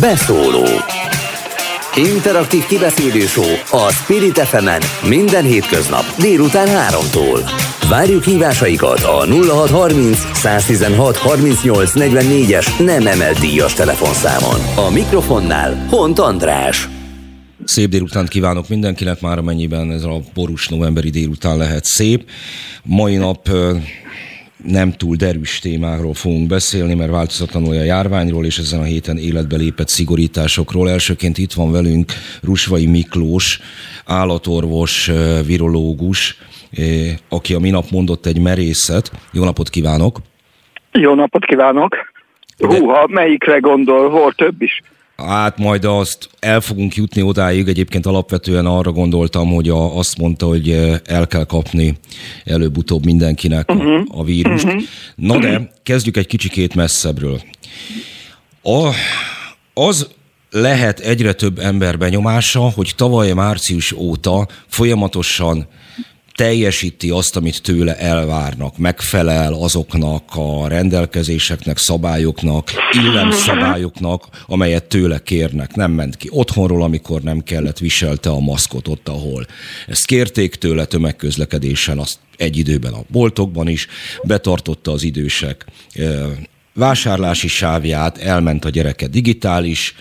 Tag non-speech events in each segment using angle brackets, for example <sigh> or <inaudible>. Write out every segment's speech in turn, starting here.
Beszóló Interaktív kibeszélő a Spirit fm minden hétköznap délután 3-tól. Várjuk hívásaikat a 0630 116 38 44-es nem emelt díjas telefonszámon. A mikrofonnál Hont András. Szép délutánt kívánok mindenkinek, már amennyiben ez a borús novemberi délután lehet szép. Mai nap nem túl derűs témáról fogunk beszélni, mert változatlanul a járványról és ezen a héten életbe lépett szigorításokról. Elsőként itt van velünk Rusvai Miklós, állatorvos, virológus, aki a minap mondott egy merészet. Jó napot kívánok! Jó napot kívánok! Húha, melyikre gondol? Volt több is? Hát majd azt el fogunk jutni odáig, egyébként alapvetően arra gondoltam, hogy a, azt mondta, hogy eh, el kell kapni előbb-utóbb mindenkinek uh-huh. a, a vírust. Uh-huh. Na de kezdjük egy kicsikét messzebbről. A, az lehet egyre több ember benyomása, hogy tavaly március óta folyamatosan teljesíti azt, amit tőle elvárnak, megfelel azoknak a rendelkezéseknek, szabályoknak, illemszabályoknak, amelyet tőle kérnek. Nem ment ki otthonról, amikor nem kellett, viselte a maszkot ott, ahol. Ezt kérték tőle tömegközlekedésen, azt egy időben a boltokban is, betartotta az idősek vásárlási sávját, elment a gyereke digitális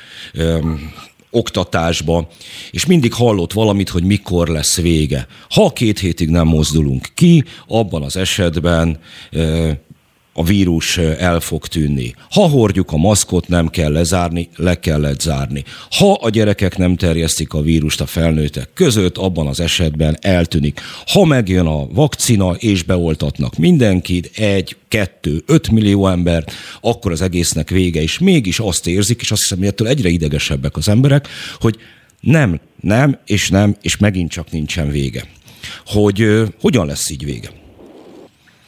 oktatásba, és mindig hallott valamit, hogy mikor lesz vége. Ha két hétig nem mozdulunk ki, abban az esetben a vírus el fog tűnni. Ha hordjuk a maszkot, nem kell lezárni, le kellett zárni. Ha a gyerekek nem terjesztik a vírust a felnőttek között, abban az esetben eltűnik. Ha megjön a vakcina és beoltatnak mindenkit, egy, kettő, öt millió ember, akkor az egésznek vége, és mégis azt érzik, és azt hiszem, hogy ettől egyre idegesebbek az emberek, hogy nem, nem, és nem, és megint csak nincsen vége. Hogy uh, hogyan lesz így vége?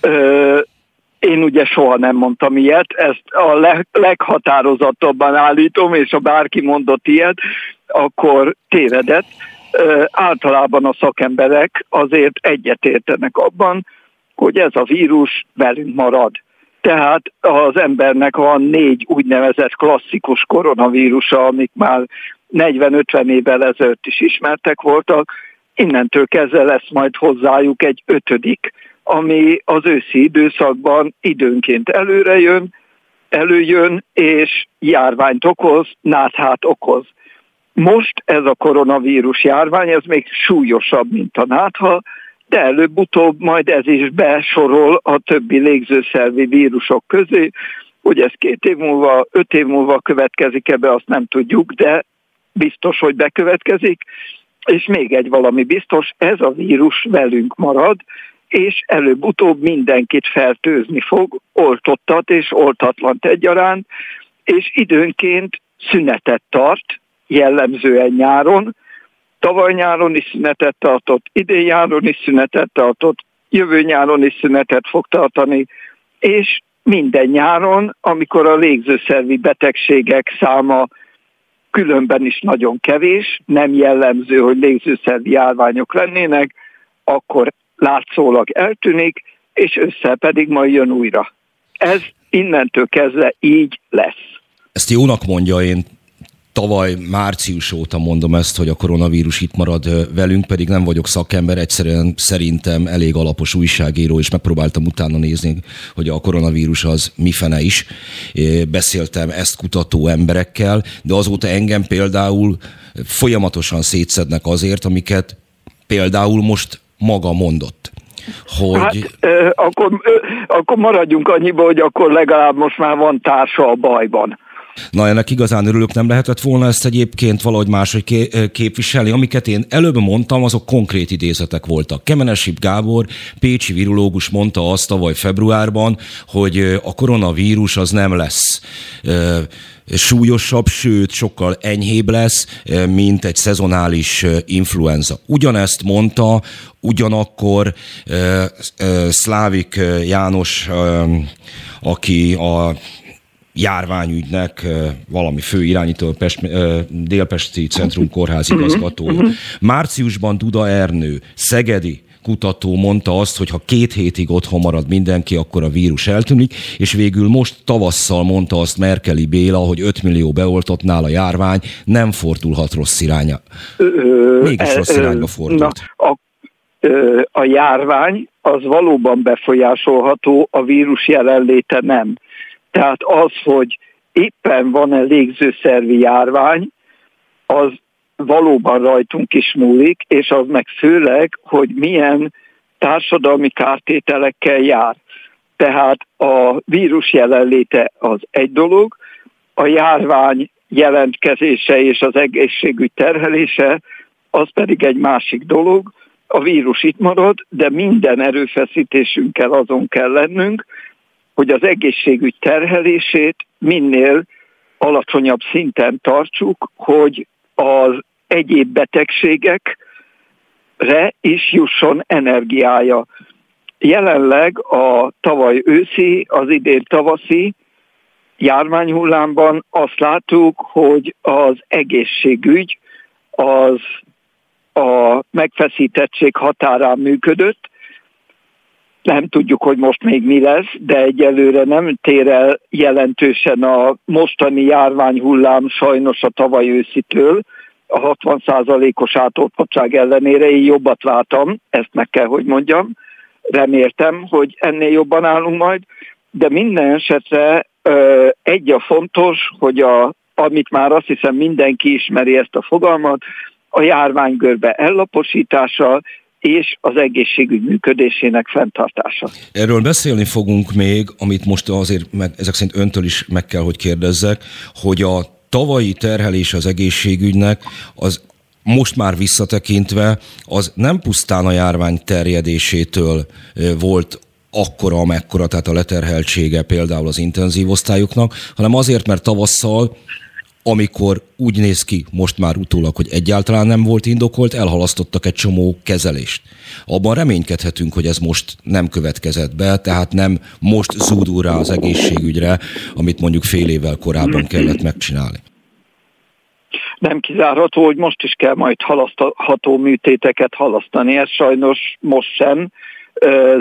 Ö, én ugye soha nem mondtam ilyet, ezt a leg, leghatározottabban állítom, és ha bárki mondott ilyet, akkor tévedett. Általában a szakemberek azért egyetértenek abban, hogy ez a vírus velünk marad. Tehát az embernek van négy úgynevezett klasszikus koronavírusa, amik már 40-50 évvel ezelőtt is ismertek voltak, innentől kezdve lesz majd hozzájuk egy ötödik, ami az őszi időszakban időnként előre jön, előjön, és járványt okoz, náthát okoz. Most ez a koronavírus járvány, ez még súlyosabb, mint a nátha, de előbb-utóbb majd ez is besorol a többi légzőszervi vírusok közé, hogy ez két év múlva, öt év múlva következik ebbe, azt nem tudjuk, de biztos, hogy bekövetkezik, és még egy valami biztos, ez a vírus velünk marad, és előbb-utóbb mindenkit fertőzni fog, oltottat és oltatlant egyaránt, és időnként szünetet tart, jellemzően nyáron, tavaly nyáron is szünetet tartott, idén nyáron is szünetet tartott, jövő nyáron is szünetet fog tartani, és minden nyáron, amikor a légzőszervi betegségek száma különben is nagyon kevés, nem jellemző, hogy légzőszervi járványok lennének, akkor látszólag eltűnik, és össze pedig majd jön újra. Ez innentől kezdve így lesz. Ezt jónak mondja, én tavaly március óta mondom ezt, hogy a koronavírus itt marad velünk, pedig nem vagyok szakember, egyszerűen szerintem elég alapos újságíró, és megpróbáltam utána nézni, hogy a koronavírus az mifene is. Beszéltem ezt kutató emberekkel, de azóta engem például folyamatosan szétszednek azért, amiket például most maga mondott. Hogy... Hát, akkor, akkor maradjunk annyiba, hogy akkor legalább most már van társa a bajban. Na ennek igazán örülök, nem lehetett volna ezt egyébként valahogy máshogy képviselni. Amiket én előbb mondtam, azok konkrét idézetek voltak. Kemenesip Gábor, pécsi virológus mondta azt tavaly februárban, hogy a koronavírus az nem lesz súlyosabb, sőt sokkal enyhébb lesz, mint egy szezonális influenza. Ugyanezt mondta, ugyanakkor Szlávik János, aki a járványügynek valami fő irányító Pest, Délpesti Centrum <laughs> kórház igazgatója. Márciusban Duda Ernő, Szegedi kutató mondta azt, hogy ha két hétig otthon marad mindenki, akkor a vírus eltűnik, és végül most tavasszal mondta azt Merkeli Béla, hogy 5 millió beoltottnál a járvány nem fordulhat rossz iránya. Mégis rossz irányba fordult. Na, a, a járvány az valóban befolyásolható, a vírus jelenléte nem. Tehát az, hogy éppen van-e légzőszervi járvány, az valóban rajtunk is múlik, és az meg főleg, hogy milyen társadalmi kártételekkel jár. Tehát a vírus jelenléte az egy dolog, a járvány jelentkezése és az egészségügy terhelése az pedig egy másik dolog. A vírus itt marad, de minden erőfeszítésünkkel azon kell lennünk, hogy az egészségügy terhelését minél alacsonyabb szinten tartsuk, hogy az egyéb betegségekre is jusson energiája. Jelenleg a tavaly őszi, az idén tavaszi járványhullámban azt láttuk, hogy az egészségügy az a megfeszítettség határán működött, nem tudjuk, hogy most még mi lesz, de egyelőre nem tér el jelentősen a mostani járványhullám sajnos a tavaly őszitől, a 60%-os átoltottság ellenére én jobbat látom, ezt meg kell, hogy mondjam. Reméltem, hogy ennél jobban állunk majd, de minden esetre egy a fontos, hogy a, amit már azt hiszem mindenki ismeri ezt a fogalmat, a járványgörbe ellaposítása és az egészségügy működésének fenntartása. Erről beszélni fogunk még, amit most azért meg, ezek szerint öntől is meg kell, hogy kérdezzek, hogy a tavalyi terhelés az egészségügynek az most már visszatekintve az nem pusztán a járvány terjedésétől volt akkora, amekkora, tehát a leterheltsége például az intenzív osztályoknak, hanem azért, mert tavasszal amikor úgy néz ki most már utólag, hogy egyáltalán nem volt indokolt, elhalasztottak egy csomó kezelést. Abban reménykedhetünk, hogy ez most nem következett be, tehát nem most zúdul rá az egészségügyre, amit mondjuk fél évvel korábban kellett megcsinálni. Nem kizárható, hogy most is kell majd halasztható műtéteket halasztani, ez sajnos most sem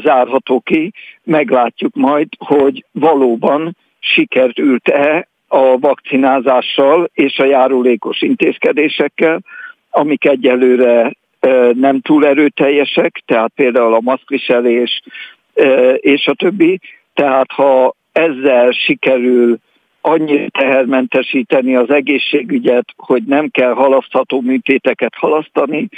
zárható ki. Meglátjuk majd, hogy valóban sikert ült-e a vakcinázással és a járulékos intézkedésekkel, amik egyelőre nem túl erőteljesek, tehát például a maszkviselés és a többi. Tehát ha ezzel sikerül annyira tehermentesíteni az egészségügyet, hogy nem kell halasztható műtéteket halasztani,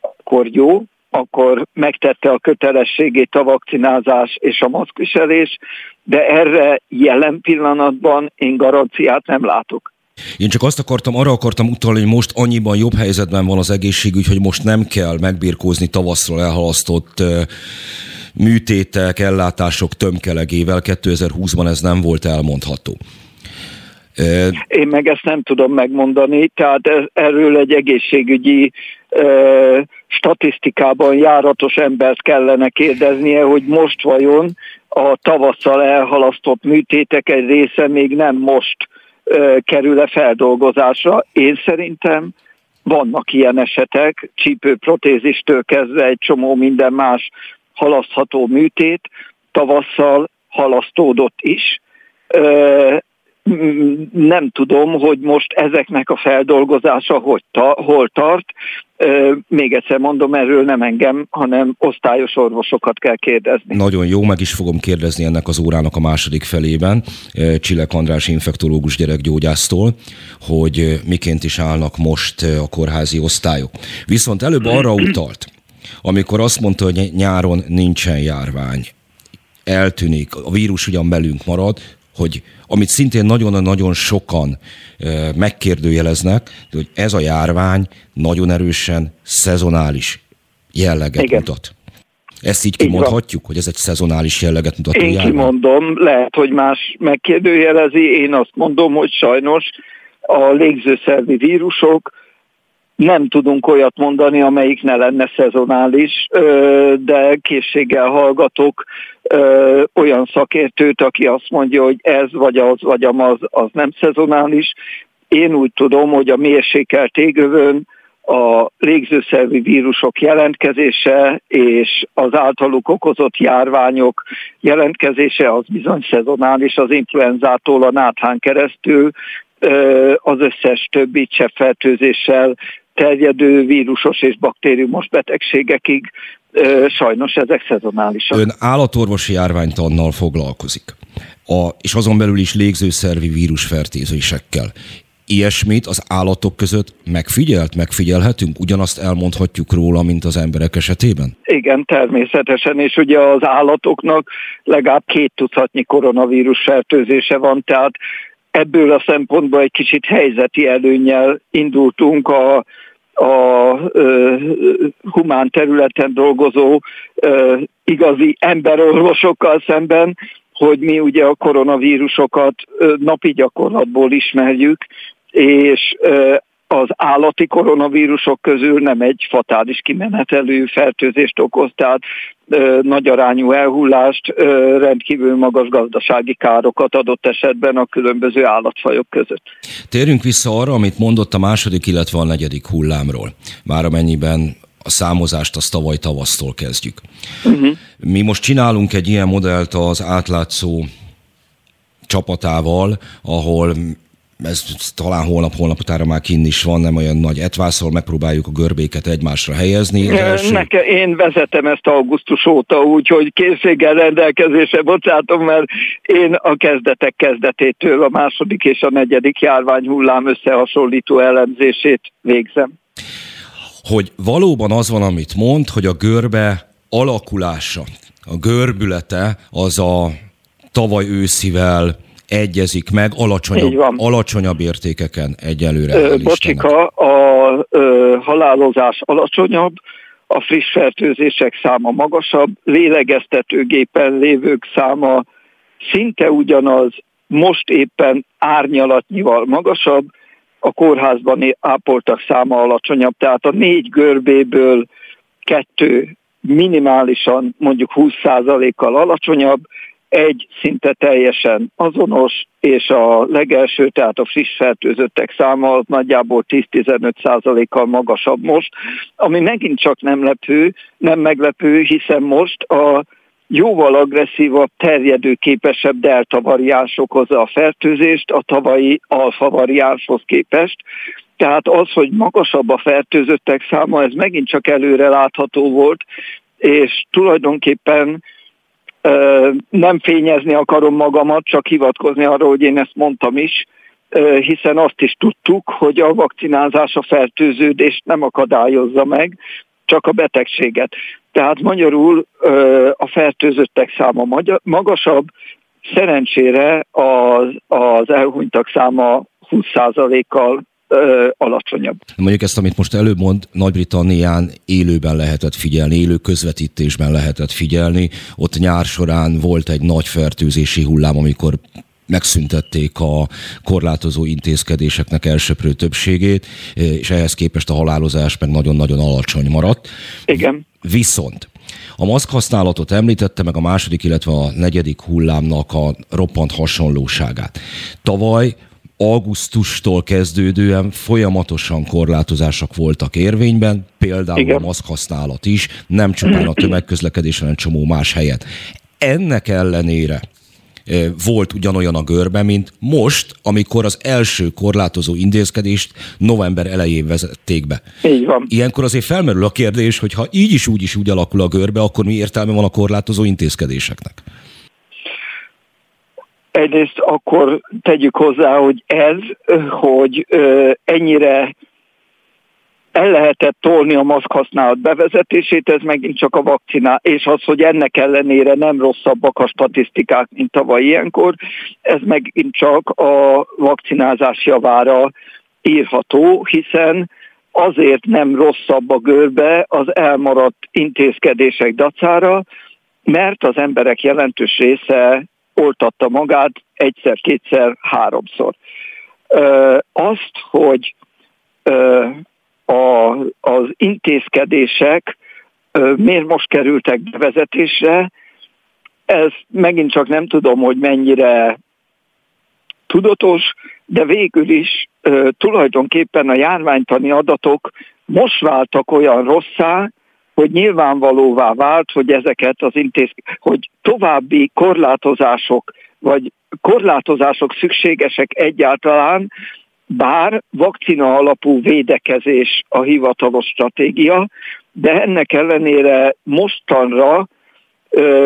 akkor jó, akkor megtette a kötelességét a vakcinázás és a maszkviselés, de erre jelen pillanatban én garanciát nem látok. Én csak azt akartam, arra akartam utalni, hogy most annyiban jobb helyzetben van az egészségügy, hogy most nem kell megbírkózni tavaszról elhalasztott műtétek, ellátások tömkelegével. 2020-ban ez nem volt elmondható. Én meg ezt nem tudom megmondani, tehát erről egy egészségügyi statisztikában járatos embert kellene kérdeznie, hogy most vajon a tavasszal elhalasztott műtétek egy része még nem most kerül-e feldolgozásra. Én szerintem vannak ilyen esetek, csípőprotézistől kezdve egy csomó minden más halasztható műtét, tavasszal halasztódott is nem tudom, hogy most ezeknek a feldolgozása hogy ta, hol tart. Még egyszer mondom, erről nem engem, hanem osztályos orvosokat kell kérdezni. Nagyon jó, meg is fogom kérdezni ennek az órának a második felében, Csilek András infektológus gyerekgyógyásztól, hogy miként is állnak most a kórházi osztályok. Viszont előbb arra utalt, amikor azt mondta, hogy nyáron nincsen járvány, eltűnik, a vírus ugyan belünk marad, hogy amit szintén nagyon-nagyon sokan megkérdőjeleznek, hogy ez a járvány nagyon erősen szezonális jelleget Igen. mutat. Ezt így kimondhatjuk, hogy ez egy szezonális jelleget mutató Én járvány? kimondom, lehet, hogy más megkérdőjelezi, én azt mondom, hogy sajnos a légzőszervi vírusok nem tudunk olyat mondani, amelyik ne lenne szezonális, de készséggel hallgatok olyan szakértőt, aki azt mondja, hogy ez vagy az vagy az, az nem szezonális. Én úgy tudom, hogy a mérsékelt égövön a légzőszervi vírusok jelentkezése és az általuk okozott járványok jelentkezése az bizony szezonális az influenzától a náthán keresztül az összes többi cseppfertőzéssel terjedő vírusos és baktériumos betegségekig sajnos ezek szezonálisak. Ön állatorvosi járványtannal foglalkozik, a, és azon belül is légzőszervi vírusfertőzésekkel ilyesmit az állatok között megfigyelt, megfigyelhetünk? Ugyanazt elmondhatjuk róla, mint az emberek esetében? Igen, természetesen, és ugye az állatoknak legalább két tucatnyi koronavírus fertőzése van, tehát ebből a szempontból egy kicsit helyzeti előnyel indultunk a a ö, humán területen dolgozó ö, igazi emberorvosokkal szemben, hogy mi ugye a koronavírusokat ö, napi gyakorlatból ismerjük, és az állati koronavírusok közül nem egy fatális kimenetelő fertőzést okoz, tehát nagy arányú elhullást, rendkívül magas gazdasági károkat adott esetben a különböző állatfajok között. Térjünk vissza arra, amit mondott a második, illetve a negyedik hullámról. Már amennyiben a számozást azt tavaly tavasztól kezdjük. Uh-huh. Mi most csinálunk egy ilyen modellt az átlátszó csapatával, ahol ez talán holnap, holnap utára már kinn is van, nem olyan nagy etvászol, megpróbáljuk a görbéket egymásra helyezni. első... Neke, én vezetem ezt augusztus óta, úgyhogy készséggel rendelkezésre bocsátom, mert én a kezdetek kezdetétől a második és a negyedik járványhullám összehasonlító elemzését végzem. Hogy valóban az van, amit mond, hogy a görbe alakulása, a görbülete az a tavaly őszivel egyezik meg alacsonyabb, alacsonyabb értékeken egyelőre. Ö, bocsika, a ö, halálozás alacsonyabb, a friss fertőzések száma magasabb, lélegeztetőgépen lévők száma szinte ugyanaz, most éppen árnyalatnyival magasabb, a kórházban ápoltak száma alacsonyabb, tehát a négy görbéből kettő minimálisan mondjuk 20%-kal alacsonyabb, egy szinte teljesen azonos, és a legelső, tehát a friss fertőzöttek száma az nagyjából 10-15%-kal magasabb most, ami megint csak nem lepő, nem meglepő, hiszen most a jóval agresszívabb, terjedőképesebb delta variáns okozza a fertőzést a tavalyi alfa variánshoz képest. Tehát az, hogy magasabb a fertőzöttek száma, ez megint csak előre látható volt, és tulajdonképpen nem fényezni akarom magamat, csak hivatkozni arra, hogy én ezt mondtam is, hiszen azt is tudtuk, hogy a vakcinázás a fertőződést nem akadályozza meg, csak a betegséget. Tehát magyarul a fertőzöttek száma magasabb, szerencsére az, az elhunytak száma 20%-kal ö, alacsonyabb. Mondjuk ezt, amit most előbb mond, Nagy-Britannián élőben lehetett figyelni, élő közvetítésben lehetett figyelni. Ott nyár során volt egy nagy fertőzési hullám, amikor megszüntették a korlátozó intézkedéseknek elsöprő többségét, és ehhez képest a halálozás meg nagyon-nagyon alacsony maradt. Igen. Viszont a maszk használatot említette meg a második, illetve a negyedik hullámnak a roppant hasonlóságát. Tavaly augusztustól kezdődően folyamatosan korlátozások voltak érvényben, például Igen. a maszk használat is, nem csupán a tömegközlekedés, hanem csomó más helyet. Ennek ellenére volt ugyanolyan a görbe, mint most, amikor az első korlátozó intézkedést november elején vezették be. Így van. Ilyenkor azért felmerül a kérdés, hogy ha így is úgy is úgy alakul a görbe, akkor mi értelme van a korlátozó intézkedéseknek? Egyrészt akkor tegyük hozzá, hogy ez, hogy ennyire el lehetett tolni a maszk használat bevezetését, ez megint csak a vakcinál, és az, hogy ennek ellenére nem rosszabbak a statisztikák, mint tavaly ilyenkor, ez megint csak a vakcinázás javára írható, hiszen azért nem rosszabb a görbe az elmaradt intézkedések dacára, mert az emberek jelentős része oltatta magát egyszer, kétszer, háromszor. Azt, hogy a, az intézkedések miért most kerültek bevezetésre, ez megint csak nem tudom, hogy mennyire tudatos, de végül is tulajdonképpen a járványtani adatok most váltak olyan rosszá, hogy nyilvánvalóvá vált, hogy ezeket az intéz, hogy további korlátozások, vagy korlátozások szükségesek egyáltalán, bár vakcina alapú védekezés a hivatalos stratégia, de ennek ellenére mostanra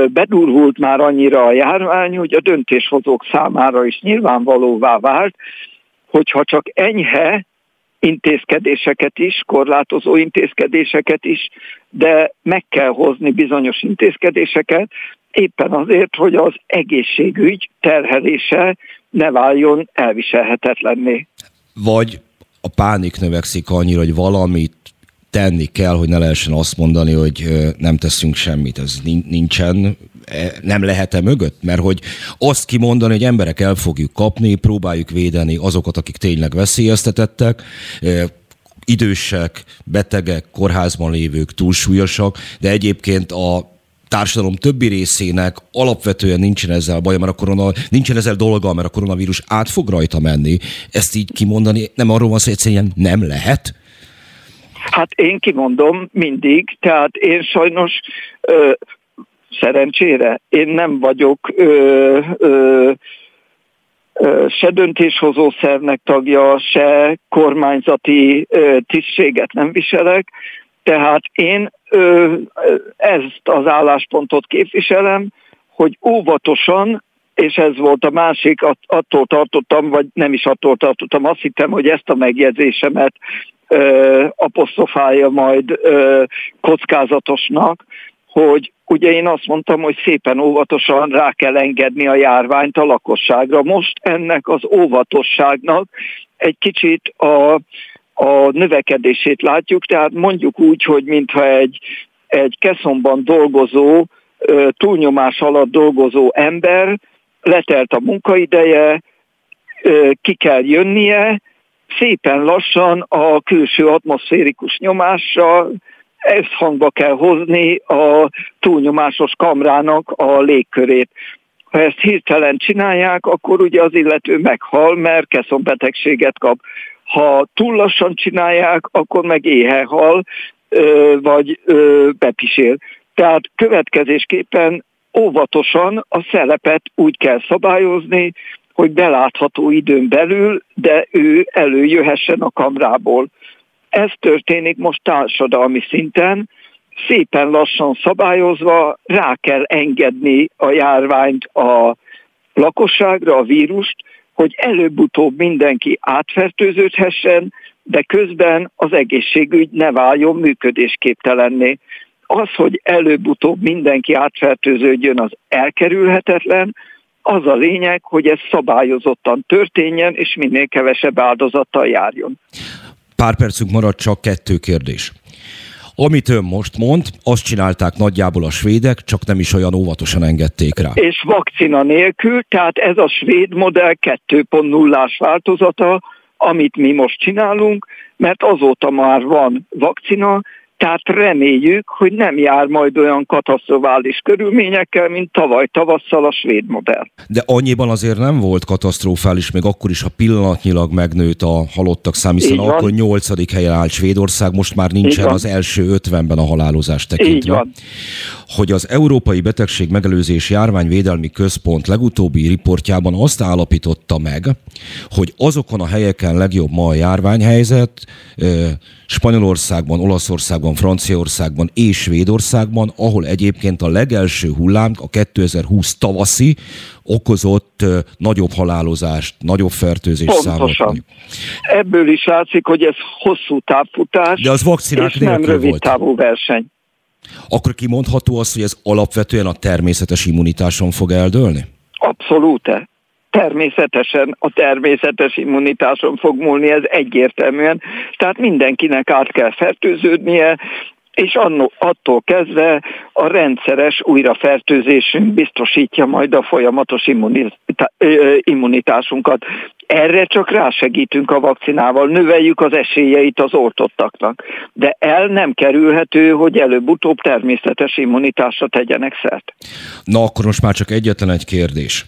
bedurvult már annyira a járvány, hogy a döntéshozók számára is nyilvánvalóvá vált, hogyha csak enyhe intézkedéseket is, korlátozó intézkedéseket is, de meg kell hozni bizonyos intézkedéseket, éppen azért, hogy az egészségügy terhelése ne váljon elviselhetetlenné. Vagy a pánik növekszik annyira, hogy valamit tenni kell, hogy ne lehessen azt mondani, hogy nem teszünk semmit. Ez nincsen, e, nem lehet-e mögött? Mert hogy azt kimondani, hogy emberek el fogjuk kapni, próbáljuk védeni azokat, akik tényleg veszélyeztetettek, idősek, betegek, kórházban lévők, túlsúlyosak, de egyébként a társadalom többi részének alapvetően nincsen ezzel baja, mert a korona, nincsen ezzel dolga, mert a koronavírus át fog rajta menni. Ezt így kimondani, nem arról van szó, hogy egyszerűen nem lehet? Hát én kimondom mindig, tehát én sajnos ö, szerencsére én nem vagyok ö, ö, se döntéshozó szervnek tagja, se kormányzati tisztséget nem viselek, tehát én ezt az álláspontot képviselem, hogy óvatosan, és ez volt a másik, attól tartottam, vagy nem is attól tartottam, azt hittem, hogy ezt a megjegyzésemet apostrofálja majd kockázatosnak, hogy ugye én azt mondtam, hogy szépen óvatosan rá kell engedni a járványt a lakosságra. Most ennek az óvatosságnak egy kicsit a, a növekedését látjuk, tehát mondjuk úgy, hogy mintha egy, egy keszomban dolgozó, túlnyomás alatt dolgozó ember, letelt a munkaideje, ki kell jönnie, szépen lassan a külső atmoszférikus nyomással hangba kell hozni a túlnyomásos kamrának a légkörét. Ha ezt hirtelen csinálják, akkor ugye az illető meghal, mert keszonbetegséget kap. Ha túl lassan csinálják, akkor meg éhe hal, vagy bepisél. Tehát következésképpen óvatosan a szelepet úgy kell szabályozni, hogy belátható időn belül, de ő előjöhessen a kamrából. Ez történik most társadalmi szinten, szépen lassan szabályozva rá kell engedni a járványt a lakosságra, a vírust, hogy előbb-utóbb mindenki átfertőződhessen, de közben az egészségügy ne váljon működésképtelenné. Az, hogy előbb-utóbb mindenki átfertőződjön, az elkerülhetetlen, az a lényeg, hogy ez szabályozottan történjen, és minél kevesebb áldozattal járjon. Pár percünk maradt csak kettő kérdés. Amit ön most mond, azt csinálták nagyjából a svédek, csak nem is olyan óvatosan engedték rá. És vakcina nélkül, tehát ez a svéd modell 2.0-ás változata, amit mi most csinálunk, mert azóta már van vakcina, tehát reméljük, hogy nem jár majd olyan katasztrofális körülményekkel, mint tavaly tavasszal a svéd modell. De annyiban azért nem volt katasztrofális, még akkor is, ha pillanatnyilag megnőtt a halottak szám, hiszen akkor nyolcadik helyen állt Svédország, most már nincsen az első ötvenben a halálozás tekintve. Hogy az Európai Betegség Megelőzés Járványvédelmi Központ legutóbbi riportjában azt állapította meg, hogy azokon a helyeken legjobb ma a járványhelyzet, Spanyolországban, Olaszországban, Franciaországban és Svédországban, ahol egyébként a legelső hullám, a 2020 tavaszi okozott nagyobb halálozást, nagyobb fertőzést számot. Ebből is látszik, hogy ez hosszú távfutás, De az vakcinák és nem rövid volt. távú verseny. Akkor kimondható az, hogy ez alapvetően a természetes immunitáson fog eldőlni? Abszolút természetesen a természetes immunitáson fog múlni, ez egyértelműen. Tehát mindenkinek át kell fertőződnie, és annó, attól kezdve a rendszeres újrafertőzésünk biztosítja majd a folyamatos immunitásunkat. Erre csak rásegítünk a vakcinával, növeljük az esélyeit az oltottaknak. De el nem kerülhető, hogy előbb-utóbb természetes immunitásra tegyenek szert. Na akkor most már csak egyetlen egy kérdés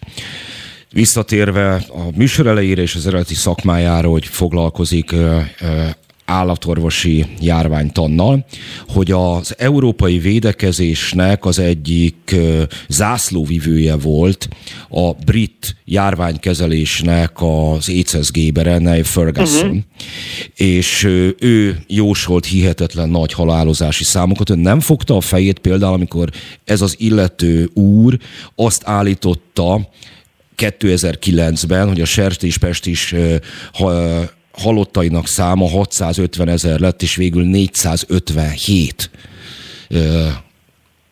Visszatérve a műsor elejére és az eredeti szakmájára, hogy foglalkozik állatorvosi járványtannal, hogy az európai védekezésnek az egyik zászlóvivője volt a brit járványkezelésnek az ECSG-be, Neil Ferguson, uh-huh. és ő jósolt hihetetlen nagy halálozási számokat. Ő nem fogta a fejét például, amikor ez az illető úr azt állította 2009-ben, hogy a sertéspest is ha, halottainak száma 650 ezer lett, és végül 457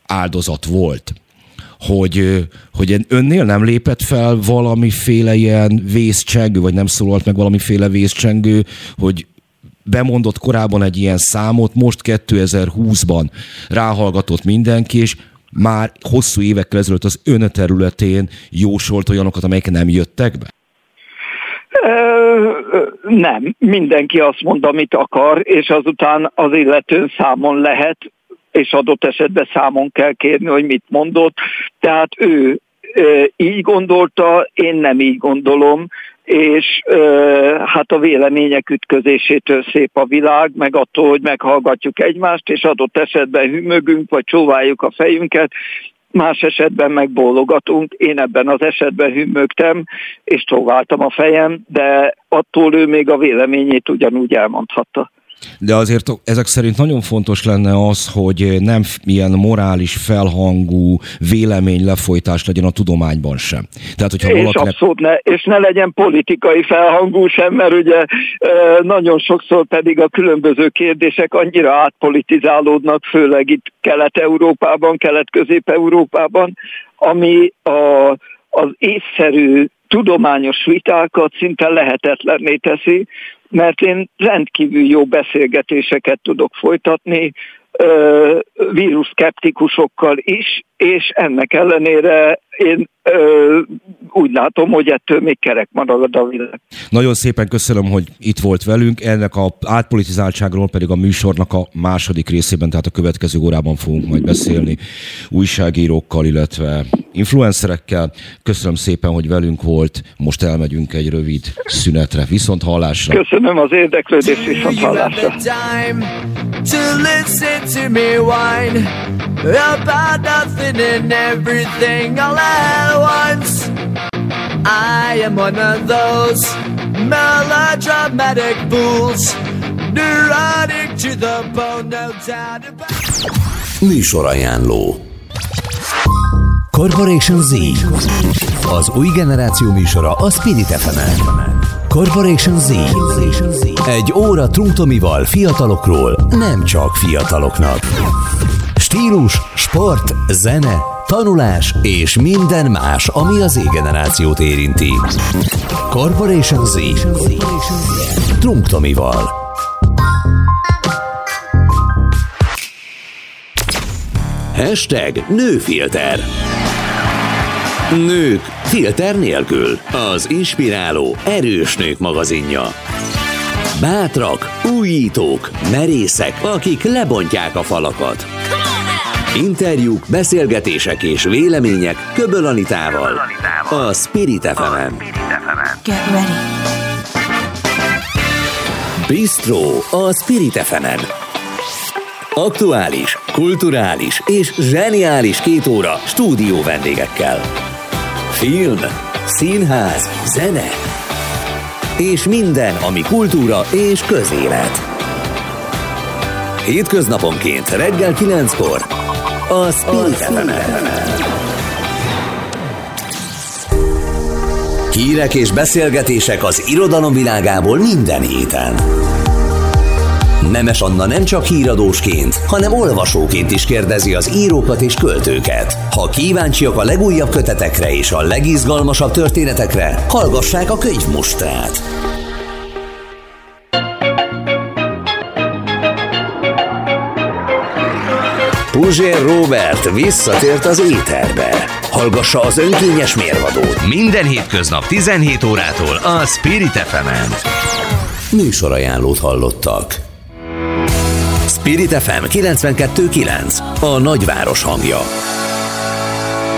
áldozat volt. Hogy, hogy önnél nem lépett fel valamiféle ilyen vészcsengő, vagy nem szólalt meg valamiféle vészcsengő, hogy bemondott korábban egy ilyen számot, most 2020-ban ráhallgatott mindenki, és már hosszú évekkel ezelőtt az ön területén jósolt olyanokat, amelyek nem jöttek be? Nem, mindenki azt mond, amit akar, és azután az illetőn számon lehet, és adott esetben számon kell kérni, hogy mit mondott. Tehát ő így gondolta, én nem így gondolom, és hát a vélemények ütközésétől szép a világ, meg attól, hogy meghallgatjuk egymást, és adott esetben hümögünk, vagy csóváljuk a fejünket, más esetben megbólogatunk. Én ebben az esetben hümmögtem, és csóváltam a fejem, de attól ő még a véleményét ugyanúgy elmondhatta. De azért ezek szerint nagyon fontos lenne az, hogy nem milyen morális felhangú vélemény lefolytás legyen a tudományban sem. Tehát, hogyha és valakinek... abszolút ne, és ne legyen politikai felhangú sem, mert ugye nagyon sokszor pedig a különböző kérdések annyira átpolitizálódnak, főleg itt Kelet-Európában, Kelet-Közép-Európában, ami a, az észszerű tudományos vitákat szinte lehetetlenné teszi, mert én rendkívül jó beszélgetéseket tudok folytatni víruszkeptikusokkal is, és ennek ellenére én ö, úgy látom, hogy ettől még kerek marad a világ. Nagyon szépen köszönöm, hogy itt volt velünk. Ennek a átpolitizáltságról pedig a műsornak a második részében, tehát a következő órában fogunk majd beszélni újságírókkal, illetve influencerekkel. Köszönöm szépen, hogy velünk volt. Most elmegyünk egy rövid szünetre. Viszont hallásra. Köszönöm az érdeklődést, viszont hallásra. about nothing and everything at once. I am one of those melodramatic fools, neurotic to the bone, no doubt about. Műsorajánló Corporation Z Az új generáció műsora a Spirit fm Corporation Z Egy óra Trunktomival fiatalokról, nem csak fiataloknak. Stílus, sport, zene, tanulás és minden más, ami az Z-generációt érinti. Corporation Z. Trunk Tomival. Hashtag Nőfilter. Nők filter nélkül. Az inspiráló, erős nők magazinja. Bátrak, újítók, merészek, akik lebontják a falakat. Interjúk, beszélgetések és vélemények Köböl Anitával. A Spirit fm Get ready. Bistro a Spirit fm Aktuális, kulturális és zseniális két óra stúdió vendégekkel. Film, színház, zene és minden, ami kultúra és közélet. Hétköznaponként reggel 9-kor a Spirit Hírek és beszélgetések az irodalom világából minden héten. Nemes Anna nem csak híradósként, hanem olvasóként is kérdezi az írókat és költőket. Ha kíváncsiak a legújabb kötetekre és a legizgalmasabb történetekre, hallgassák a könyvmustrát. Puzsér Robert visszatért az éterbe. Hallgassa az önkényes mérvadót. Minden hétköznap 17 órától a Spirit fm -en. Műsorajánlót hallottak. Spirit FM 92.9. A nagyváros hangja.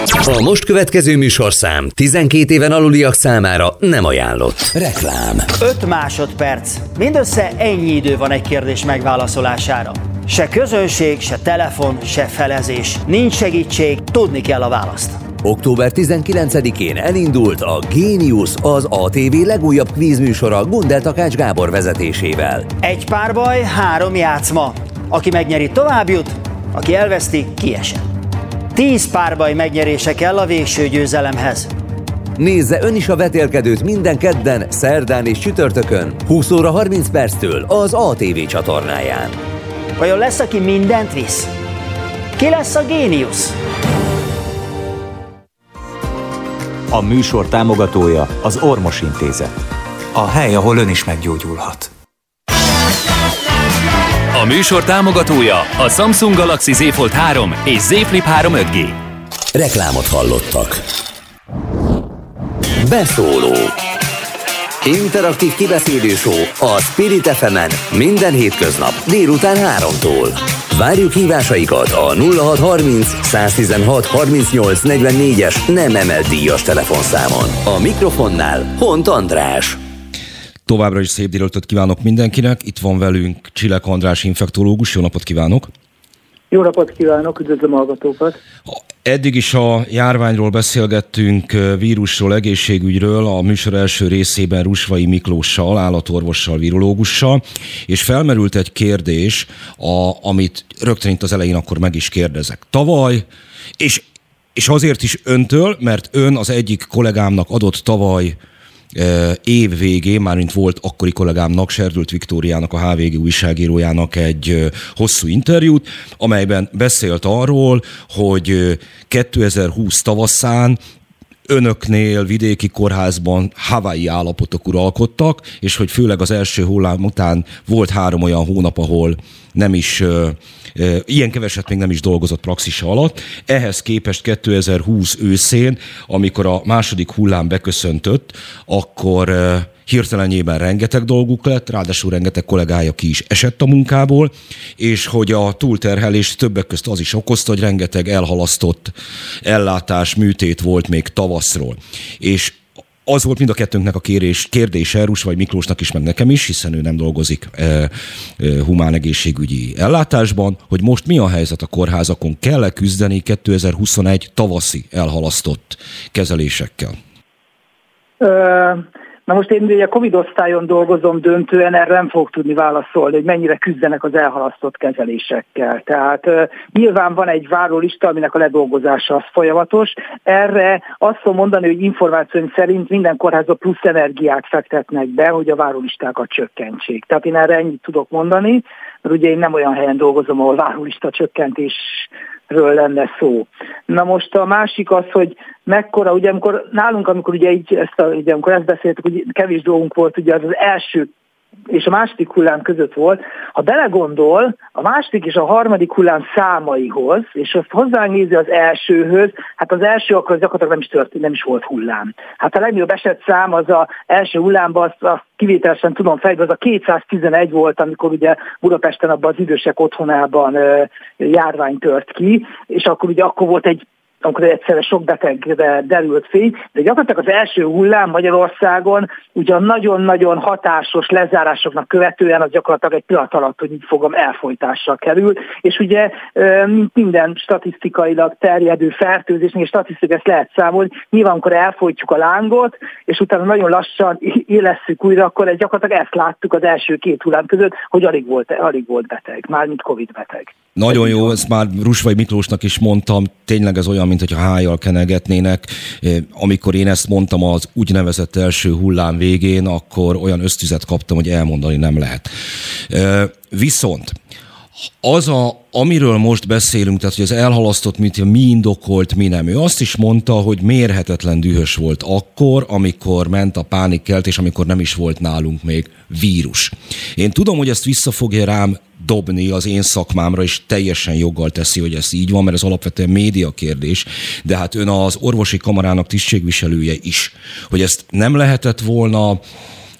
A most következő műsorszám 12 éven aluliak számára nem ajánlott. Reklám. 5 másodperc. Mindössze ennyi idő van egy kérdés megválaszolására. Se közönség, se telefon, se felezés. Nincs segítség, tudni kell a választ. Október 19-én elindult a Genius, az ATV legújabb kvízműsora Gundel Takács Gábor vezetésével. Egy párbaj, három játszma. Aki megnyeri tovább jut, aki elveszti, kiesett. Tíz párbaj megnyerése kell a végső győzelemhez. Nézze ön is a vetélkedőt minden kedden, szerdán és csütörtökön, 20 óra 30 perctől az ATV csatornáján. Vajon lesz, aki mindent visz? Ki lesz a géniusz? A műsor támogatója az Ormos Intézet. A hely, ahol ön is meggyógyulhat. A műsor támogatója a Samsung Galaxy Z Fold 3 és Z Flip 3 5G. Reklámot hallottak. Beszóló Interaktív kibeszélő show a Spirit fm minden hétköznap délután 3-tól. Várjuk hívásaikat a 0630 116 38 44-es nem emelt díjas telefonszámon. A mikrofonnál Hont András. Továbbra is szép délelőttöt kívánok mindenkinek. Itt van velünk Csilek András infektológus. Jó napot kívánok! Jó napot kívánok, üdvözlöm a hallgatókat! Eddig is a járványról beszélgettünk, vírusról, egészségügyről, a műsor első részében Rusvai Miklóssal, állatorvossal, virológussal, és felmerült egy kérdés, a, amit rögtön itt az elején akkor meg is kérdezek. Tavaly, és, és azért is öntől, mert ön az egyik kollégámnak adott tavaly év végén, mármint volt akkori kollégámnak, Serdült Viktóriának, a HVG újságírójának egy hosszú interjút, amelyben beszélt arról, hogy 2020 tavaszán önöknél vidéki kórházban havai állapotok uralkodtak, és hogy főleg az első hullám után volt három olyan hónap, ahol nem is, ilyen keveset még nem is dolgozott praxisa alatt. Ehhez képest 2020 őszén, amikor a második hullám beköszöntött, akkor hirtelenjében rengeteg dolguk lett, ráadásul rengeteg kollégája ki is esett a munkából, és hogy a túlterhelés többek közt az is okozta, hogy rengeteg elhalasztott ellátás, műtét volt még tavaszról. És az volt mind a kettőnknek a kérés, kérdése, Erus vagy Miklósnak is, meg nekem is, hiszen ő nem dolgozik e, e, humán egészségügyi ellátásban, hogy most mi a helyzet a kórházakon, kell-e küzdeni 2021 tavaszi elhalasztott kezelésekkel? Uh Na most én ugye a Covid osztályon dolgozom döntően, erre nem fogok tudni válaszolni, hogy mennyire küzdenek az elhalasztott kezelésekkel. Tehát uh, nyilván van egy várólista, aminek a ledolgozása az folyamatos. Erre azt tudom mondani, hogy információim szerint minden kórházba plusz energiát fektetnek be, hogy a várólistákat csökkentsék. Tehát én erre ennyit tudok mondani, mert ugye én nem olyan helyen dolgozom, ahol várólista csökkentés ről lenne szó. Na most a másik az, hogy mekkora, ugye amikor nálunk, amikor ugye így ezt, a, ugye, amikor ezt beszéltük, hogy kevés dolgunk volt, ugye az, az első és a második hullám között volt. Ha belegondol, a második és a harmadik hullám számaihoz, és azt hozzányézi az elsőhöz, hát az első akkor gyakorlatilag nem is történt, nem is volt hullám. Hát a legnagyobb eset szám az a első hullámban, azt, azt kivételesen tudom fejbe, az a 211 volt, amikor ugye Budapesten abban az idősek otthonában járvány tört ki, és akkor ugye akkor volt egy amikor egyszerre sok betegre derült fény, de gyakorlatilag az első hullám Magyarországon ugyan nagyon-nagyon hatásos lezárásoknak követően az gyakorlatilag egy pillanat alatt, hogy így fogom, elfolytásra kerül, és ugye minden statisztikailag terjedő fertőzésnek, és statisztikailag ezt lehet számolni, nyilván amikor elfolytjuk a lángot, és utána nagyon lassan élesszük újra, akkor gyakorlatilag ezt láttuk az első két hullám között, hogy alig volt, alig volt beteg, mármint Covid beteg. Nagyon jó, ezt már Rusvai Miklósnak is mondtam, tényleg ez olyan, mint hogyha hájjal kenegetnének. Amikor én ezt mondtam az úgynevezett első hullám végén, akkor olyan ösztüzet kaptam, hogy elmondani nem lehet. Viszont az, a, amiről most beszélünk, tehát hogy az elhalasztott mit, mi indokolt, mi nem. Ő azt is mondta, hogy mérhetetlen dühös volt akkor, amikor ment a pánikkelt, és amikor nem is volt nálunk még vírus. Én tudom, hogy ezt vissza fogja rám dobni az én szakmámra, és teljesen joggal teszi, hogy ez így van, mert ez alapvetően média kérdés, de hát ön az orvosi kamarának tisztségviselője is, hogy ezt nem lehetett volna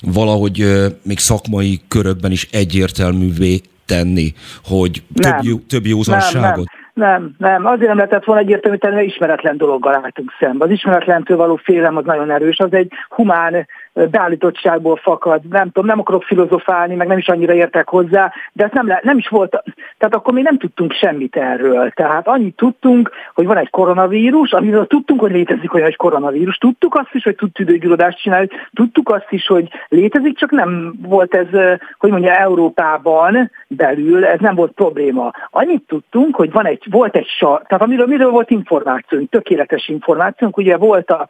valahogy még szakmai körökben is egyértelművé tenni, hogy több, jó, több józanságot? Nem, nem. nem, nem. Azért nem lehetett volna egyértelmű tenni, mert ismeretlen dologgal álltunk szembe. Az ismeretlentől való félelem az nagyon erős, az egy humán beállítottságból fakad, nem tudom, nem akarok filozofálni, meg nem is annyira értek hozzá, de ez nem, le, nem is volt, tehát akkor még nem tudtunk semmit erről. Tehát annyit tudtunk, hogy van egy koronavírus, amiről tudtunk, hogy létezik olyan, hogy koronavírus, tudtuk azt is, hogy tud tüdőgyulladást csinálni, tudtuk azt is, hogy létezik, csak nem volt ez, hogy mondja, Európában belül, ez nem volt probléma. Annyit tudtunk, hogy van egy, volt egy sar, tehát amiről miről volt információnk, tökéletes információnk, ugye volt a,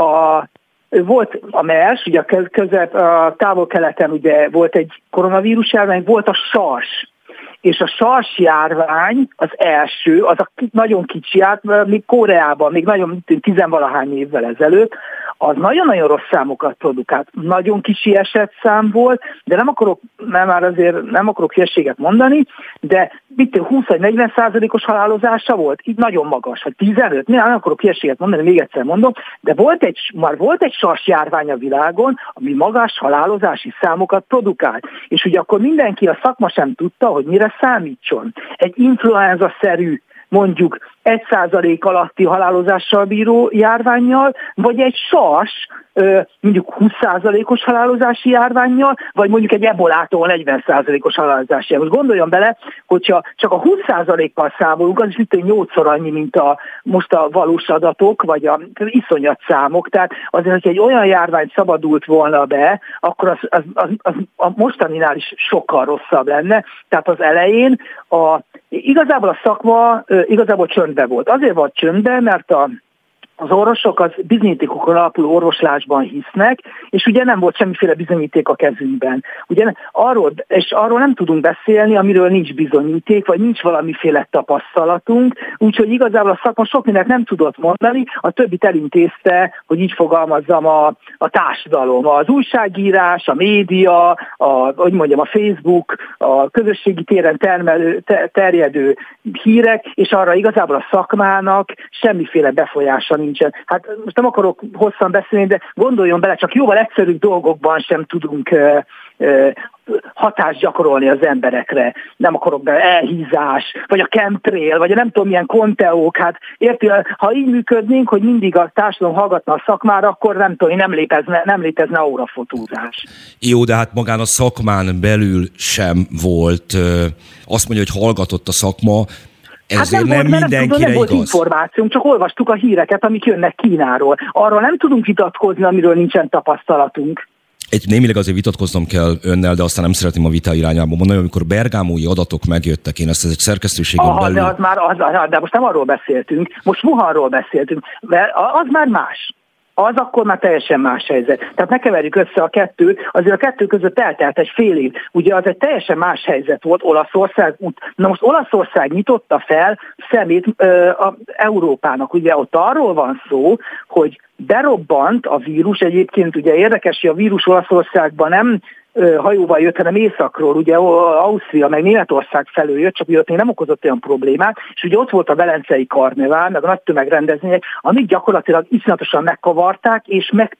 a volt a MERS, ugye a, közep, a távol-keleten ugye volt egy koronavírus járvány, volt a SARS, és a SARS járvány az első, az a nagyon kicsi át, még Koreában, még nagyon tizenvalahány évvel ezelőtt, az nagyon-nagyon rossz számokat produkált. Nagyon kicsi esetszám volt, de nem akarok, nem már azért nem akarok hülyeséget mondani, de mit 20 vagy 40 százalékos halálozása volt, így nagyon magas, vagy 15, nem akarok hülyeséget mondani, még egyszer mondom, de volt egy, már volt egy sas járvány a világon, ami magas halálozási számokat produkált. És ugye akkor mindenki a szakma sem tudta, hogy mire számítson. Egy influenza-szerű mondjuk 1% alatti halálozással bíró járványjal, vagy egy sas, mondjuk 20%-os halálozási járványjal, vagy mondjuk egy ebolától 40%-os halálozási. Most gondoljon bele, hogyha csak a 20%-kal számolunk, az is mint 8-szor annyi, mint a, most a valós adatok, vagy a iszonyat számok. Tehát azért, hogy egy olyan járvány szabadult volna be, akkor az, az, az, az a mostaninál is sokkal rosszabb lenne. Tehát az elején a, igazából a szakma igazából csöndbe volt. Azért volt csöndbe, mert a az orvosok az bizonyítékokon alapuló orvoslásban hisznek, és ugye nem volt semmiféle bizonyíték a kezünkben. Ugye arról, és arról nem tudunk beszélni, amiről nincs bizonyíték, vagy nincs valamiféle tapasztalatunk, úgyhogy igazából a szakma sok mindent nem tudott mondani, a többit elintézte, hogy így fogalmazzam a, a társadalom, az újságírás, a média, a, hogy mondjam, a Facebook, a közösségi téren termelő, terjedő hírek, és arra igazából a szakmának semmiféle befolyása nincsen. Hát most nem akarok hosszan beszélni, de gondoljon bele, csak jóval egyszerűbb dolgokban sem tudunk hatást gyakorolni az emberekre. Nem akarok be elhízás, vagy a chemtrail, vagy a nem tudom milyen konteók. Hát érti, ha így működnénk, hogy mindig a társadalom hallgatna a szakmára, akkor nem tudom, nem létezne, nem létezne aurafotózás. Jó, de hát magán a szakmán belül sem volt, azt mondja, hogy hallgatott a szakma, ezért hát nem, nem mindenkire nem, nem volt információnk, csak olvastuk a híreket, amik jönnek Kínáról. Arról nem tudunk vitatkozni, amiről nincsen tapasztalatunk. Egy némileg azért vitatkoznom kell önnel, de aztán nem szeretném a vita irányába mondani, amikor bergámói adatok megjöttek, én ezt egy szerkesztőségen Aha, belül... De, az már, az, de most nem arról beszéltünk, most Wuhanról beszéltünk, mert az már más az akkor már teljesen más helyzet. Tehát ne keverjük össze a kettőt, azért a kettő között eltelt egy fél év. Ugye az egy teljesen más helyzet volt Olaszország. Na most Olaszország nyitotta fel szemét ö, a Európának. Ugye ott arról van szó, hogy berobbant a vírus, egyébként ugye érdekes, hogy a vírus Olaszországban nem hajóval jött, hanem északról, ugye Ausztria, meg Németország felől jött, csak ugye ott még nem okozott olyan problémát, és ugye ott volt a Velencei Karnevál, meg a nagy tömegrendezvények, amik gyakorlatilag iszonyatosan megkavarták, és meg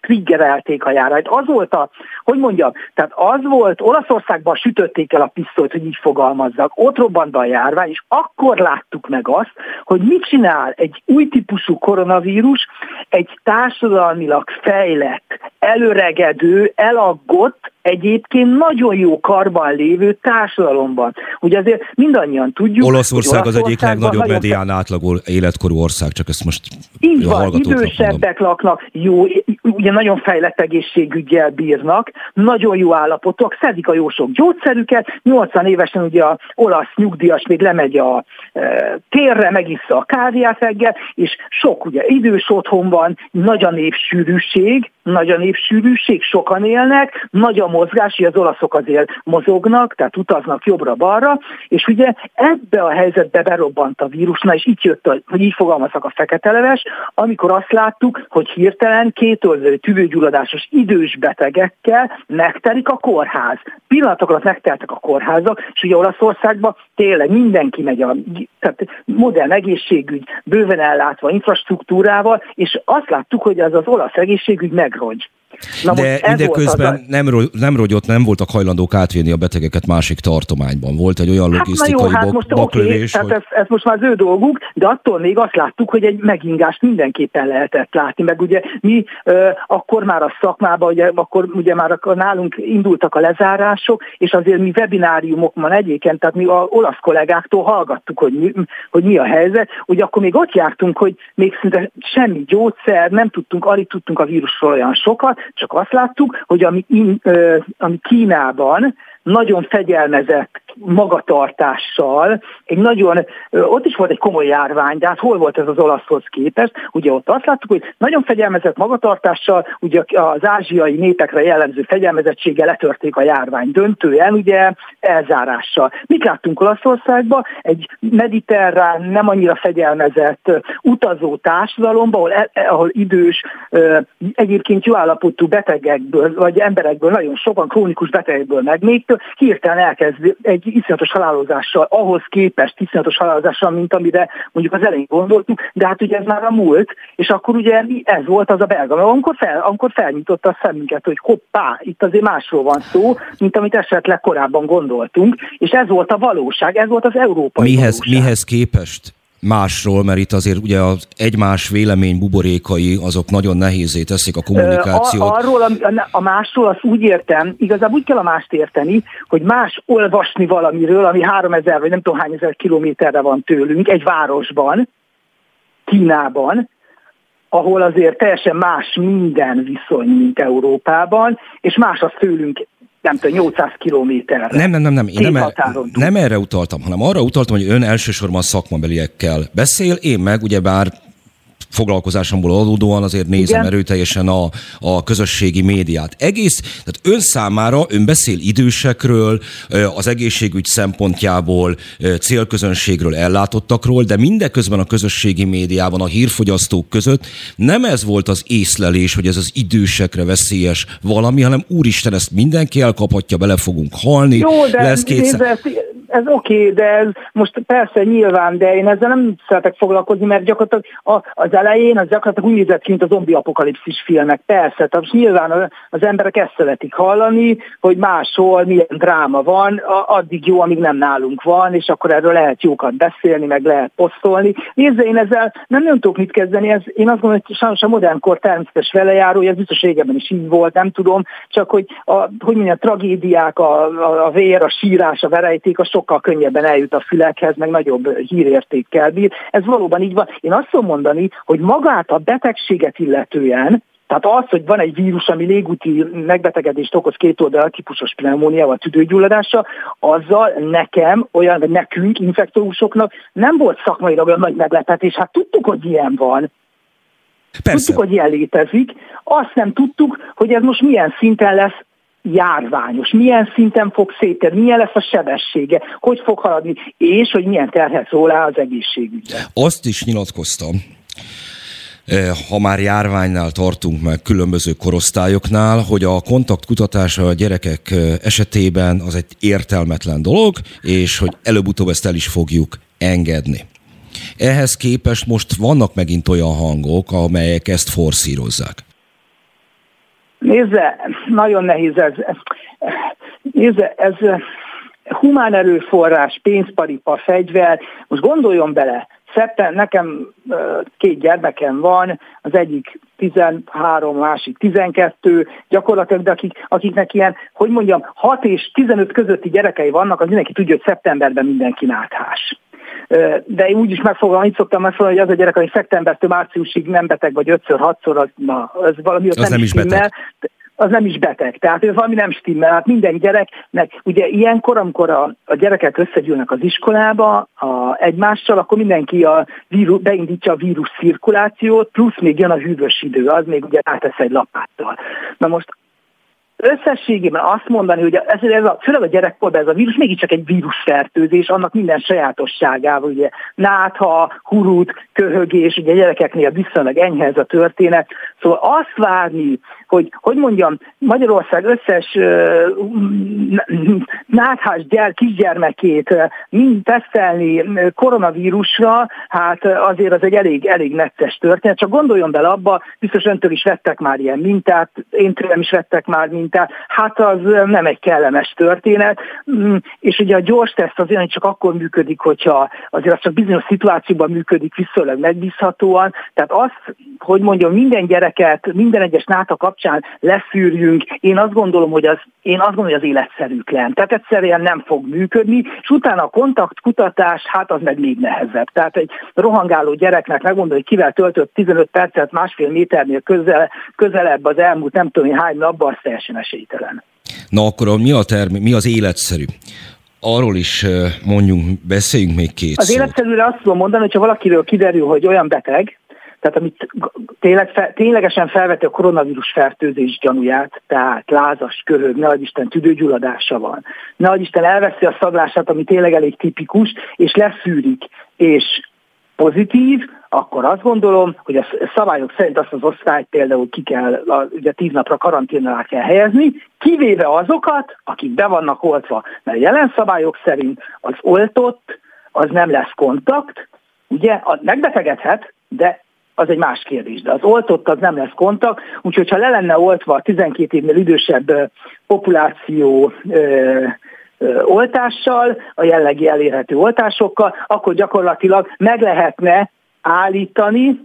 triggerelték a járányt. Az volt a, hogy mondjam, tehát az volt, Olaszországban sütötték el a pisztolyt, hogy így fogalmazzak, ott robbant a járvány, és akkor láttuk meg azt, hogy mit csinál egy új típusú koronavírus, egy társadalmilag fejlett, előregedő, elaggott, ott egyébként nagyon jó karban lévő társadalomban. Ugye azért mindannyian tudjuk, Olaszország az egyik legnagyobb medián átlagú életkorú ország, csak ezt most Így van, idősebbek laknak, jó, ugye nagyon fejlett egészségügyel bírnak, nagyon jó állapotok, szedik a jó sok gyógyszerüket, 80 évesen ugye a olasz nyugdíjas még lemegy a e, térre, megissza a kávéját reggel, és sok ugye idős otthon van, nagy a népsűrűség, nagy a népsűrűség, sokan élnek, nagy a mozgás, hogy az olaszok azért mozognak, tehát utaznak jobbra-balra, és ugye ebbe a helyzetbe berobbant a vírus, na és itt jött, a, hogy így fogalmaztak a fekete leves, amikor azt láttuk, hogy hirtelen kétolvő tüvőgyulladásos idős betegekkel megtelik a kórház. Pillanatok alatt megteltek a kórházak, és ugye Olaszországban tényleg mindenki megy a tehát modern egészségügy, bőven ellátva infrastruktúrával, és azt láttuk, hogy ez az olasz egészségügy megrogy. Na De mindeközben nem, nem rogyott, nem voltak hajlandók átvinni a betegeket másik tartományban. Volt egy olyan logisztikai hát, jó, hát most baklövés. Okay, hogy... ez, ez most már az ő dolguk, de attól még azt láttuk, hogy egy megingást mindenképpen lehetett látni. Meg ugye mi uh, akkor már a szakmában, ugye, akkor ugye már akkor nálunk indultak a lezárások, és azért mi webináriumokban egyébként, tehát mi a olasz kollégáktól hallgattuk, hogy mi, hogy mi a helyzet, ugye akkor még ott jártunk, hogy még szinte semmi gyógyszer, nem tudtunk, alig tudtunk a vírusról olyan sokat, csak azt láttuk, hogy ami, in, ami Kínában nagyon fegyelmezett magatartással, egy nagyon, ott is volt egy komoly járvány, de hát hol volt ez az olaszhoz képest? Ugye ott azt láttuk, hogy nagyon fegyelmezett magatartással, ugye az ázsiai népekre jellemző fegyelmezettséggel letörték a járvány döntően, ugye elzárással. Mit láttunk Olaszországban? Egy mediterrán, nem annyira fegyelmezett utazó társadalomban, ahol, e, ahol idős, egyébként jó állapotú betegekből, vagy emberekből, nagyon sokan krónikus betegekből megnéztől, hirtelen elkezd egy iszonyatos halálozással, ahhoz képest iszonyatos halálozással, mint amire mondjuk az elején gondoltuk, de hát ugye ez már a múlt, és akkor ugye ez volt az a belga, amikor, fel, amikor felnyitotta a szemünket, hogy hoppá, itt azért másról van szó, mint amit esetleg korábban gondoltunk, és ez volt a valóság, ez volt az európai mihez, valóság. Mihez képest? Másról, mert itt azért ugye az egymás vélemény buborékai azok nagyon nehézé teszik a kommunikációt. A, arról a, a másról azt úgy értem, igazából úgy kell a mást érteni, hogy más olvasni valamiről, ami 3000 vagy nem tudom hány ezer kilométerre van tőlünk, egy városban, Kínában, ahol azért teljesen más minden viszony, mint Európában, és más az tőlünk nem tudom, 800 kilométerre. Nem, nem, nem, nem. Én nem, nem erre utaltam, hanem arra utaltam, hogy ön elsősorban szakmabeliekkel beszél, én meg ugyebár foglalkozásomból adódóan azért nézem Igen. erőteljesen a, a közösségi médiát. Egész, tehát ön számára, ön beszél idősekről, az egészségügy szempontjából, célközönségről, ellátottakról, de mindeközben a közösségi médiában, a hírfogyasztók között nem ez volt az észlelés, hogy ez az idősekre veszélyes valami, hanem úristen, ezt mindenki elkaphatja, bele fogunk halni, Jó, de lesz kétszer ez oké, okay, de ez most persze nyilván, de én ezzel nem szeretek foglalkozni, mert gyakorlatilag az elején az gyakorlatilag úgy nézett ki, mint a zombi apokalipszis filmek. Persze, tehát nyilván az emberek ezt szeretik hallani, hogy máshol milyen dráma van, addig jó, amíg nem nálunk van, és akkor erről lehet jókat beszélni, meg lehet posztolni. Nézze, én ezzel nem nagyon tudok mit kezdeni, ez, én azt gondolom, hogy sajnos a modern kor természetes velejáró, ez biztos régebben is így volt, nem tudom, csak hogy a, hogy mondja, a tragédiák, a, a, a vér, a sírás, a verejték, a sokkal könnyebben eljut a fülekhez, meg nagyobb hírértékkel bír. Ez valóban így van. Én azt tudom mondani, hogy magát a betegséget illetően, tehát az, hogy van egy vírus, ami légúti megbetegedést okoz két oldal típusos pneumóniával, tüdőgyulladással, azzal nekem, olyan, vagy nekünk, infektóusoknak nem volt szakmailag olyan nagy meglepetés. Hát tudtuk, hogy ilyen van. Persze. Tudtuk, hogy ilyen létezik. Azt nem tudtuk, hogy ez most milyen szinten lesz járványos, milyen szinten fog szétérni, milyen lesz a sebessége, hogy fog haladni, és hogy milyen terhet szól az egészségügyre. Azt is nyilatkoztam, ha már járványnál tartunk meg különböző korosztályoknál, hogy a kontaktkutatás a gyerekek eh, esetében az egy értelmetlen dolog, és hogy előbb-utóbb ezt el is fogjuk engedni. Ehhez képest most vannak megint olyan hangok, amelyek ezt forszírozzák. Nézze, nagyon nehéz ez. Nézze, ez humán erőforrás, pénzparipa, fegyver. Most gondoljon bele, szeptem, nekem két gyermekem van, az egyik 13, másik 12, gyakorlatilag, de akik, akiknek ilyen, hogy mondjam, 6 és 15 közötti gyerekei vannak, az mindenki tudja, hogy szeptemberben mindenki náthás. De én úgy is megfogalmam, így szoktam megfogalmazni, hogy az a gyerek, aki szeptembertől márciusig nem beteg, vagy ötször, hatszor, az, na, az valami az nem, nem is beteg az nem is beteg. Tehát ez valami nem stimmel. Hát minden gyereknek, ugye ilyenkor, amikor a, a gyerekek összegyűlnek az iskolába a, egymással, akkor mindenki a vírus, beindítja a vírus cirkulációt, plusz még jön a hűvös idő, az még ugye átesz egy lapáttal. Na most összességében azt mondani, hogy ez, ez a, főleg a gyerekkorban ez a vírus mégiscsak egy vírusfertőzés, annak minden sajátosságával, ugye nátha, hurut, köhögés, ugye gyerekeknél viszonylag enyhe ez a történet. Szóval azt várni, hogy, hogy mondjam, Magyarország összes náthás gyár, kisgyermekét mind tesztelni koronavírusra, hát azért az egy elég, elég necces történet. Csak gondoljon bele abba, biztos öntől is vettek már ilyen mintát, én tőlem is vettek már mintát, hát az nem egy kellemes történet, és ugye a gyors teszt azért csak akkor működik, hogyha azért az csak bizonyos szituációban működik viszonylag megbízhatóan, tehát az, hogy mondjam, minden gyereket, minden egyes náta kapcsán leszűrjünk, én azt gondolom, hogy az, én azt gondolom, hogy az életszerűtlen. Tehát egyszerűen nem fog működni, és utána a kontaktkutatás, hát az meg még nehezebb. Tehát egy rohangáló gyereknek megmondani, hogy kivel töltött 15 percet másfél méternél közel, közelebb az elmúlt nem tudom hány napban, az teljesen esélytelen. Na akkor mi a termi, mi az életszerű? arról is mondjunk, beszéljünk még két Az életszerűre azt tudom mondani, hogyha valakiről kiderül, hogy olyan beteg, tehát amit tényleg, ténylegesen felveti a koronavírus fertőzés gyanúját, tehát lázas, köhög, ne Isten tüdőgyulladása van, ne Isten elveszi a szaglását, ami tényleg elég tipikus, és leszűrik, és pozitív, akkor azt gondolom, hogy a szabályok szerint azt az osztályt például ki kell, ugye tíz napra karantén kell helyezni, kivéve azokat, akik be vannak oltva. Mert jelen szabályok szerint az oltott, az nem lesz kontakt, ugye megbetegedhet, de az egy más kérdés, de az oltott az nem lesz kontakt, úgyhogy ha le lenne oltva a 12 évnél idősebb populáció oltással, a jellegi elérhető oltásokkal, akkor gyakorlatilag meg lehetne állítani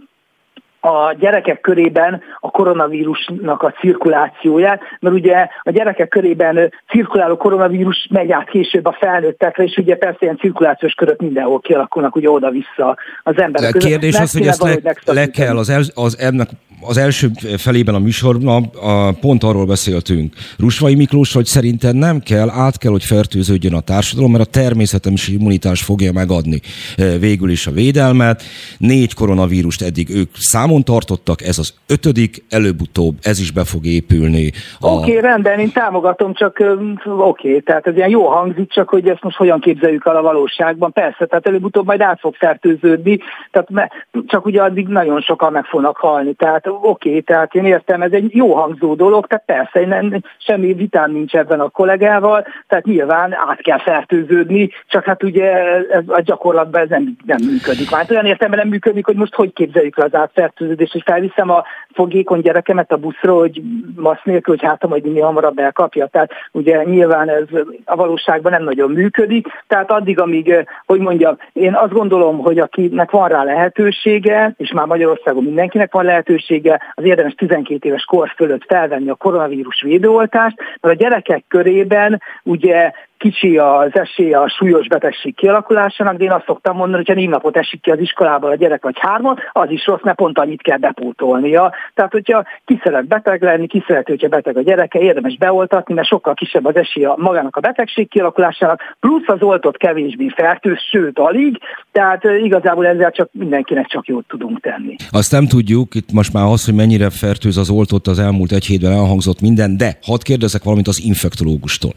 a gyerekek körében a koronavírusnak a cirkulációját, mert ugye a gyerekek körében cirkuláló koronavírus megy át később a felnőttekre, és ugye persze ilyen cirkulációs körök mindenhol kialakulnak ugye oda-vissza az között. A kérdés az, hogy ezt le, le kell, az, el, az ennek az első felében a műsorban a, pont arról beszéltünk. Rusvai Miklós, hogy szerintem nem kell, át kell, hogy fertőződjön a társadalom, mert a természetes immunitás fogja megadni e, végül is a védelmet. Négy koronavírust eddig ők számon tartottak, ez az ötödik, előbb-utóbb ez is be fog épülni. A... Oké, okay, rendben, én támogatom, csak oké, okay, tehát ez ilyen jó hangzik, csak hogy ezt most hogyan képzeljük el a valóságban. Persze, tehát előbb-utóbb majd át fog fertőződni, tehát csak ugye addig nagyon sokan meg fognak halni. Tehát oké, okay, tehát én értem, ez egy jó hangzó dolog, tehát persze, nem, semmi vitám nincs ebben a kollégával, tehát nyilván át kell fertőződni, csak hát ugye ez a gyakorlatban ez nem, nem működik. Hát olyan értelme nem működik, hogy most hogy képzeljük le az átfertőződést, hogy felviszem a fogékony gyerekemet a buszra, hogy masz nélkül, hogy hát majd mi hamarabb elkapja. Tehát ugye nyilván ez a valóságban nem nagyon működik, tehát addig, amíg, hogy mondjam, én azt gondolom, hogy akinek van rá lehetősége, és már Magyarországon mindenkinek van lehetősége, az érdemes 12 éves kor fölött felvenni a koronavírus védőoltást, mert a gyerekek körében ugye kicsi az esélye a súlyos betegség kialakulásának, de én azt szoktam mondani, hogy ha négy napot esik ki az iskolából a gyerek vagy hármat, az is rossz, mert pont annyit kell bepótolnia. Tehát, hogyha ki szeret beteg lenni, ki szeret, hogyha beteg a gyereke, érdemes beoltatni, mert sokkal kisebb az esélye magának a betegség kialakulásának, plusz az oltott kevésbé fertőz, sőt alig, tehát igazából ezzel csak mindenkinek csak jót tudunk tenni. Azt nem tudjuk, itt most már az, hogy mennyire fertőz az oltott az elmúlt egy hétben elhangzott minden, de hadd kérdezek valamit az infektológustól.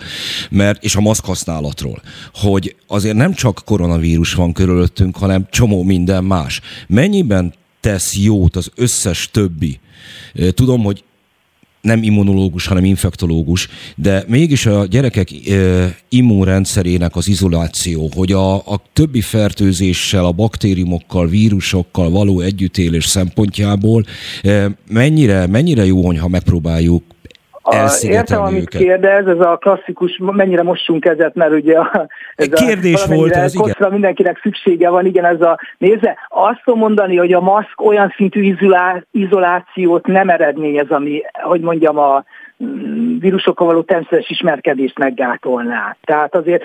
Mert, és a maszk használatról, hogy azért nem csak koronavírus van körülöttünk, hanem csomó minden más. Mennyiben tesz jót az összes többi? Tudom, hogy nem immunológus, hanem infektológus, de mégis a gyerekek immunrendszerének az izoláció, hogy a, a többi fertőzéssel, a baktériumokkal, vírusokkal való együttélés szempontjából mennyire, mennyire jó, ha megpróbáljuk Értem, amit őket. kérdez, ez a klasszikus, mennyire mossunk kezet, mert ugye a, ez Kérdés a, volt ez, igen. mindenkinek szüksége van, igen, ez a nézze. Azt tudom mondani, hogy a maszk olyan szintű izolá, izolációt nem eredményez, ami, hogy mondjam, a vírusokkal való természetes ismerkedést meggátolná. Tehát azért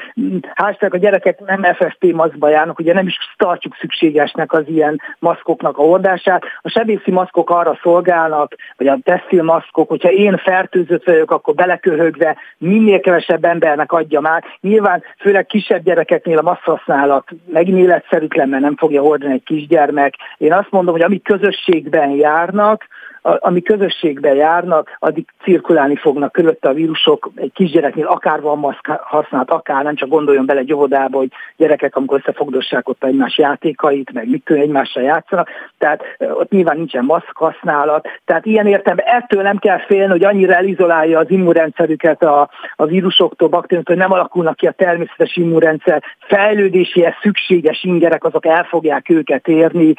házták a gyerekek nem FFP maszkba járnak, ugye nem is tartjuk szükségesnek az ilyen maszkoknak a hordását. A sebészi maszkok arra szolgálnak, vagy a textil maszkok, hogyha én fertőzött vagyok, akkor beleköhögve minél kevesebb embernek adja már. Nyilván főleg kisebb gyerekeknél a maszkhasználat megint életszerűtlen, mert nem fogja hordani egy kisgyermek. Én azt mondom, hogy amik közösségben járnak, ami közösségbe járnak, addig cirkulálni fognak körülötte a vírusok, egy kisgyereknél akár van maszk használat, akár nem csak gondoljon bele egy óvodába, hogy gyerekek, amikor összefogdossák ott egymás játékait, meg mit tudom, egymással játszanak, tehát ott nyilván nincsen maszk használat, tehát ilyen értelemben ettől nem kell félni, hogy annyira elizolálja az immunrendszerüket a, a vírusoktól, baktériumoktól, hogy nem alakulnak ki a természetes immunrendszer. Fejlődéséhez szükséges ingerek, azok el fogják őket érni.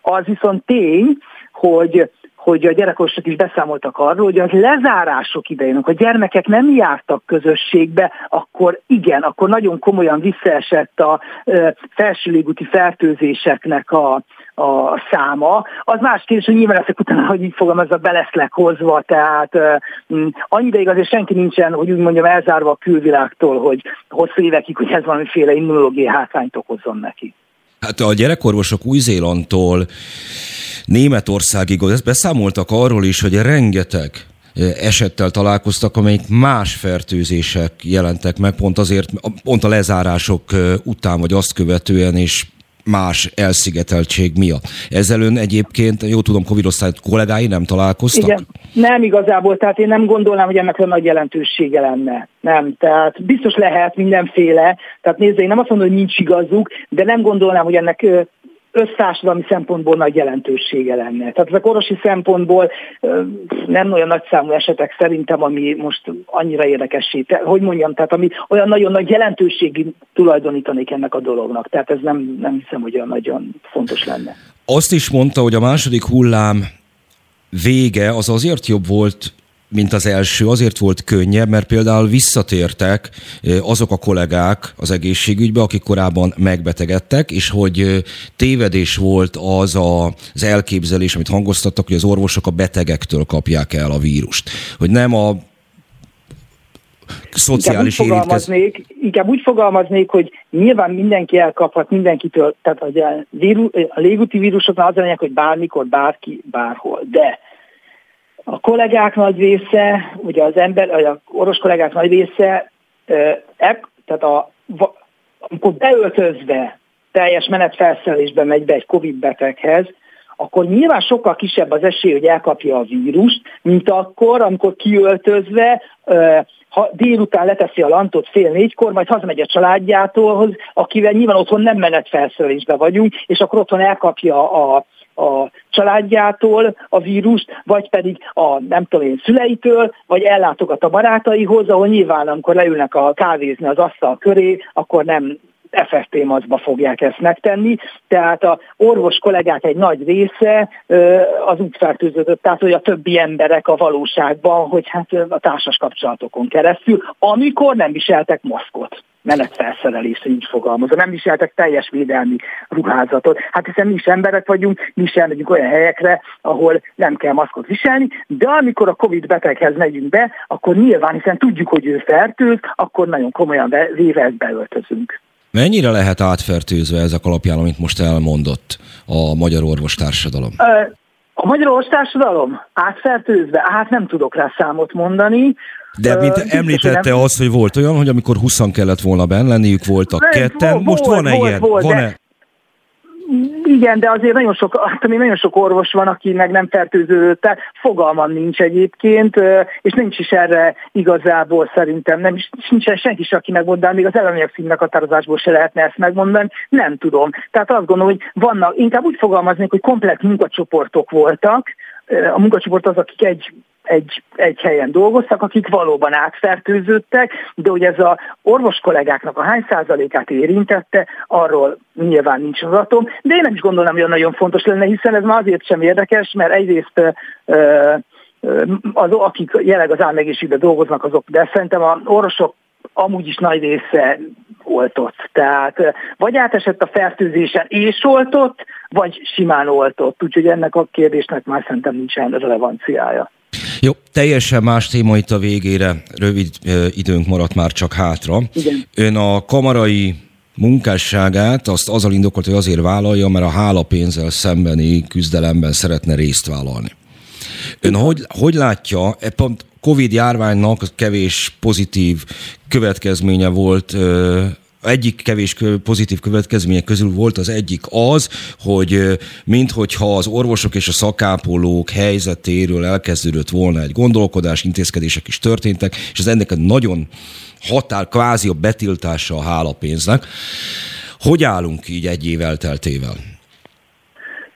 Az viszont tény, hogy hogy a gyerekosok is beszámoltak arról, hogy az lezárások idején, amikor a gyermekek nem jártak közösségbe, akkor igen, akkor nagyon komolyan visszaesett a felső légúti fertőzéseknek a, a száma. Az más kérdés, hogy nyilván ezek utána, hogy így fogalmazza, be lesznek hozva, tehát uh, annyi ideig azért senki nincsen, hogy úgy mondjam, elzárva a külvilágtól, hogy hosszú évekig, hogy ez valamiféle immunológiai hátrányt okozzon neki. Hát a gyerekorvosok Új-Zélandtól Németországig beszámoltak arról is, hogy rengeteg esettel találkoztak, amelyik más fertőzések jelentek meg, pont azért, pont a lezárások után, vagy azt követően, és más elszigeteltség miatt. Ezzel ön egyébként, jó tudom, covid kollégái nem találkoztak? Igen, nem igazából, tehát én nem gondolnám, hogy ennek olyan nagy jelentősége lenne. Nem, tehát biztos lehet mindenféle, tehát nézd, én nem azt mondom, hogy nincs igazuk, de nem gondolnám, hogy ennek össztársadalmi szempontból nagy jelentősége lenne. Tehát ezek orvosi szempontból nem olyan nagy számú esetek szerintem, ami most annyira érdekessé, hogy mondjam, tehát ami olyan nagyon nagy jelentőségi tulajdonítanék ennek a dolognak. Tehát ez nem, nem hiszem, hogy olyan nagyon fontos lenne. Azt is mondta, hogy a második hullám vége az azért jobb volt mint az első, azért volt könnyebb, mert például visszatértek azok a kollégák az egészségügybe, akik korábban megbetegedtek, és hogy tévedés volt az a, az elképzelés, amit hangoztattak, hogy az orvosok a betegektől kapják el a vírust. Hogy nem a szociális inkább úgy, fogalmaznék, inkább úgy fogalmaznék, hogy nyilván mindenki elkaphat mindenkitől, tehát a, víru, a légúti vírusoknál az a lényeg, hogy bármikor, bárki, bárhol. De a kollégák nagy része, ugye az ember, vagy a orvos kollégák nagy része, tehát a, amikor beöltözve teljes menetfelszerelésben megy be egy Covid beteghez, akkor nyilván sokkal kisebb az esély, hogy elkapja a vírust, mint akkor, amikor kiöltözve, ha délután leteszi a lantot fél négykor, majd hazamegy a családjától, akivel nyilván otthon nem menetfelszerelésbe vagyunk, és akkor otthon elkapja a, a családjától a vírust, vagy pedig a nem tudom én szüleitől, vagy ellátogat a barátaihoz, ahol nyilván amikor leülnek a kávézni az asztal köré, akkor nem FFP maszkba fogják ezt megtenni, tehát a orvos kollégák egy nagy része az úgy tehát hogy a többi emberek a valóságban, hogy hát a társas kapcsolatokon keresztül, amikor nem viseltek maszkot menetfelszerelést, így fogalmazom. Nem viseltek teljes védelmi ruházatot. Hát hiszen mi is emberek vagyunk, mi is elmegyünk olyan helyekre, ahol nem kell maszkot viselni, de amikor a Covid beteghez megyünk be, akkor nyilván, hiszen tudjuk, hogy ő fertőz, akkor nagyon komolyan véve ezt beöltözünk. Mennyire lehet átfertőzve ezek alapján, amit most elmondott a Magyar Orvostársadalom? A Magyar Orvostársadalom átfertőzve? Hát nem tudok rá számot mondani. De mint uh, említette nem... az, hogy volt olyan, hogy amikor 20 kellett volna benne lenniük, voltak ketten. Volt, Most van-e volt, ilyen? Volt, van-e? De igen, de azért nagyon sok, hát nagyon sok orvos van, aki meg nem fertőződött, tehát fogalmam nincs egyébként, és nincs is erre igazából szerintem, nem is, nincsen senki is, aki megmondaná, még az ellenanyag határozásból se lehetne ezt megmondani, nem tudom. Tehát azt gondolom, hogy vannak, inkább úgy fogalmaznék, hogy komplet munkacsoportok voltak, a munkacsoport az, akik egy egy, egy helyen dolgoztak, akik valóban átfertőződtek, de hogy ez a orvos kollégáknak a hány százalékát érintette, arról nyilván nincs adatom, de én nem is gondolom, hogy nagyon fontos lenne, hiszen ez már azért sem érdekes, mert egyrészt az, akik jelenleg az álmegészségben dolgoznak, azok, de szerintem a orvosok amúgy is nagy része oltott. Tehát vagy átesett a fertőzésen és oltott, vagy simán oltott. Úgyhogy ennek a kérdésnek már szerintem nincsen relevanciája. Jó, teljesen más téma itt a végére, rövid időnk maradt már csak hátra. Igen. Ön a kamarai munkásságát azt azzal indokolt, hogy azért vállalja, mert a hálapénzzel szembeni küzdelemben szeretne részt vállalni. Ön hogy, hogy látja, e pont Covid járványnak kevés pozitív következménye volt egyik kevés pozitív következmények közül volt az egyik az, hogy minthogyha az orvosok és a szakápolók helyzetéről elkezdődött volna egy gondolkodás, intézkedések is történtek, és ez ennek nagyon határ, kvázi a betiltása a hálapénznek. Hogy állunk így egy év elteltével?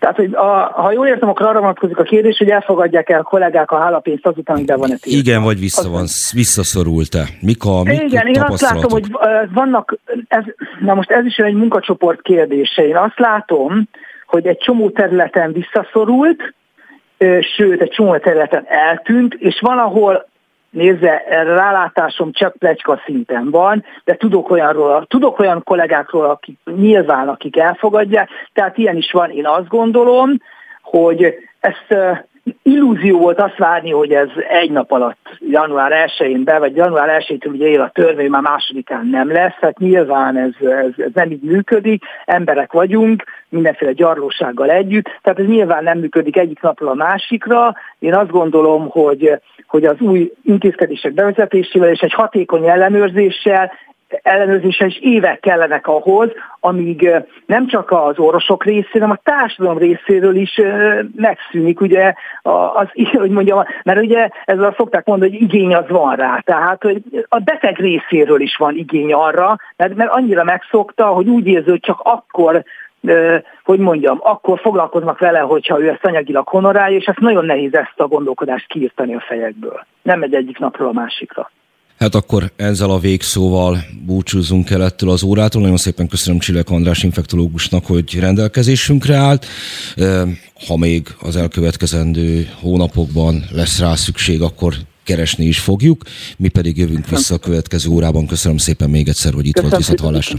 Tehát, hogy a, ha jól értem, akkor arra vonatkozik a kérdés, hogy elfogadják el a kollégák a hálapénzt azután, hogy be van-e Igen, vagy vissza van, visszaszorult-e? Mik a mik Igen, én azt látom, hogy vannak, ez, na most ez is egy munkacsoport kérdése. Én azt látom, hogy egy csomó területen visszaszorult, sőt, egy csomó területen eltűnt, és valahol nézze, rálátásom csak plecska szinten van, de tudok olyanról, tudok olyan kollégákról, akik nyilván, akik elfogadják, tehát ilyen is van, én azt gondolom, hogy ezt illúzió volt azt várni, hogy ez egy nap alatt, január 1-én be, vagy január 1-től ugye él a törvény, már másodikán nem lesz, hát nyilván ez, ez, ez nem így működik, emberek vagyunk, mindenféle gyarlósággal együtt, tehát ez nyilván nem működik egyik napról a másikra. Én azt gondolom, hogy, hogy az új intézkedések bevezetésével és egy hatékony ellenőrzéssel ellenőrzése is évek kellenek ahhoz, amíg nem csak az orvosok részéről, hanem a társadalom részéről is megszűnik, ugye, az, <laughs> hogy mondjam, mert ugye ezzel szokták mondani, hogy igény az van rá, tehát hogy a beteg részéről is van igény arra, mert, mert annyira megszokta, hogy úgy érzi, hogy csak akkor hogy mondjam, akkor foglalkoznak vele, hogyha ő ezt anyagilag honorálja, és ezt nagyon nehéz ezt a gondolkodást kiírtani a fejekből. Nem megy egyik napról a másikra. Hát akkor ezzel a végszóval búcsúzunk el ettől az órától. Nagyon szépen köszönöm Csilek András infektológusnak, hogy rendelkezésünkre állt. Ha még az elkövetkezendő hónapokban lesz rá szükség, akkor keresni is fogjuk. Mi pedig jövünk vissza a következő órában. Köszönöm szépen még egyszer, hogy itt köszönöm volt viszont hallásra.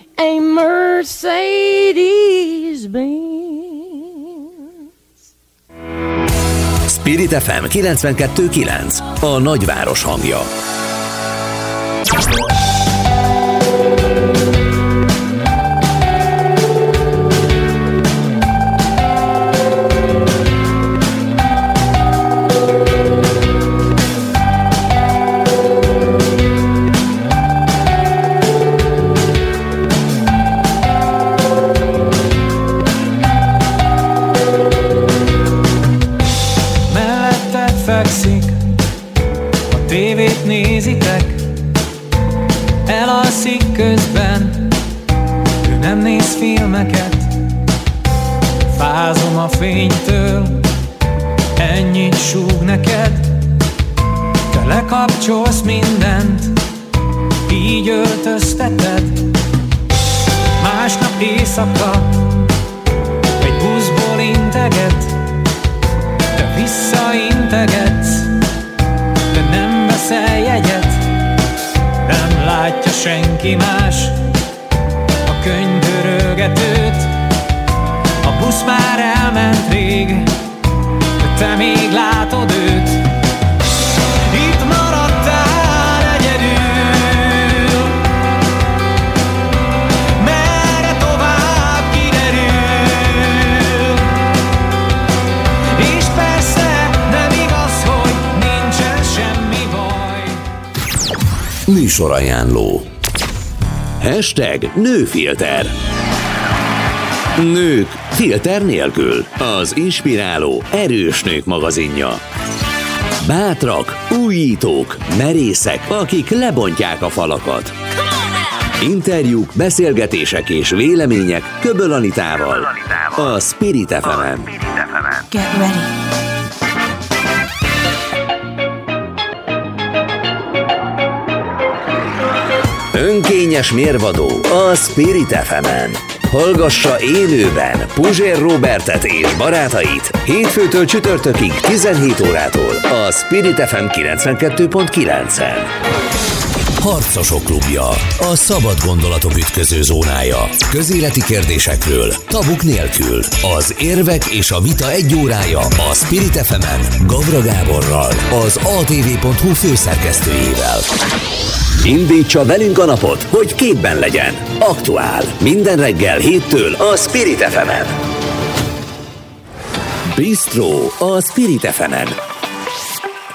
a Mercedes Benz? Spirit FM 92.9 A nagyváros hangja a fénytől. Ennyit súg neked. Te lekapcsolsz mindent. Így öltözteted. Másnap éjszaka Egy buszból integet. Te visszaintegetsz. De nem veszel jegyet. Nem látja senki más. A busz már elment rég, de te még látod őt. Műsorajánló Hashtag nőfilter. Nők filter nélkül Az inspiráló, erős nők magazinja Bátrak, újítók, merészek, akik lebontják a falakat. Interjúk, beszélgetések és vélemények Köböl Anitával. A Spirit fm Get ready. Önkényes mérvadó a Spirit fm Hallgassa élőben Puzsér Robertet és barátait hétfőtől csütörtökig 17 órától a Spirit FM 92.9-en. Harcosok klubja. A szabad gondolatok ütköző zónája. Közéleti kérdésekről, tabuk nélkül. Az érvek és a vita egy órája a Spirit fm Gavra Gáborral, az atv.hu főszerkesztőjével. Indítsa velünk a napot, hogy képben legyen. Aktuál. Minden reggel héttől a Spirit fm -en. Bistro a Spirit fm -en.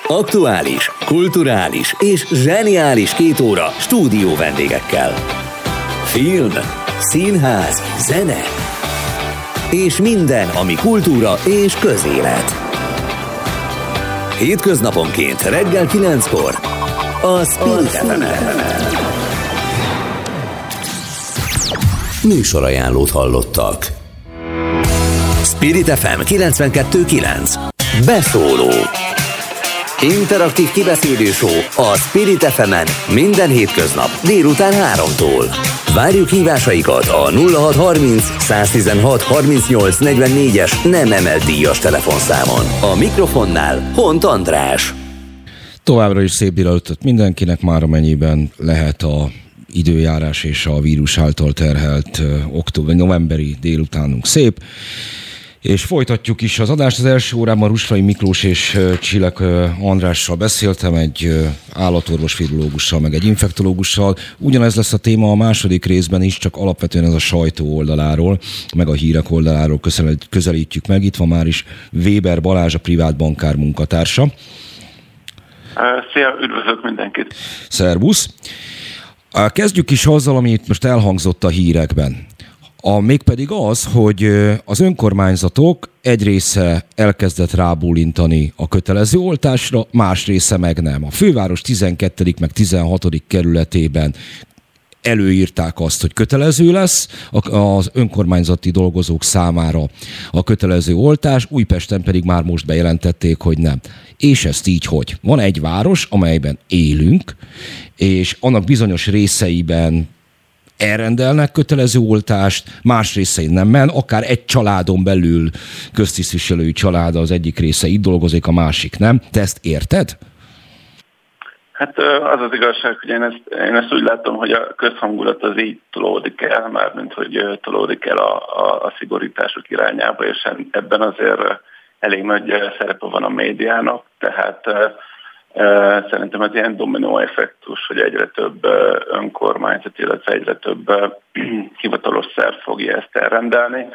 Aktuális, kulturális és zseniális két óra stúdió vendégekkel. Film, színház, zene és minden, ami kultúra és közélet. Hétköznaponként reggel 9-kor a Spirit fm Műsorajánlót hallottak. Spirit FM 92.9 Beszóló Interaktív kibeszélő a Spirit fm minden hétköznap délután 3-tól. Várjuk hívásaikat a 0630 116 38 44-es nem emelt díjas telefonszámon. A mikrofonnál Hont András. Továbbra is szép délelőttet mindenkinek, már amennyiben lehet a időjárás és a vírus által terhelt október, novemberi délutánunk szép. És folytatjuk is az adást. Az első órában Rusfai Miklós és Csilek Andrással beszéltem, egy állatorvos filológussal, meg egy infektológussal. Ugyanez lesz a téma a második részben is, csak alapvetően ez a sajtó oldaláról, meg a hírek oldaláról közelítjük meg. Itt van már is Weber Balázs, a privát bankár munkatársa. Szia, üdvözlök mindenkit! Szervusz! Kezdjük is azzal, ami itt most elhangzott a hírekben. A mégpedig az, hogy az önkormányzatok egy része elkezdett rábólintani a kötelező oltásra, más része meg nem. A főváros 12. meg 16. kerületében előírták azt, hogy kötelező lesz az önkormányzati dolgozók számára a kötelező oltás, Újpesten pedig már most bejelentették, hogy nem. És ezt így, hogy van egy város, amelyben élünk, és annak bizonyos részeiben elrendelnek kötelező oltást, más részein nem men, akár egy családon belül köztisztviselői család az egyik része itt dolgozik, a másik nem. Te ezt érted? Hát az az igazság, hogy én ezt, én ezt úgy látom, hogy a közhangulat az így tolódik el, már mint hogy tolódik el a, a, a szigorítások irányába, és ebben azért elég nagy szerepe van a médiának, tehát Szerintem ez ilyen dominó effektus, hogy egyre több önkormányzat, illetve egyre több <clears throat> hivatalos szerv fogja ezt elrendelni.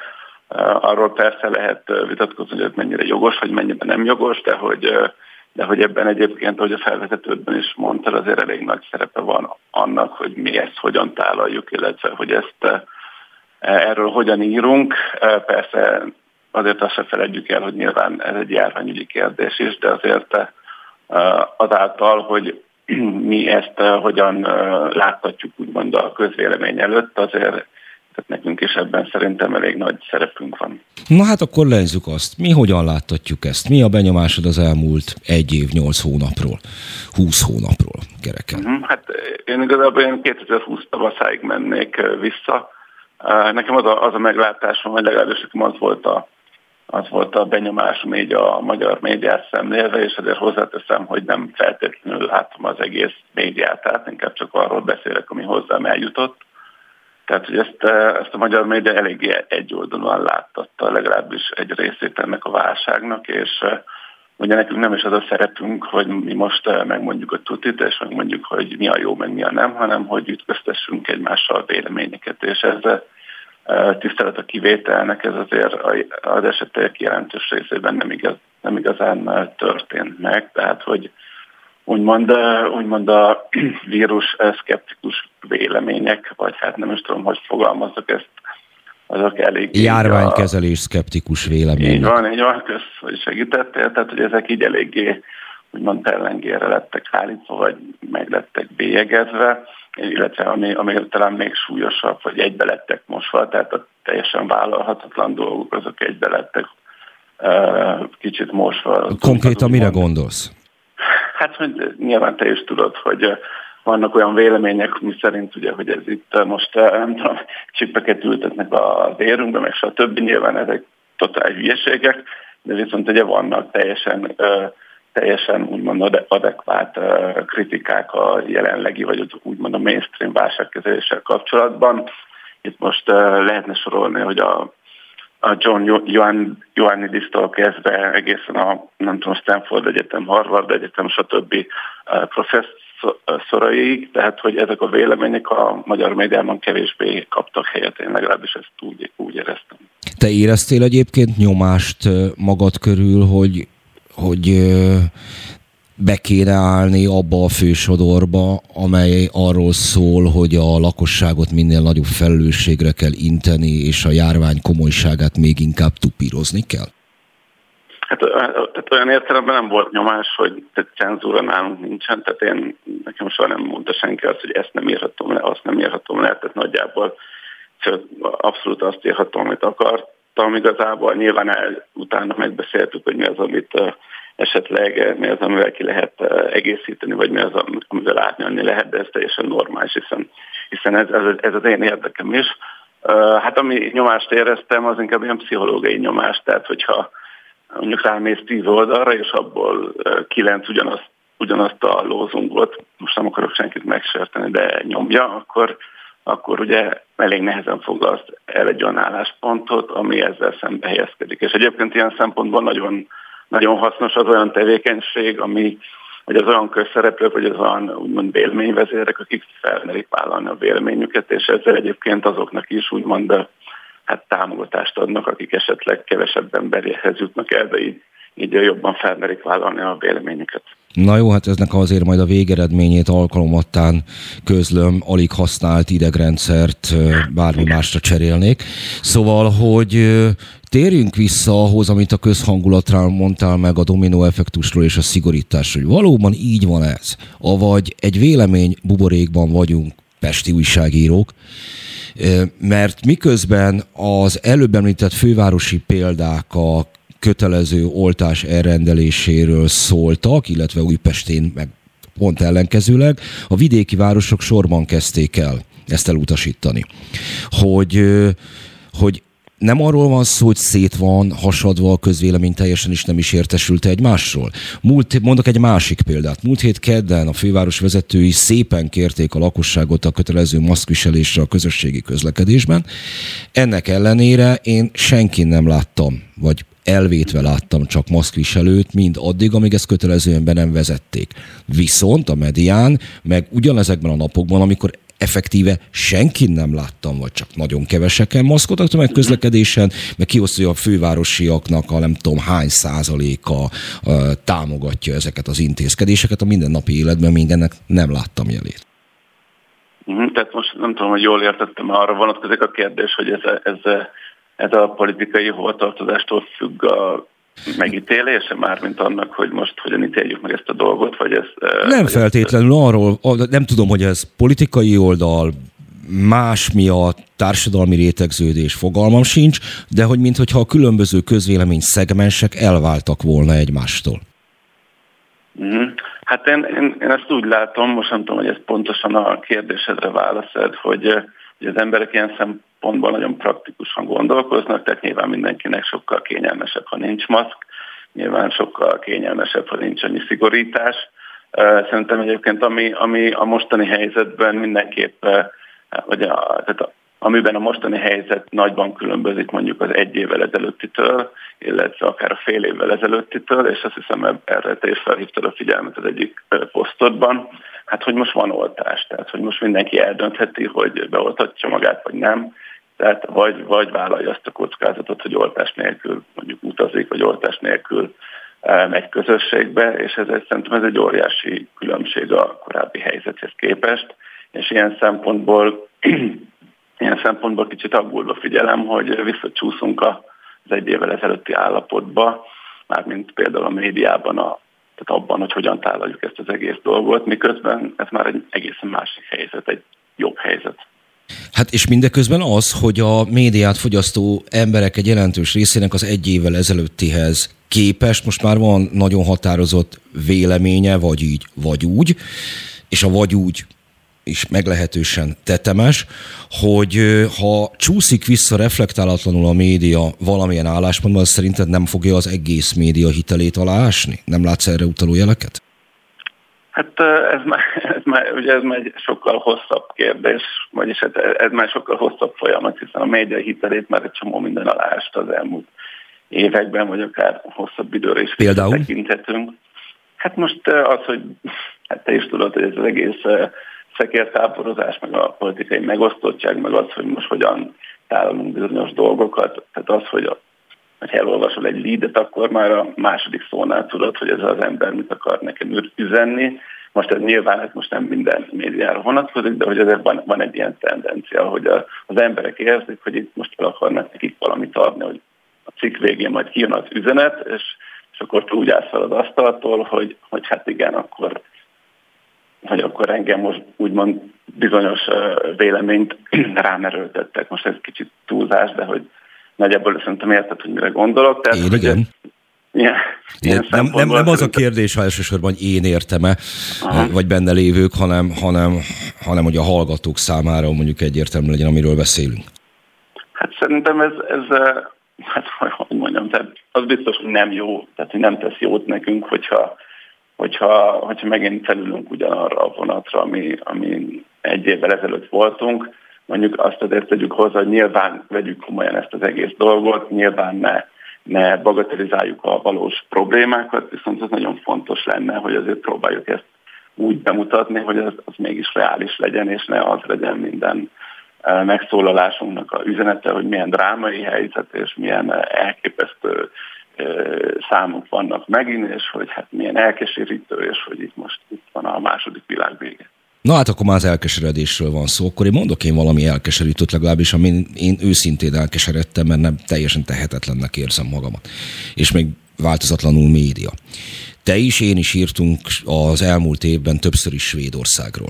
Arról persze lehet vitatkozni, hogy ez mennyire jogos, vagy mennyire nem jogos, de hogy, de hogy ebben egyébként, ahogy a felvezetődben is mondtad, azért elég nagy szerepe van annak, hogy mi ezt hogyan tálaljuk, illetve hogy ezt erről hogyan írunk. Persze azért azt se feledjük el, hogy nyilván ez egy járványügyi kérdés is, de azért azáltal, hogy <clears throat> mi ezt hogyan láthatjuk úgymond a közvélemény előtt, azért tehát nekünk is ebben szerintem elég nagy szerepünk van. Na hát akkor lezzük azt. Mi hogyan láthatjuk ezt? Mi a benyomásod az elmúlt egy év, nyolc hónapról, húsz hónapról kereken? Uh-huh. Hát én igazából én 2020 tavaszáig mennék vissza. Nekem az a, az a meglátásom, vagy legalábbis nekem az volt a az volt a benyomásom így a magyar médiát szemlélve, és azért hozzáteszem, hogy nem feltétlenül látom az egész médiát, tehát inkább csak arról beszélek, ami hozzám eljutott. Tehát, hogy ezt, ezt a magyar média eléggé egyoldalúan láttatta, legalábbis egy részét ennek a válságnak, és ugye nekünk nem is az a szerepünk, hogy mi most megmondjuk a tutit, és megmondjuk, hogy mi a jó, meg mi a nem, hanem hogy ütköztessünk egymással véleményeket, és ezzel tisztelet a kivételnek, ez azért az esetek jelentős részében nem, igaz, nem igazán történt meg, tehát hogy úgymond, úgymond a <clears throat> vírus szkeptikus vélemények, vagy hát nem is tudom, hogy fogalmazok ezt, azok elég... Járványkezelés a... szkeptikus vélemények. Így van, így van, kösz, hogy segítettél, tehát hogy ezek így eléggé úgymond pellengére lettek állítva, vagy meg lettek bélyegezve, illetve ami, ami talán még súlyosabb, hogy egybe lettek mosva, tehát a teljesen vállalhatatlan dolgok azok egybe lettek kicsit mosva. Konkrétan mire gondolsz? Hát, hogy nyilván te is tudod, hogy vannak olyan vélemények, mi szerint ugye, hogy ez itt most nem tudom, csipeket ültetnek a vérünkbe, meg stb. Nyilván ezek totál hülyeségek, de viszont ugye vannak teljesen teljesen úgymond adekvát kritikák a jelenlegi, vagy úgymond a mainstream válságkezeléssel kapcsolatban. Itt most lehetne sorolni, hogy a a John Ioannidis-tól kezdve egészen a, nem tudom, Stanford Egyetem, Harvard Egyetem, stb. professzoraig, tehát hogy ezek a vélemények a magyar médiában kevésbé kaptak helyet, én legalábbis ezt úgy, úgy éreztem. Te éreztél egyébként nyomást magad körül, hogy, hogy be kéne állni abba a fősodorba, amely arról szól, hogy a lakosságot minél nagyobb felelősségre kell inteni, és a járvány komolyságát még inkább tupírozni kell? Hát tehát olyan értelemben nem volt nyomás, hogy tehát cenzúra nálunk nincsen, tehát én nekem soha nem mondta senki azt, hogy ezt nem írhatom le, azt nem írhatom le, tehát nagyjából abszolút azt írhatom, amit akartam igazából. Nyilván el, utána megbeszéltük, hogy mi az, amit esetleg mi az, amivel ki lehet eh, egészíteni, vagy mi az, amivel átnyalni lehet, de ez teljesen normális, hiszen, hiszen ez, ez, ez az én érdekem is. Hát ami nyomást éreztem, az inkább ilyen pszichológiai nyomás, tehát hogyha mondjuk rámész tíz oldalra, és abból kilenc ugyanazt, ugyanazt a lózungot, most nem akarok senkit megsérteni, de nyomja, akkor, akkor ugye elég nehezen foglalsz el egy olyan álláspontot, ami ezzel szembe helyezkedik. És egyébként ilyen szempontból nagyon nagyon hasznos az olyan tevékenység, ami hogy az olyan közszereplők, vagy az olyan úgymond véleményvezérek, akik felmerik vállalni a véleményüket, és ezzel egyébként azoknak is úgymond hát támogatást adnak, akik esetleg kevesebb emberhez jutnak el, de így, így jobban felmerik vállalni a véleményüket. Na jó, hát eznek azért majd a végeredményét alkalomattán közlöm, alig használt idegrendszert bármi másra cserélnék. Szóval, hogy térjünk vissza ahhoz, amit a közhangulatra mondtál meg a dominó effektusról és a szigorításról. Valóban így van ez? Avagy egy vélemény buborékban vagyunk, pesti újságírók, mert miközben az előbb említett fővárosi példák a kötelező oltás elrendeléséről szóltak, illetve Újpestén meg pont ellenkezőleg, a vidéki városok sorban kezdték el ezt elutasítani. Hogy, hogy nem arról van szó, hogy szét van hasadva a közvélemény teljesen is nem is értesült egymásról. Múlt, mondok egy másik példát. Múlt hét kedden a főváros vezetői szépen kérték a lakosságot a kötelező maszkviselésre a közösségi közlekedésben. Ennek ellenére én senkin nem láttam, vagy elvétve láttam csak maszkviselőt, mind addig, amíg ezt kötelezően be nem vezették. Viszont a medián, meg ugyanezekben a napokban, amikor effektíve senki nem láttam, vagy csak nagyon keveseken maszkoltak tömegközlekedésen, meg kiosztja a fővárosiaknak a nem tudom hány százaléka támogatja ezeket az intézkedéseket a mindennapi életben, még ennek nem láttam jelét. Mhm, tehát most nem tudom, hogy jól értettem, arra vonatkozik a kérdés, hogy ez, ez, ez a politikai hovatartozástól függ a megítélése már, mint annak, hogy most hogyan ítéljük meg ezt a dolgot, vagy ez... Nem vagy feltétlenül ezt... arról, nem tudom, hogy ez politikai oldal, más miatt, társadalmi rétegződés, fogalmam sincs, de hogy mintha a különböző közvélemény szegmensek elváltak volna egymástól. Mm-hmm. Hát én, én, én ezt úgy látom, most nem tudom, hogy ez pontosan a kérdésedre válaszad, hogy, hogy az emberek ilyen szem, pontban nagyon praktikusan gondolkoznak, tehát nyilván mindenkinek sokkal kényelmesebb, ha nincs maszk, nyilván sokkal kényelmesebb, ha nincs annyi szigorítás. Szerintem egyébként ami, ami a mostani helyzetben mindenképp, vagy a, tehát a, amiben a mostani helyzet nagyban különbözik mondjuk az egy évvel ezelőttitől, illetve akár a fél évvel ezelőttitől, és azt hiszem erre te is felhívtad a figyelmet az egyik posztodban, hát hogy most van oltás, tehát hogy most mindenki eldöntheti, hogy beoltatja magát vagy nem, tehát vagy, vagy vállalja azt a kockázatot, hogy oltás nélkül mondjuk utazik, vagy oltás nélkül egy közösségbe, és ez egy, szerintem ez egy óriási különbség a korábbi helyzethez képest, és ilyen szempontból, <clears throat> ilyen szempontból kicsit aggódva figyelem, hogy visszacsúszunk az egy évvel ezelőtti állapotba, mármint például a médiában, a, tehát abban, hogy hogyan tálaljuk ezt az egész dolgot, miközben ez már egy egészen másik helyzet, egy jobb helyzet. Hát és mindeközben az, hogy a médiát fogyasztó emberek egy jelentős részének az egy évvel ezelőttihez képest most már van nagyon határozott véleménye, vagy így, vagy úgy, és a vagy úgy is meglehetősen tetemes, hogy ha csúszik vissza reflektálatlanul a média valamilyen álláspontban, az szerinted nem fogja az egész média hitelét aláásni? Nem látsz erre utaló jeleket? Hát ez már, ez már, ugye ez már egy sokkal hosszabb kérdés, vagyis hát ez már sokkal hosszabb folyamat, hiszen a média hitelét már egy csomó minden aláást az elmúlt években, vagy akár hosszabb időre is Például? tekinthetünk. Hát most az, hogy hát te is tudod, hogy ez az egész szekértáborozás, meg a politikai megosztottság, meg az, hogy most hogyan tálalunk bizonyos dolgokat, tehát az, hogy a, hogy elolvasol egy leadet, akkor már a második szónál tudod, hogy ez az ember mit akar nekem üzenni. Most ez nyilván ez most nem minden médiára vonatkozik, de hogy azért van, van egy ilyen tendencia, hogy a, az emberek érzik, hogy itt most el akarnak nekik valamit adni, hogy a cikk végén majd kijön az üzenet, és, és akkor úgy állsz fel az asztaltól, hogy, hogy hát igen, akkor hogy akkor engem most úgymond bizonyos véleményt <clears throat> rám erőltettek. Most ez kicsit túlzás, de hogy nagyjából szerintem érted, hogy mire gondolok. Tehát, én igen. Ilyen, ilyen nem, nem, nem az a kérdés, ha elsősorban én értem-e, vagy benne lévők, hanem, hanem, hanem hogy a hallgatók számára mondjuk egyértelmű legyen, amiről beszélünk. Hát szerintem ez, ez hát hogy mondjam, tehát az biztos, hogy nem jó, tehát hogy nem tesz jót nekünk, hogyha hogyha, hogyha megint felülünk ugyanarra a vonatra, ami, ami egy évvel ezelőtt voltunk, mondjuk azt azért tegyük hozzá, hogy nyilván vegyük komolyan ezt az egész dolgot, nyilván ne, ne bagatelizáljuk a valós problémákat, viszont az nagyon fontos lenne, hogy azért próbáljuk ezt úgy bemutatni, hogy az, az mégis reális legyen, és ne az legyen minden eh, megszólalásunknak a üzenete, hogy milyen drámai helyzet és milyen elképesztő számok vannak megint, és hogy hát milyen elkeserítő, és hogy itt most itt van a második világ. Na hát akkor már az elkeseredésről van szó. Akkor én mondok én valami elkeserítőt legalábbis, amin én őszintén elkeseredtem, mert nem teljesen tehetetlennek érzem magamat. És még változatlanul média. Te is, én is írtunk az elmúlt évben többször is Svédországról.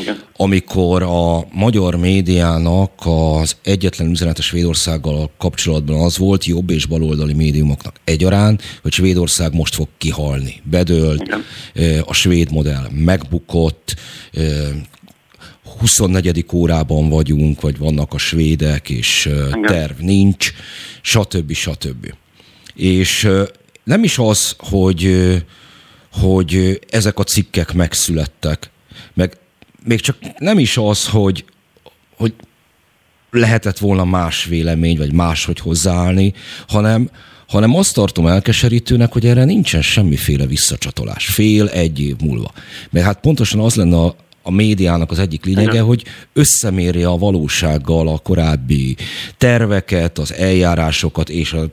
Igen. Amikor a magyar médiának az egyetlen üzenete Svédországgal kapcsolatban az volt jobb és baloldali médiumoknak egyaránt, hogy Svédország most fog kihalni. Bedőlt, Igen. a svéd modell megbukott, 24. órában vagyunk, vagy vannak a svédek, és Igen. terv nincs, stb. stb. És nem is az, hogy, hogy ezek a cikkek megszülettek, meg még csak nem is az, hogy, hogy lehetett volna más vélemény, vagy máshogy hozzáállni, hanem, hanem azt tartom elkeserítőnek, hogy erre nincsen semmiféle visszacsatolás. Fél egy év múlva. Mert hát pontosan az lenne a, a médiának az egyik lényege, hogy összemérje a valósággal a korábbi terveket, az eljárásokat és a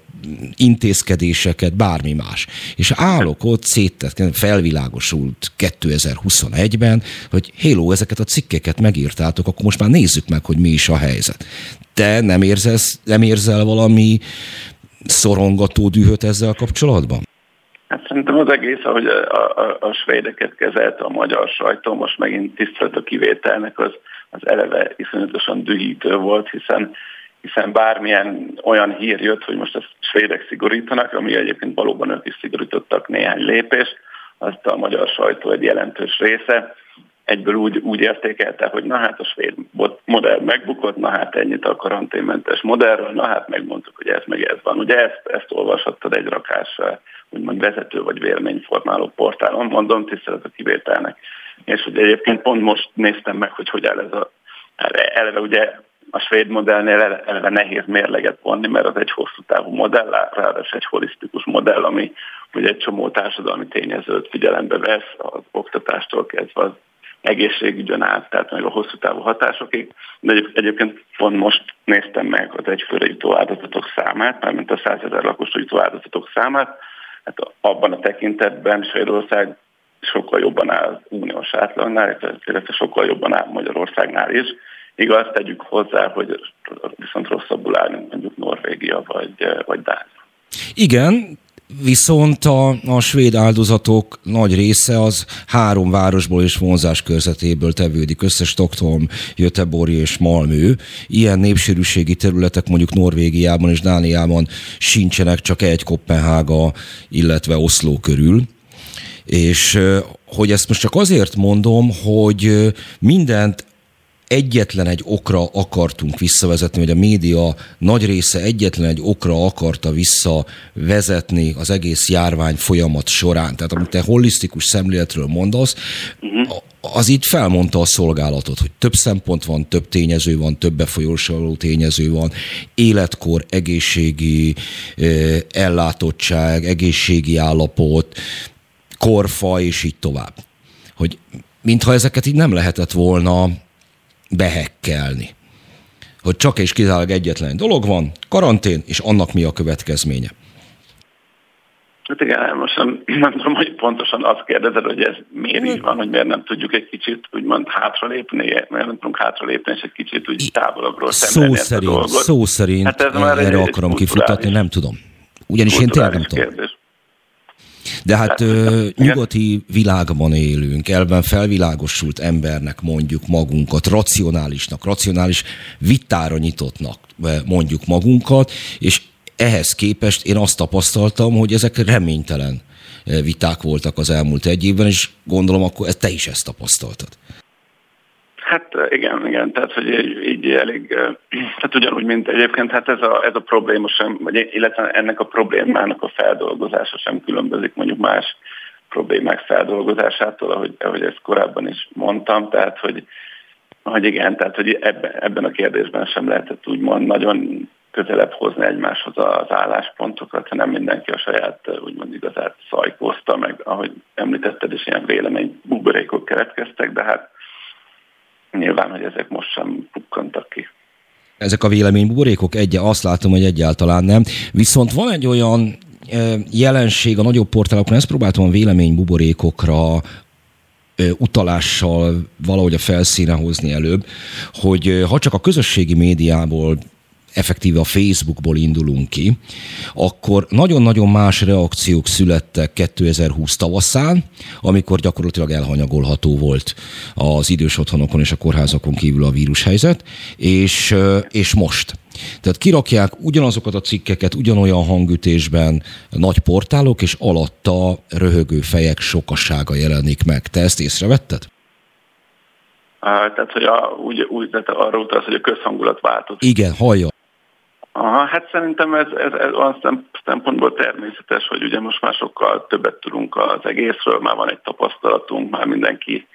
intézkedéseket, bármi más. És állok ott széttett, felvilágosult 2021-ben, hogy hello, ezeket a cikkeket megírtátok, akkor most már nézzük meg, hogy mi is a helyzet. Te nem, érzesz, nem érzel valami szorongató dühöt ezzel kapcsolatban? Hát szerintem az egész, ahogy a, a, a svédeket kezelte a magyar sajtó, most megint tisztelt a kivételnek, az, az eleve iszonyatosan dühítő volt, hiszen hiszen bármilyen olyan hír jött, hogy most a svédek szigorítanak, ami egyébként valóban ők is szigorítottak néhány lépést, azt a magyar sajtó egy jelentős része egyből úgy, úgy értékelte, hogy na hát a svéd modell megbukott, na hát ennyit a karanténmentes modellről, na hát megmondtuk, hogy ez meg ez van. Ugye ezt, ezt olvashattad egy rakás úgymond vezető vagy véleményformáló portálon, mondom, tisztelet a kivételnek. És ugye egyébként pont most néztem meg, hogy hogy áll ez a eleve ugye a svéd modellnél eleve nehéz mérleget vonni, mert az egy hosszú távú modell, ráadásul egy holisztikus modell, ami ugye egy csomó társadalmi tényezőt figyelembe vesz, az oktatástól kezdve az egészségügyön át, tehát meg a hosszú távú hatásokig. De egyébként pont most néztem meg az egyfőre jutó áldozatok számát, mármint a 100 ezer lakosra jutó áldozatok számát, hát abban a tekintetben Svédország sokkal jobban áll uniós átlagnál, illetve sokkal jobban áll Magyarországnál is. Igaz, tegyük hozzá, hogy viszont rosszabbul áll, mint mondjuk Norvégia vagy, vagy Dánia. Igen, Viszont a, a svéd áldozatok nagy része az három városból és vonzás körzetéből tevődik össze, Stockholm, Göteborg és Malmö. Ilyen népsűrűségi területek mondjuk Norvégiában és Dániában sincsenek, csak egy Kopenhága, illetve Oszló körül. És hogy ezt most csak azért mondom, hogy mindent egyetlen egy okra akartunk visszavezetni, vagy a média nagy része egyetlen egy okra akarta visszavezetni az egész járvány folyamat során. Tehát amit te holisztikus szemléletről mondasz, uh-huh. az itt felmondta a szolgálatot, hogy több szempont van, több tényező van, több befolyásoló tényező van, életkor, egészségi ellátottság, egészségi állapot, korfa, és így tovább. Hogy mintha ezeket így nem lehetett volna behekkelni. Hogy csak és kizárólag egyetlen dolog van, karantén, és annak mi a következménye. Hát igen, most nem, nem tudom, hogy pontosan azt kérdezed, hogy ez miért így van, hogy miért nem tudjuk egy kicsit úgymond hátralépni, miért nem tudunk hátralépni, és egy kicsit úgy távolabbról szemlélni szó szerint, a dolgot. Szó szerint hát ez már erre egy, akarom kifutatni, nem tudom. Ugyanis én tényleg nem tudom. Kérdés. De hát ö, nyugati világban élünk, elben felvilágosult embernek mondjuk magunkat, racionálisnak, racionális vitára nyitottnak mondjuk magunkat, és ehhez képest én azt tapasztaltam, hogy ezek reménytelen viták voltak az elmúlt egy évben, és gondolom akkor te is ezt tapasztaltad. Hát igen, igen, tehát hogy így, így elég, tehát ugyanúgy, mint egyébként, hát ez a, ez a probléma sem, vagy illetve ennek a problémának a feldolgozása sem különbözik mondjuk más problémák feldolgozásától, ahogy, ahogy ezt korábban is mondtam, tehát hogy, hogy igen, tehát hogy ebben, ebben a kérdésben sem lehetett úgymond nagyon közelebb hozni egymáshoz az álláspontokat, hanem mindenki a saját úgymond igazát szajkózta, meg ahogy említetted is ilyen vélemény buborékok keletkeztek, de hát nyilván, hogy ezek most sem pukkantak ki. Ezek a véleménybuborékok egy, azt látom, hogy egyáltalán nem. Viszont van egy olyan jelenség a nagyobb portálokon, ezt próbáltam a véleménybuborékokra utalással valahogy a felszíne hozni előbb, hogy ha csak a közösségi médiából effektíve a Facebookból indulunk ki, akkor nagyon-nagyon más reakciók születtek 2020 tavaszán, amikor gyakorlatilag elhanyagolható volt az idős otthonokon és a kórházakon kívül a vírushelyzet, és, és most. Tehát kirakják ugyanazokat a cikkeket ugyanolyan hangütésben nagy portálok, és alatta röhögő fejek sokasága jelenik meg. Te ezt észrevetted? Tehát, hogy a, úgy, úgy tehát arra utalsz, hogy a közhangulat változott. Igen, hallja. Aha, hát szerintem ez, ez, ez olyan szempontból természetes, hogy ugye most már sokkal többet tudunk az egészről, már van egy tapasztalatunk, már mindenki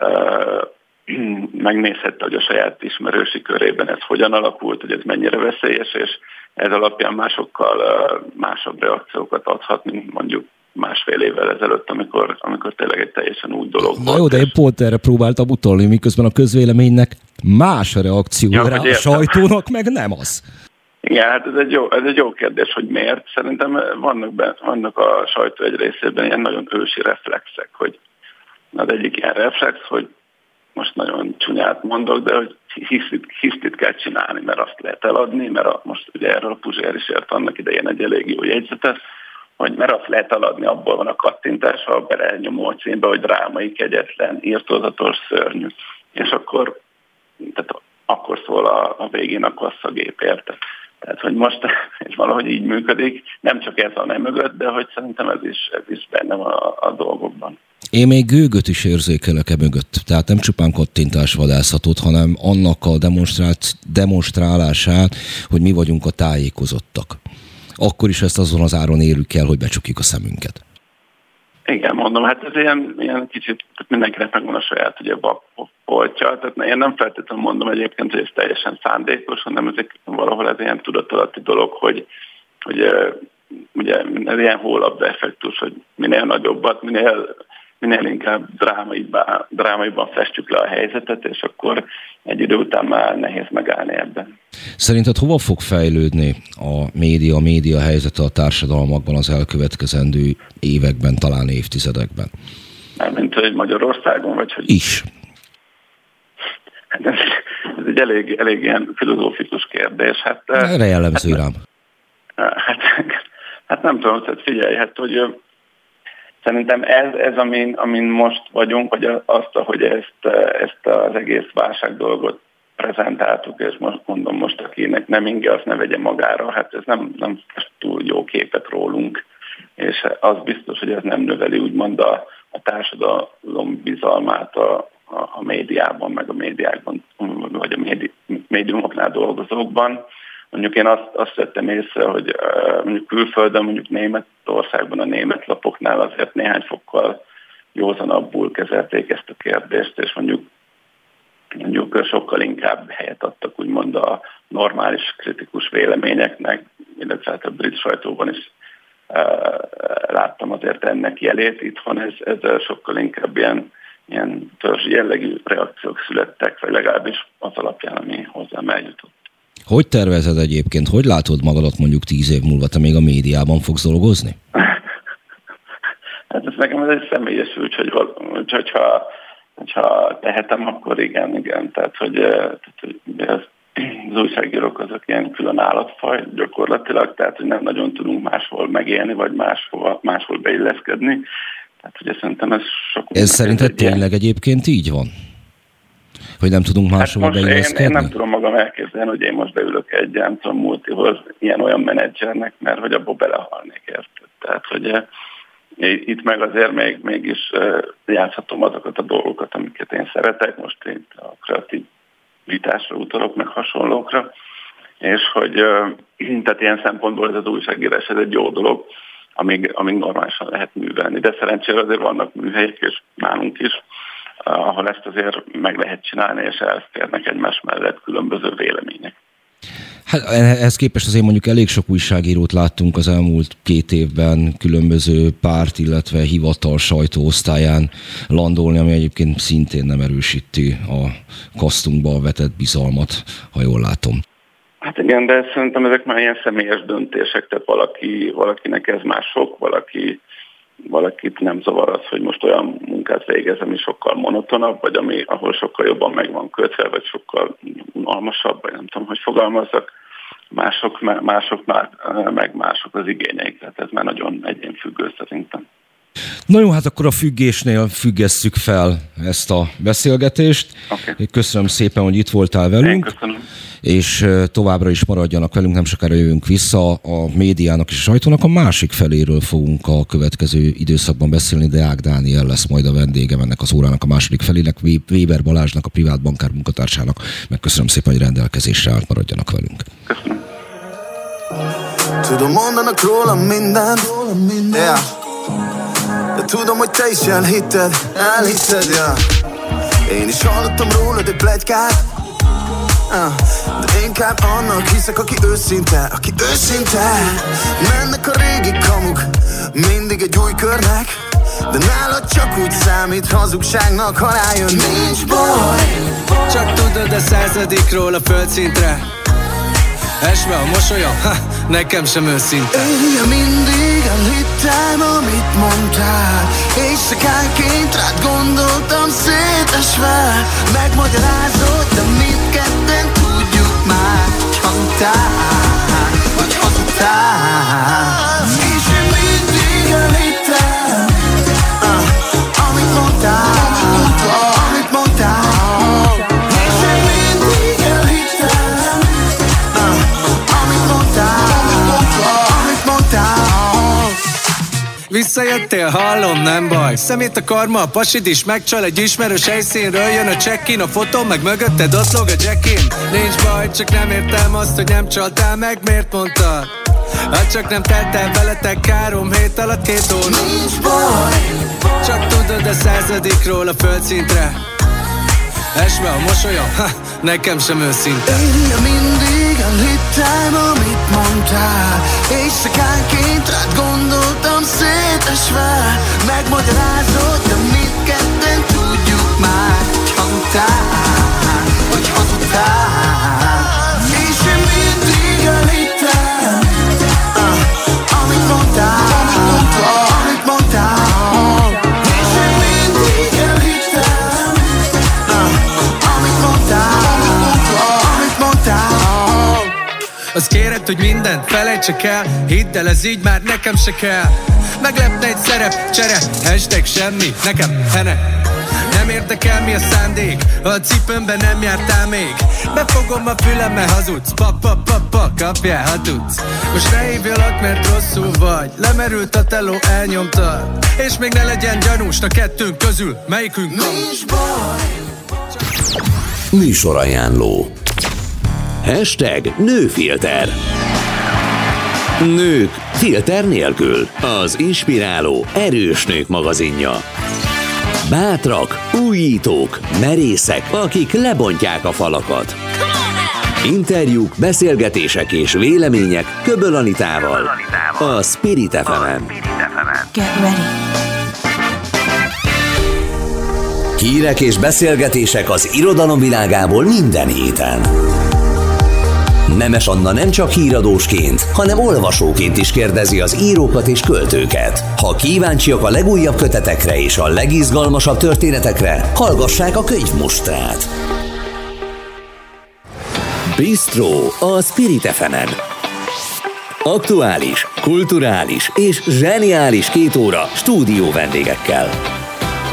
uh, <clears throat> megnézhette, hogy a saját ismerősi körében ez hogyan alakult, hogy ez mennyire veszélyes, és ez alapján másokkal uh, másabb reakciókat adhat, mint mondjuk másfél évvel ezelőtt, amikor, amikor tényleg egy teljesen új dolog Na volt. jó, de én pont erre próbáltam utolni, miközben a közvéleménynek más a reakció ja, rá, a sajtónak meg nem az. Igen, hát ez egy, jó, ez egy jó kérdés, hogy miért. Szerintem vannak, be, vannak a sajtó egy részében ilyen nagyon ősi reflexek, hogy az egyik ilyen reflex, hogy most nagyon csúnyát mondok, de hogy hisztit, hisztit kell csinálni, mert azt lehet eladni, mert a, most ugye erről a Puzsér is ért annak idején egy elég jó jegyzetet, hogy mert azt lehet eladni, abból van a kattintás, ha belenyomó a címbe, hogy drámai, kegyetlen, írtózatos, szörnyű. És akkor, tehát akkor szól a, a végén a kasszagép, érte. Tehát, hogy most <laughs> ez valahogy így működik, nem csak ez nem mögött, de hogy szerintem ez is, ez is benne van a, a dolgokban. Én még gőgöt is érzékelek e mögött. Tehát nem csupán kattintás vadászatot, hanem annak a demonstrálását, hogy mi vagyunk a tájékozottak. Akkor is ezt azon az áron érjük el, hogy becsukjuk a szemünket. Igen, mondom, hát ez ilyen, ilyen kicsit, mindenkinek megvan a saját ugye bakpoltja, tehát én nem feltétlenül mondom egyébként, hogy ez teljesen szándékos, hanem ezek valahol ez ilyen tudatalatti dolog, hogy, hogy ugye ez ilyen hólabda effektus, hogy minél nagyobbat, minél minél inkább drámaiban, drámaiban festjük le a helyzetet, és akkor egy idő után már nehéz megállni ebben. Szerinted hova fog fejlődni a média, a média helyzete a társadalmakban az elkövetkezendő években, talán évtizedekben? Mármint, hogy Magyarországon, vagy hogy... Is. Hát ez, ez egy elég, elég ilyen filozófikus kérdés. Hát, Erre jellemző hát, rám. Hát, hát nem tudom, tehát figyelj, hát hogy Szerintem ez, ez amin, amin most vagyunk, vagy azt, hogy ezt, ezt az egész válság dolgot prezentáltuk, és most mondom most, akinek nem inge, azt ne vegye magára, hát ez nem, nem túl jó képet rólunk, és az biztos, hogy ez nem növeli úgymond a, a társadalom bizalmát a, a, a médiában, meg a médiákban, vagy a médi, médiumoknál dolgozókban. Mondjuk én azt, azt vettem észre, hogy mondjuk külföldön, mondjuk Németországban a német lapoknál azért néhány fokkal józanabbul kezelték ezt a kérdést, és mondjuk mondjuk sokkal inkább helyet adtak úgymond a normális kritikus véleményeknek, illetve hát a brit sajtóban is láttam azért ennek jelét. Itthon ez, ezzel sokkal inkább ilyen, ilyen törzsi jellegű reakciók születtek, vagy legalábbis az alapján, ami hozzám eljutott. Hogy tervezed egyébként, hogy látod magadat mondjuk tíz év múlva, te még a médiában fogsz dolgozni? Hát ez nekem ez egy személyes úgy, hogy, hogyha, hogyha tehetem, akkor igen, igen. Tehát, hogy, eh, tehát, hogy az, az újságírók azok ilyen külön állatfaj gyakorlatilag, tehát hogy nem nagyon tudunk máshol megélni, vagy máshol, máshol beilleszkedni. Tehát ugye szerintem ez sok... Ez szerinted tényleg egyébként így van? Hogy nem tudunk hát máshol hát én, én nem tudom magam elképzelni, hogy én most beülök egy nem tudom, multihoz ilyen-olyan menedzsernek, mert hogy abból belehalnék érted. Tehát, hogy eh, itt meg azért még, mégis eh, játszhatom azokat a dolgokat, amiket én szeretek, most én a kreativitásra utalok, meg hasonlókra, és hogy eh, <clears throat> tehát ilyen szempontból ez az újságírás, ez egy jó dolog, amíg, amíg normálisan lehet művelni. De szerencsére azért vannak műhelyek, és nálunk is, ahol ezt azért meg lehet csinálni, és elférnek egymás mellett különböző vélemények. Hát ehhez képest azért mondjuk elég sok újságírót láttunk az elmúlt két évben különböző párt, illetve hivatal sajtóosztályán landolni, ami egyébként szintén nem erősíti a kasztunkba vetett bizalmat, ha jól látom. Hát igen, de szerintem ezek már ilyen személyes döntések, tehát valaki, valakinek ez már sok, valaki valakit nem zavar az, hogy most olyan munkát végez, ami sokkal monotonabb, vagy ami, ahol sokkal jobban meg van kötve, vagy sokkal unalmasabb, vagy nem tudom, hogy fogalmazzak. Mások, mások már, meg mások az igényeik, tehát ez már nagyon egyénfüggő szerintem. Na jó, hát akkor a függésnél függesszük fel ezt a beszélgetést. Okay. Köszönöm szépen, hogy itt voltál velünk. Én köszönöm és továbbra is maradjanak velünk, nem sokára jövünk vissza a médiának és a sajtónak. A másik feléről fogunk a következő időszakban beszélni, de Ág Dániel lesz majd a vendégem ennek az órának a második felének, Weber Balázsnak, a privát bankár munkatársának. Megköszönöm szépen, hogy rendelkezésre állt, maradjanak velünk. Köszönöm. Tudom, mondanak rólam mindent, yeah. De tudom, hogy te is elhitted, elhitted, yeah. Én is hallottam rólad egy plegykát. De inkább annak hiszek, aki őszinte, aki őszinte. Mennek a régi kamuk, mindig egy új körnek. De nálad csak úgy számít hazugságnak, ha rájön. Nincs baj. Csak tudod a századikról a földszintre Esve a mosolyom, ha, nekem sem őszinte. Én mindig elhittem, amit mondtál. Éjszakánként rád gondoltam szétesve. Megmagyarázod, de mindketten tudjuk már hazudtál, hogy hazudtál. És én mindig elhittem uh, Amit mondtál Visszajöttél, hallom, nem baj. Szemét a karma, a pasid is megcsal Egy ismerős helyszínről jön a check-in A fotó, meg mögötted ott log a jackin Nincs baj, csak nem értem azt, hogy nem csaltál meg Miért mondtad? Hát csak nem telt el veletek három hét alatt két óra. Nincs baj. Csak tudod a századikról a földszintre. Esve a mosolyom, ha, nekem sem őszinte. Én mindig hittem, amit mondtál. Éjszakánként rád gondoltam szétesve. Megmagyarázod, de mit ketten tudjuk már Csantál Az kéred, hogy mindent felejtsek el. Hidd el, ez így már nekem se kell. Meglepne egy szerep, csere. Hashtag semmi, nekem hene. Nem érdekel mi a szándék. A cipőmben nem jártál még. Befogom a fülem, mert hazudsz. Pa, pa, pa, pa, kapjál, ha tudsz. Most ne hívjalak, mert rosszul vagy. Lemerült a teló, elnyomta. És még ne legyen gyanús a kettőnk közül. Melyikünk? Nincs baj. Műsorajánló Hashtag Nőfilter Nők filter nélkül Az inspiráló, erős nők magazinja Bátrak, újítók, merészek, akik lebontják a falakat. Interjúk, beszélgetések és vélemények Köböl Anitával. A Spirit fm Get ready. Hírek és beszélgetések az irodalom világából minden héten. Nemes Anna nem csak híradósként, hanem olvasóként is kérdezi az írókat és költőket. Ha kíváncsiak a legújabb kötetekre és a legizgalmasabb történetekre, hallgassák a könyvmustrát. Bistro a Spirit fm Aktuális, kulturális és zseniális két óra stúdió vendégekkel.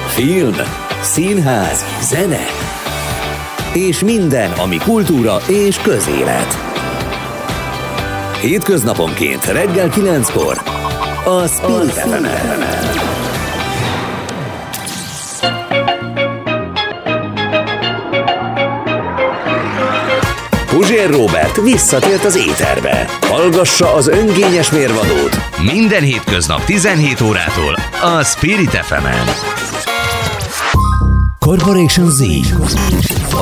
Film, színház, zene és minden, ami kultúra és közélet. Hétköznaponként reggel 9-kor a Spirit fm Puzsér Robert visszatért az éterbe. Hallgassa az öngényes mérvadót minden hétköznap 17 órától a Spirit fm -en. Corporation Z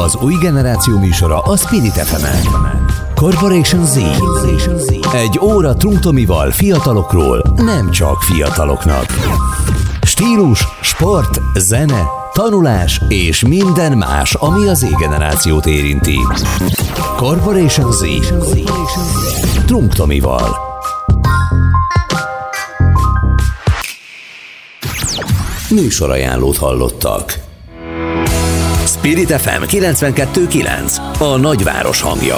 Az új generáció műsora a Spirit fm -en. Corporation Z Egy óra Trunktomival fiatalokról, nem csak fiataloknak. Stílus, sport, zene, tanulás és minden más, ami az Z-generációt érinti. Corporation Z Trunktomival Műsorajánlót hallottak. Spirit FM 92.9 A nagyváros hangja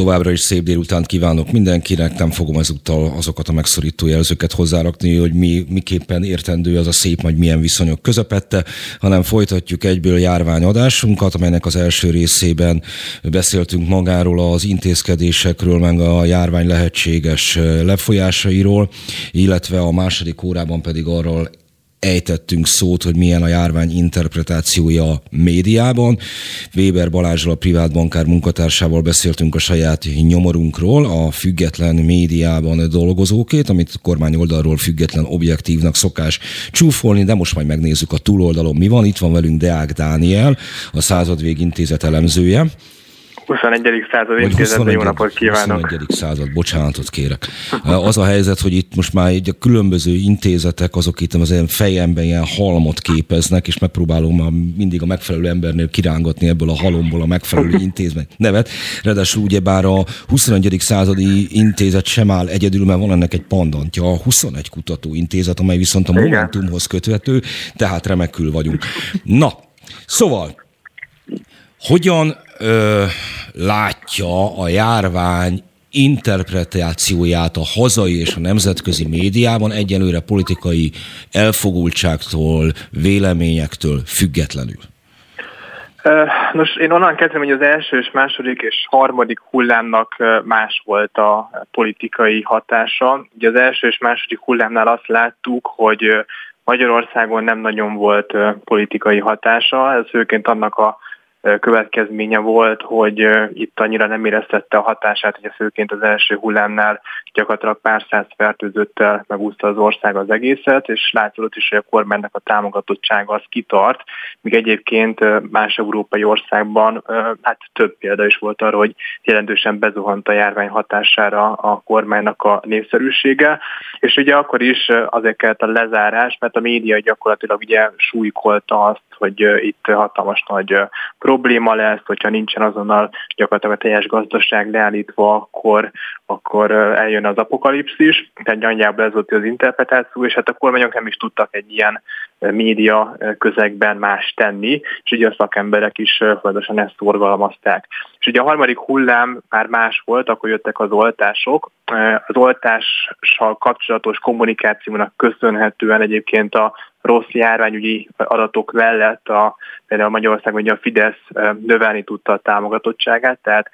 Továbbra is szép délutánt kívánok mindenkinek, nem fogom ezúttal azokat a megszorító jelzőket hozzárakni, hogy mi miképpen értendő az a szép, majd milyen viszonyok közepette, hanem folytatjuk egyből járványadásunkat, amelynek az első részében beszéltünk magáról az intézkedésekről, meg a járvány lehetséges lefolyásairól, illetve a második órában pedig arról ejtettünk szót, hogy milyen a járvány interpretációja a médiában. Weber Balázsral, a privát bankár munkatársával beszéltünk a saját nyomorunkról, a független médiában dolgozókét, amit kormány oldalról független objektívnak szokás csúfolni, de most majd megnézzük a túloldalon mi van. Itt van velünk Deák Dániel, a századvég intézet elemzője. 21. század intézetben jó napot kívánok. 21. század, bocsánatot kérek. Az a helyzet, hogy itt most már egy a különböző intézetek, azok itt az ilyen fejemben ilyen halmot képeznek, és megpróbálom már mindig a megfelelő embernél kirángatni ebből a halomból a megfelelő <laughs> intézmény nevet. Ráadásul ugyebár a 21. századi intézet sem áll egyedül, mert van ennek egy pandantja, a 21 kutatóintézet, amely viszont a Momentumhoz köthető, tehát remekül vagyunk. Na, szóval, hogyan ö, látja a járvány interpretációját a hazai és a nemzetközi médiában egyelőre politikai elfogultságtól, véleményektől függetlenül? Nos, én onnan kezdem, hogy az első és második és harmadik hullámnak más volt a politikai hatása. Ugye az első és második hullámnál azt láttuk, hogy Magyarországon nem nagyon volt politikai hatása, ez főként annak a következménye volt, hogy itt annyira nem éreztette a hatását, hogy a főként az első hullámnál gyakorlatilag pár száz fertőzöttel megúszta az ország az egészet, és látszott is, hogy a kormánynak a támogatottsága az kitart, míg egyébként más európai országban hát több példa is volt arra, hogy jelentősen bezuhant a járvány hatására a kormánynak a népszerűsége, és ugye akkor is azért kellett a lezárás, mert a média gyakorlatilag ugye súlykolta azt, hogy itt hatalmas nagy probléma lesz, hogyha nincsen azonnal gyakorlatilag a teljes gazdaság leállítva, akkor, akkor eljön az apokalipszis, tehát nagyjából ez volt az interpretáció, és hát a kormányok nem is tudtak egy ilyen média közegben más tenni, és ugye a szakemberek is folyamatosan ezt szorgalmazták. És ugye a harmadik hullám már más volt, akkor jöttek az oltások. Az oltással kapcsolatos kommunikációnak köszönhetően egyébként a rossz járványügyi adatok mellett a, például Magyarországon ugye a Fidesz növelni tudta a támogatottságát, tehát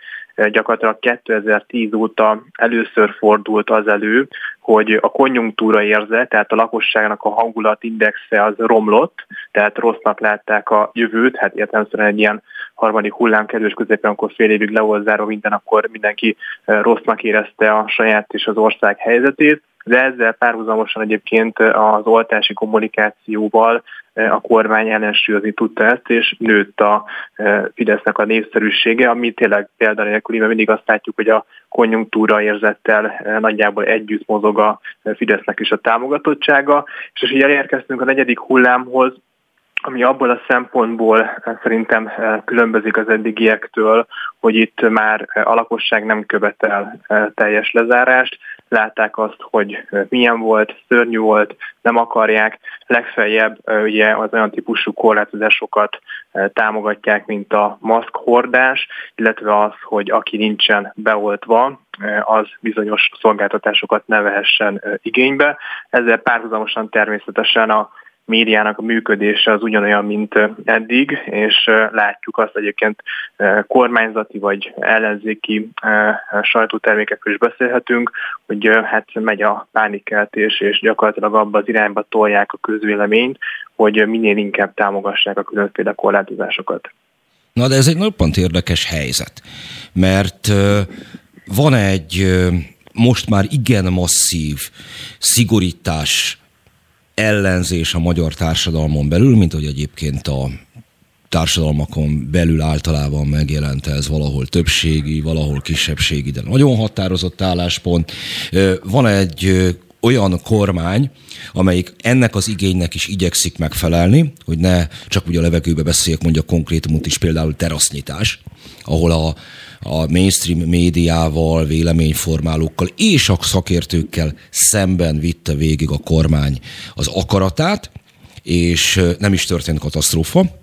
gyakorlatilag 2010 óta először fordult az elő, hogy a konjunktúra érze, tehát a lakosságnak a hangulatindexe az romlott, tehát rossznak látták a jövőt, hát értelemszerűen egy ilyen harmadik hullám kerülés közepén, akkor fél évig le volt zárva minden, akkor mindenki rossznak érezte a saját és az ország helyzetét, de ezzel párhuzamosan egyébként az oltási kommunikációval a kormány ellensúlyozni tudta ezt, és nőtt a Fidesznek a népszerűsége, ami tényleg példanélküli, mert mindig azt látjuk, hogy a konjunktúra érzettel nagyjából együtt mozog a Fidesznek is a támogatottsága, és így elérkeztünk a negyedik hullámhoz, ami abból a szempontból szerintem különbözik az eddigiektől, hogy itt már a lakosság nem követel teljes lezárást, látták azt, hogy milyen volt, szörnyű volt, nem akarják, legfeljebb ugye az olyan típusú korlátozásokat támogatják, mint a maszkhordás, illetve az, hogy aki nincsen beoltva, az bizonyos szolgáltatásokat ne vehessen igénybe. Ezzel párhuzamosan természetesen a médiának a működése az ugyanolyan, mint eddig, és látjuk azt egyébként kormányzati vagy ellenzéki sajtótermékekről is beszélhetünk, hogy hát megy a pánikkeltés, és gyakorlatilag abba az irányba tolják a közvéleményt, hogy minél inkább támogassák a különféle korlátozásokat. Na de ez egy nagyon érdekes helyzet, mert van egy most már igen masszív szigorítás ellenzés a magyar társadalmon belül, mint hogy egyébként a társadalmakon belül általában megjelent ez valahol többségi, valahol kisebbségi, de nagyon határozott álláspont. Van egy olyan kormány, amelyik ennek az igénynek is igyekszik megfelelni, hogy ne csak úgy a levegőbe beszéljek, mondja konkrétumot is, például terasznyitás, ahol a a mainstream médiával, véleményformálókkal és a szakértőkkel szemben vitte végig a kormány az akaratát, és nem is történt katasztrófa.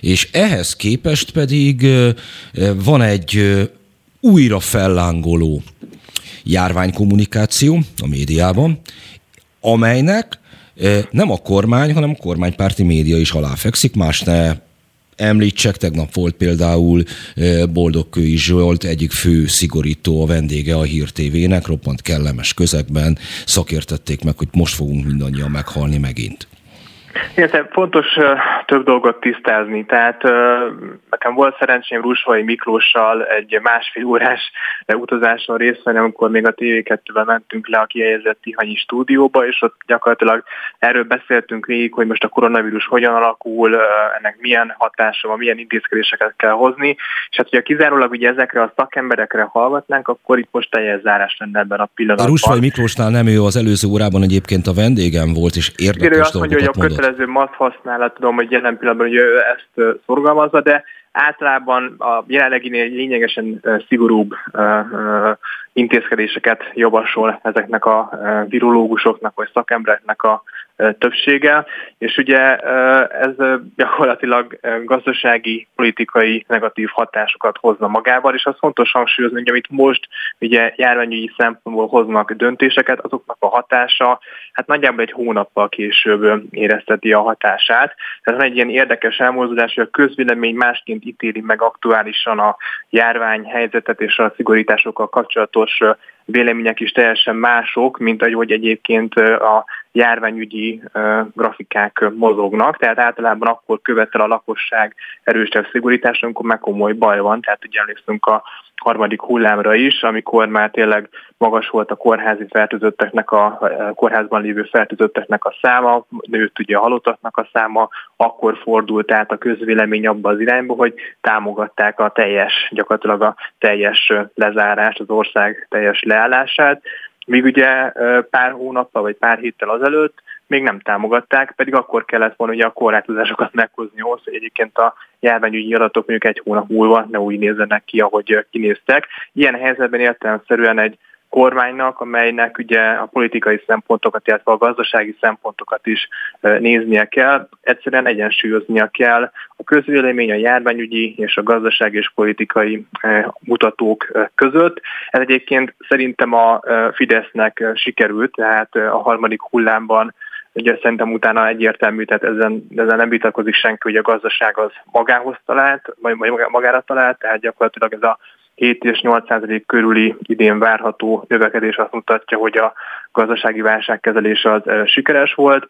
És ehhez képest pedig van egy újra fellángoló járványkommunikáció a médiában, amelynek nem a kormány, hanem a kormánypárti média is aláfekszik, más ne említsek, tegnap volt például Boldogkői Zsolt egyik fő szigorító a vendége a Hír TV-nek, roppant kellemes közegben szakértették meg, hogy most fogunk mindannyian meghalni megint. Igen, fontos több dolgot tisztázni. Tehát nekem volt szerencsém Rusvai Miklóssal egy másfél órás utazáson részt venni, amikor még a TV2-vel mentünk le a kihelyezett Tihanyi stúdióba, és ott gyakorlatilag erről beszéltünk végig, hogy most a koronavírus hogyan alakul, ennek milyen hatása van, milyen intézkedéseket kell hozni, és hát, hogyha kizárólag ugye ezekre a szakemberekre hallgatnánk, akkor itt most teljes zárás lenne ebben a pillanatban. A Rusvai Miklósnál nem ő az előző órában egyébként a vendégem volt, és érdekes azt mondja, hogy a kötelező maszk használat, tudom, hogy jelen pillanatban hogy ezt szorgalmazza, de általában a jelenleginél lényegesen szigorúbb intézkedéseket javasol ezeknek a virológusoknak vagy szakembereknek a többsége, és ugye ez gyakorlatilag gazdasági, politikai negatív hatásokat hozna magával, és az fontos hangsúlyozni, hogy amit most ugye járványügyi szempontból hoznak döntéseket, azoknak a hatása hát nagyjából egy hónappal később érezteti a hatását. Tehát van egy ilyen érdekes elmozdulás, hogy a közvélemény másként ítéli meg aktuálisan a járvány helyzetet és a szigorításokkal kapcsolatos vélemények is teljesen mások, mint ahogy egyébként a járványügyi grafikák mozognak, tehát általában akkor követel a lakosság erősebb szigorítást, amikor meg komoly baj van, tehát ugye emlékszünk a harmadik hullámra is, amikor már tényleg magas volt a kórházi fertőzötteknek, a kórházban lévő fertőzötteknek a száma, nőtt ugye a halottaknak a száma, akkor fordult át a közvélemény abba az irányba, hogy támogatták a teljes, gyakorlatilag a teljes lezárást, az ország teljes leállását, míg ugye pár hónappal vagy pár héttel azelőtt még nem támogatták, pedig akkor kellett volna ugye a korlátozásokat meghozni ahhoz, hogy egyébként a járványügyi adatok mondjuk egy hónap múlva ne úgy nézzenek ki, ahogy kinéztek. Ilyen helyzetben értelemszerűen egy kormánynak, amelynek ugye a politikai szempontokat, illetve a gazdasági szempontokat is néznie kell. Egyszerűen egyensúlyoznia kell a közvélemény, a járványügyi és a gazdasági és politikai mutatók között. Ez egyébként szerintem a Fidesznek sikerült, tehát a harmadik hullámban Ugye szerintem utána egyértelmű, tehát ezen, ezen nem vitatkozik senki, hogy a gazdaság az magához talált, vagy magára talált, tehát gyakorlatilag ez a 7 és 8 százalék körüli idén várható növekedés azt mutatja, hogy a gazdasági válságkezelés az sikeres volt,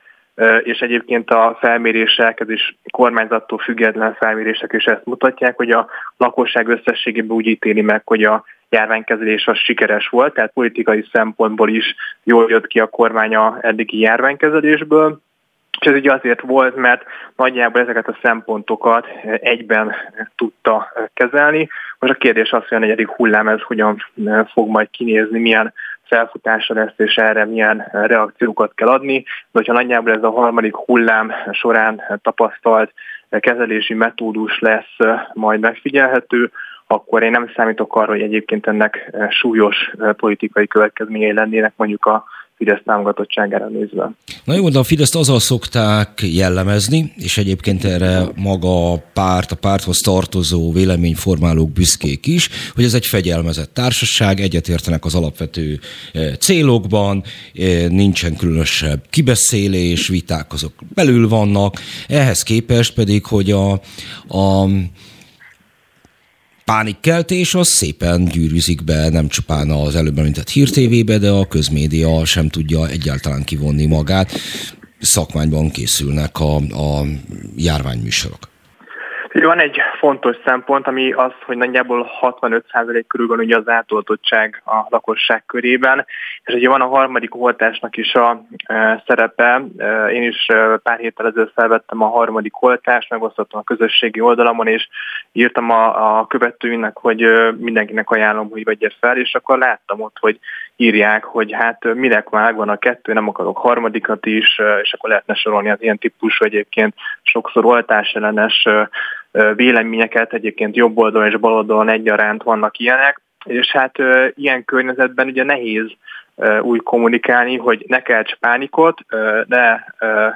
és egyébként a felmérések, ez is kormányzattól független felmérések is ezt mutatják, hogy a lakosság összességében úgy ítéli meg, hogy a járványkezelés az sikeres volt, tehát politikai szempontból is jól jött ki a kormánya eddigi járványkezelésből, és ez ugye azért volt, mert nagyjából ezeket a szempontokat egyben tudta kezelni. Most a kérdés az, hogy a negyedik hullám ez hogyan fog majd kinézni, milyen felfutása lesz, és erre milyen reakciókat kell adni. De hogyha nagyjából ez a harmadik hullám során tapasztalt kezelési metódus lesz majd megfigyelhető, akkor én nem számítok arra, hogy egyébként ennek súlyos politikai következményei lennének mondjuk a Fidesz támogatottságára nézve. Na jó, de a Fideszt azzal szokták jellemezni, és egyébként erre maga a párt, a párthoz tartozó véleményformálók büszkék is, hogy ez egy fegyelmezett társaság, egyetértenek az alapvető eh, célokban, eh, nincsen különösebb kibeszélés, viták azok belül vannak, ehhez képest pedig, hogy a, a pánikkeltés az szépen gyűrűzik be nem csupán az előbb említett hírtévébe, de a közmédia sem tudja egyáltalán kivonni magát. Szakmányban készülnek a, a járványműsorok. Van egy fontos szempont, ami az, hogy nagyjából 65% körül van ugye az átoltottság a lakosság körében, és ugye van a harmadik oltásnak is a e, szerepe. E, én is e, pár héttel ezelőtt felvettem a harmadik oltást, megosztottam a közösségi oldalamon, és írtam a, a követőinek, hogy e, mindenkinek ajánlom, hogy vegye fel, és akkor láttam ott, hogy írják, hogy hát minek már van a kettő, nem akarok harmadikat is, e, és akkor lehetne sorolni az ilyen típusú egyébként sokszor oltásellenes véleményeket, egyébként jobb oldalon és bal oldalon egyaránt vannak ilyenek, és hát ilyen környezetben ugye nehéz úgy kommunikálni, hogy ne kelts pánikot, ne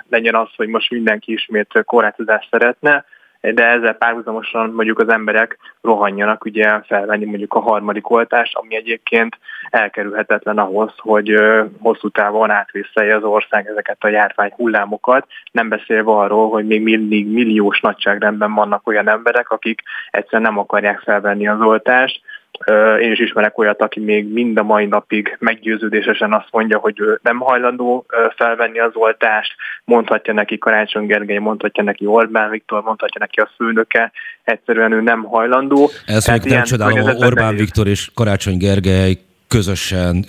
legyen az, hogy most mindenki ismét korlátozást szeretne, de ezzel párhuzamosan mondjuk az emberek rohanjanak ugye felvenni mondjuk a harmadik oltást, ami egyébként elkerülhetetlen ahhoz, hogy hosszú távon átvészelje az ország ezeket a járvány hullámokat, nem beszélve arról, hogy még mindig milliós nagyságrendben vannak olyan emberek, akik egyszerűen nem akarják felvenni az oltást, én is ismerek olyat, aki még mind a mai napig meggyőződésesen azt mondja, hogy ő nem hajlandó felvenni az oltást, mondhatja neki Karácsony Gergely, mondhatja neki Orbán Viktor, mondhatja neki a főnöke, egyszerűen ő nem hajlandó. Ez még nem csodálom, Orbán Viktor és Karácsony Gergely közösen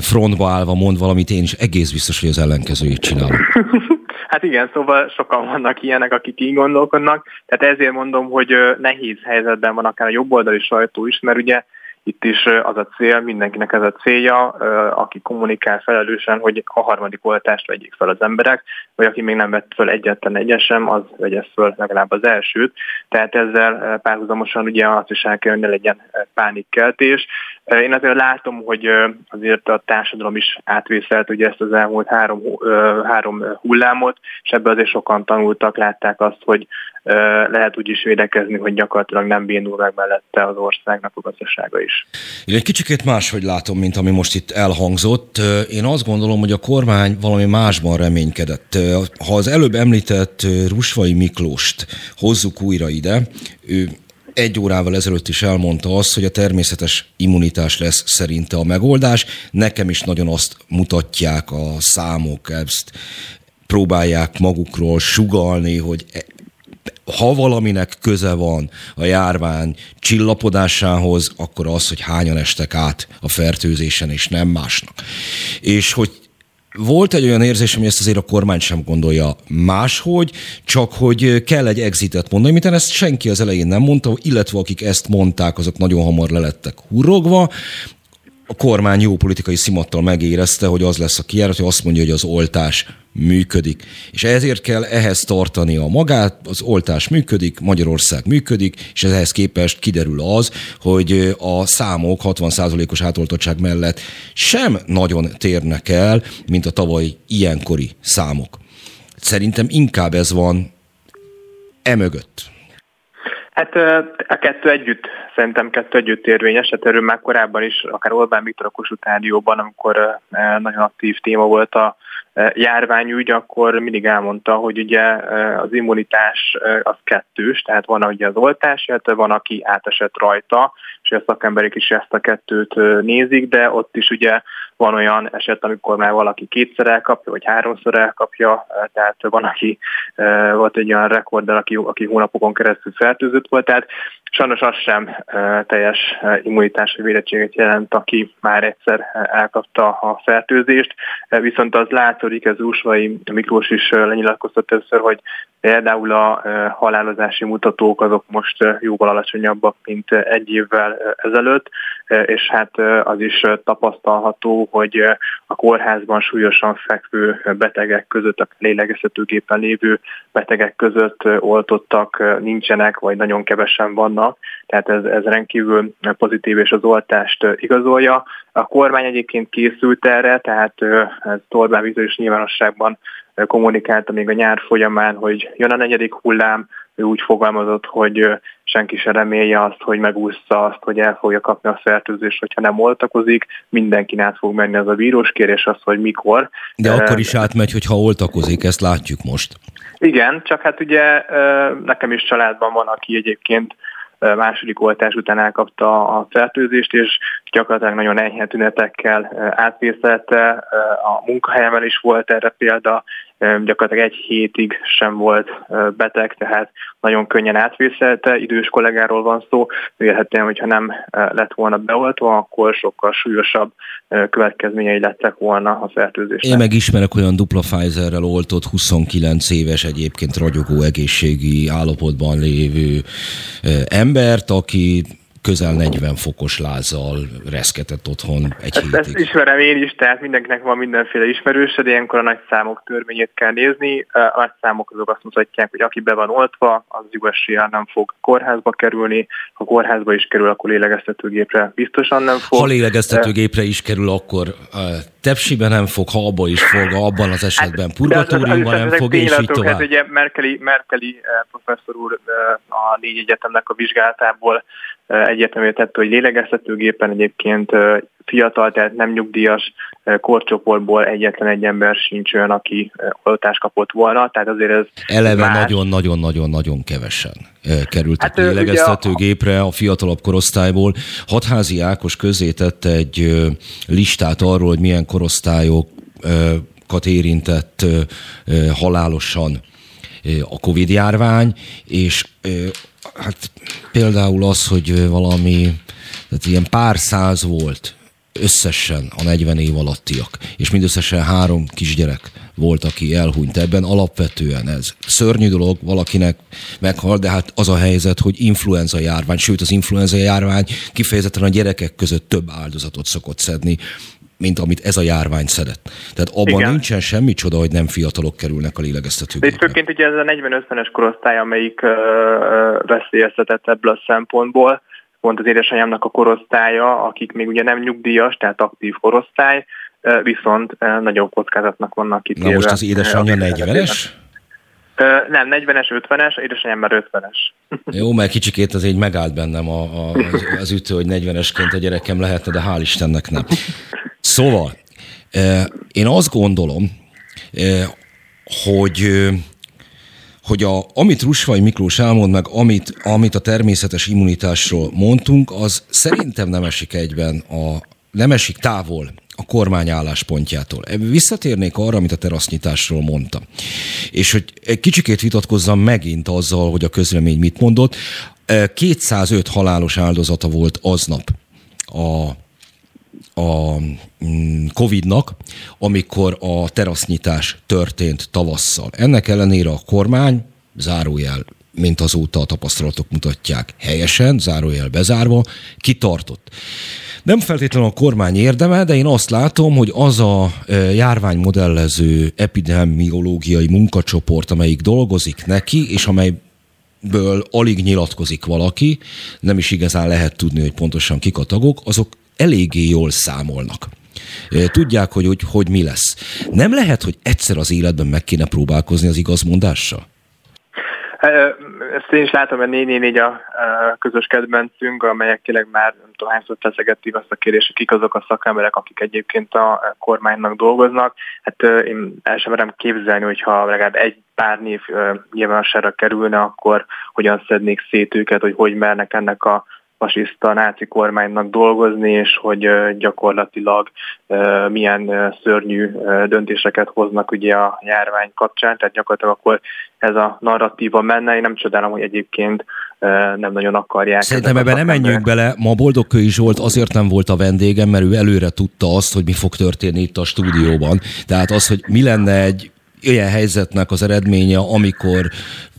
frontba állva mond valamit, én is egész biztos, hogy az ellenkezőjét csinálom. <laughs> Hát igen, szóval sokan vannak ilyenek, akik így gondolkodnak, tehát ezért mondom, hogy nehéz helyzetben van akár a jobboldali sajtó is, mert ugye itt is az a cél, mindenkinek ez a célja, aki kommunikál felelősen, hogy a harmadik oltást vegyék fel az emberek, vagy aki még nem vett fel egyetlen egyet sem, az vegye föl legalább az elsőt. Tehát ezzel párhuzamosan ugye azt is el kell, hogy ne legyen pánikkeltés. Én azért látom, hogy azért a társadalom is átvészelt ugye ezt az elmúlt három, három hullámot, és ebből azért sokan tanultak, látták azt, hogy lehet úgy is védekezni, hogy gyakorlatilag nem bénul meg mellette az országnak a gazdasága is. Én egy kicsikét máshogy látom, mint ami most itt elhangzott. Én azt gondolom, hogy a kormány valami másban reménykedett. Ha az előbb említett Rusvai Miklóst hozzuk újra ide, ő egy órával ezelőtt is elmondta azt, hogy a természetes immunitás lesz szerinte a megoldás. Nekem is nagyon azt mutatják a számok, ezt próbálják magukról sugalni, hogy e- ha valaminek köze van a járvány csillapodásához, akkor az, hogy hányan estek át a fertőzésen, és nem másnak. És hogy volt egy olyan érzés, hogy ezt azért a kormány sem gondolja máshogy, csak hogy kell egy exitet mondani, mint ezt senki az elején nem mondta, illetve akik ezt mondták, azok nagyon hamar lelettek hurrogva, a kormány jó politikai szimattal megérezte, hogy az lesz a kijárat, hogy azt mondja, hogy az oltás működik. És ezért kell ehhez tartani a magát, az oltás működik, Magyarország működik, és ehhez képest kiderül az, hogy a számok 60%-os átoltottság mellett sem nagyon térnek el, mint a tavaly ilyenkori számok. Szerintem inkább ez van emögött. Hát a kettő együtt, szerintem kettő együtt érvényes, hát erről már korábban is, akár Orbán Viktor a Kossuth Rádióban, amikor nagyon aktív téma volt a járványügy, akkor mindig elmondta, hogy ugye az immunitás az kettős, tehát van ugye az oltás, illetve van, aki átesett rajta, és a szakemberek is ezt a kettőt nézik, de ott is ugye van olyan eset, amikor már valaki kétszer elkapja, vagy háromszor elkapja, tehát van, aki volt egy olyan rekord, aki, aki hónapokon keresztül fertőzött volt, tehát sajnos az sem teljes immunitási védettséget jelent, aki már egyszer elkapta a fertőzést, viszont az látszik, ez Úsvai Miklós is lenyilatkoztat először, hogy például a halálozási mutatók azok most jóval alacsonyabbak, mint egy évvel ezelőtt, és hát az is tapasztalható, hogy a kórházban súlyosan fekvő betegek között, a lélegeztetőgépen lévő betegek között oltottak nincsenek, vagy nagyon kevesen vannak, tehát ez, ez rendkívül pozitív, és az oltást igazolja. A kormány egyébként készült erre, tehát ez Orbán Viktor is nyilvánosságban kommunikálta még a nyár folyamán, hogy jön a negyedik hullám, ő úgy fogalmazott, hogy senki se remélje azt, hogy megúszta azt, hogy el fogja kapni a fertőzést, hogyha nem oltakozik, mindenki át fog menni az a kérdés az, hogy mikor. De akkor is átmegy, hogyha oltakozik, ezt látjuk most. Igen, csak hát ugye nekem is családban van, aki egyébként második oltás után elkapta a fertőzést, és gyakorlatilag nagyon enyhe tünetekkel átvészelte. A munkahelyemen is volt erre példa, gyakorlatilag egy hétig sem volt beteg, tehát nagyon könnyen átvészelte, idős kollégáról van szó, vélhetően, hogyha nem lett volna beoltva, akkor sokkal súlyosabb következményei lettek volna a fertőzésnek. Én meg ismerek olyan dupla Pfizerrel oltott 29 éves egyébként ragyogó egészségi állapotban lévő embert, aki közel 40 fokos lázzal reszketett otthon egy ezt, hétig. Ezt ismerem én is, tehát mindenkinek van mindenféle ismerőse, de ilyenkor a nagy számok törvényét kell nézni. A nagy számok azok azt mutatják, hogy aki be van oltva, az jó nem fog kórházba kerülni. Ha kórházba is kerül, akkor lélegeztetőgépre biztosan nem fog. Ha lélegeztetőgépre is kerül, akkor tepsibe nem fog, ha abba is fog, abban az esetben hát, purgatóriumban nem fog, és így tovább. Hát ugye Merkeli, Merkeli professzor úr a négy egyetemnek a vizsgálatából egyetemé tette, hogy lélegeztetőgépen egyébként fiatal, tehát nem nyugdíjas korcsoportból egyetlen egy ember sincs olyan, aki oltást kapott volna, tehát azért ez Eleve nagyon-nagyon-nagyon-nagyon kevesen kerültek hát, lélegeztetőgépre a fiatalabb korosztályból. Hatházi Ákos közé tette egy listát arról, hogy milyen korosztályokat érintett halálosan a Covid járvány, és hát például az, hogy valami, tehát ilyen pár száz volt összesen a 40 év alattiak, és mindösszesen három kisgyerek volt, aki elhunyt ebben. Alapvetően ez szörnyű dolog, valakinek meghal, de hát az a helyzet, hogy influenza járvány, sőt az influenza járvány kifejezetten a gyerekek között több áldozatot szokott szedni, mint amit ez a járvány szedett. Tehát abban Igen. nincsen semmi csoda, hogy nem fiatalok kerülnek a lélegeztetőgépre. Itt főként ugye ez a 40-50-es korosztály, amelyik uh, veszélyeztetett ebből a szempontból, pont az édesanyámnak a korosztálya, akik még ugye nem nyugdíjas, tehát aktív korosztály, viszont nagyobb kockázatnak vannak itt. Na most az édesanyja 40-es? Nem, 40-es, 50-es, édesanyám már 50-es. Jó, mert kicsikét az így megállt bennem a, a, az, az ütő, hogy 40-esként a gyerekem lehetne, de hál' Istennek nem. Szóval, én azt gondolom, hogy hogy a, amit Rusvai Miklós elmond meg, amit, amit a természetes immunitásról mondtunk, az szerintem nem esik egyben, a, nem esik távol a kormány álláspontjától. Visszatérnék arra, amit a terasznyitásról mondta. És hogy egy kicsikét vitatkozzam megint azzal, hogy a közlemény mit mondott. 205 halálos áldozata volt aznap a a mm, Covid-nak, amikor a terasznyitás történt tavasszal. Ennek ellenére a kormány, zárójel, mint azóta a tapasztalatok mutatják helyesen, zárójel bezárva, kitartott. Nem feltétlenül a kormány érdeme, de én azt látom, hogy az a e, járványmodellező epidemiológiai munkacsoport, amelyik dolgozik neki, és amely ből alig nyilatkozik valaki, nem is igazán lehet tudni, hogy pontosan kik a tagok, azok eléggé jól számolnak. Tudják, hogy, hogy hogy mi lesz. Nem lehet, hogy egyszer az életben meg kéne próbálkozni az igazmondással? Ezt én is látom, hogy 444 a közös kedvencünk, amelyek tényleg már nem tudom hányszor feszegették azt a kérdést, kik azok a szakemberek, akik egyébként a kormánynak dolgoznak. Hát én el sem merem képzelni, hogyha legalább egy pár név nyilvánosságra kerülne, akkor hogyan szednék szét őket, hogy hogy mernek ennek a fasiszta náci kormánynak dolgozni, és hogy gyakorlatilag milyen szörnyű döntéseket hoznak ugye a járvány kapcsán, tehát gyakorlatilag akkor ez a narratíva menne. Én nem csodálom, hogy egyébként nem nagyon akarják. Szerintem ebben nem menjünk bele. Ma Boldogkői Zsolt azért nem volt a vendégem, mert ő előre tudta azt, hogy mi fog történni itt a stúdióban. Tehát az, hogy mi lenne egy ilyen helyzetnek az eredménye, amikor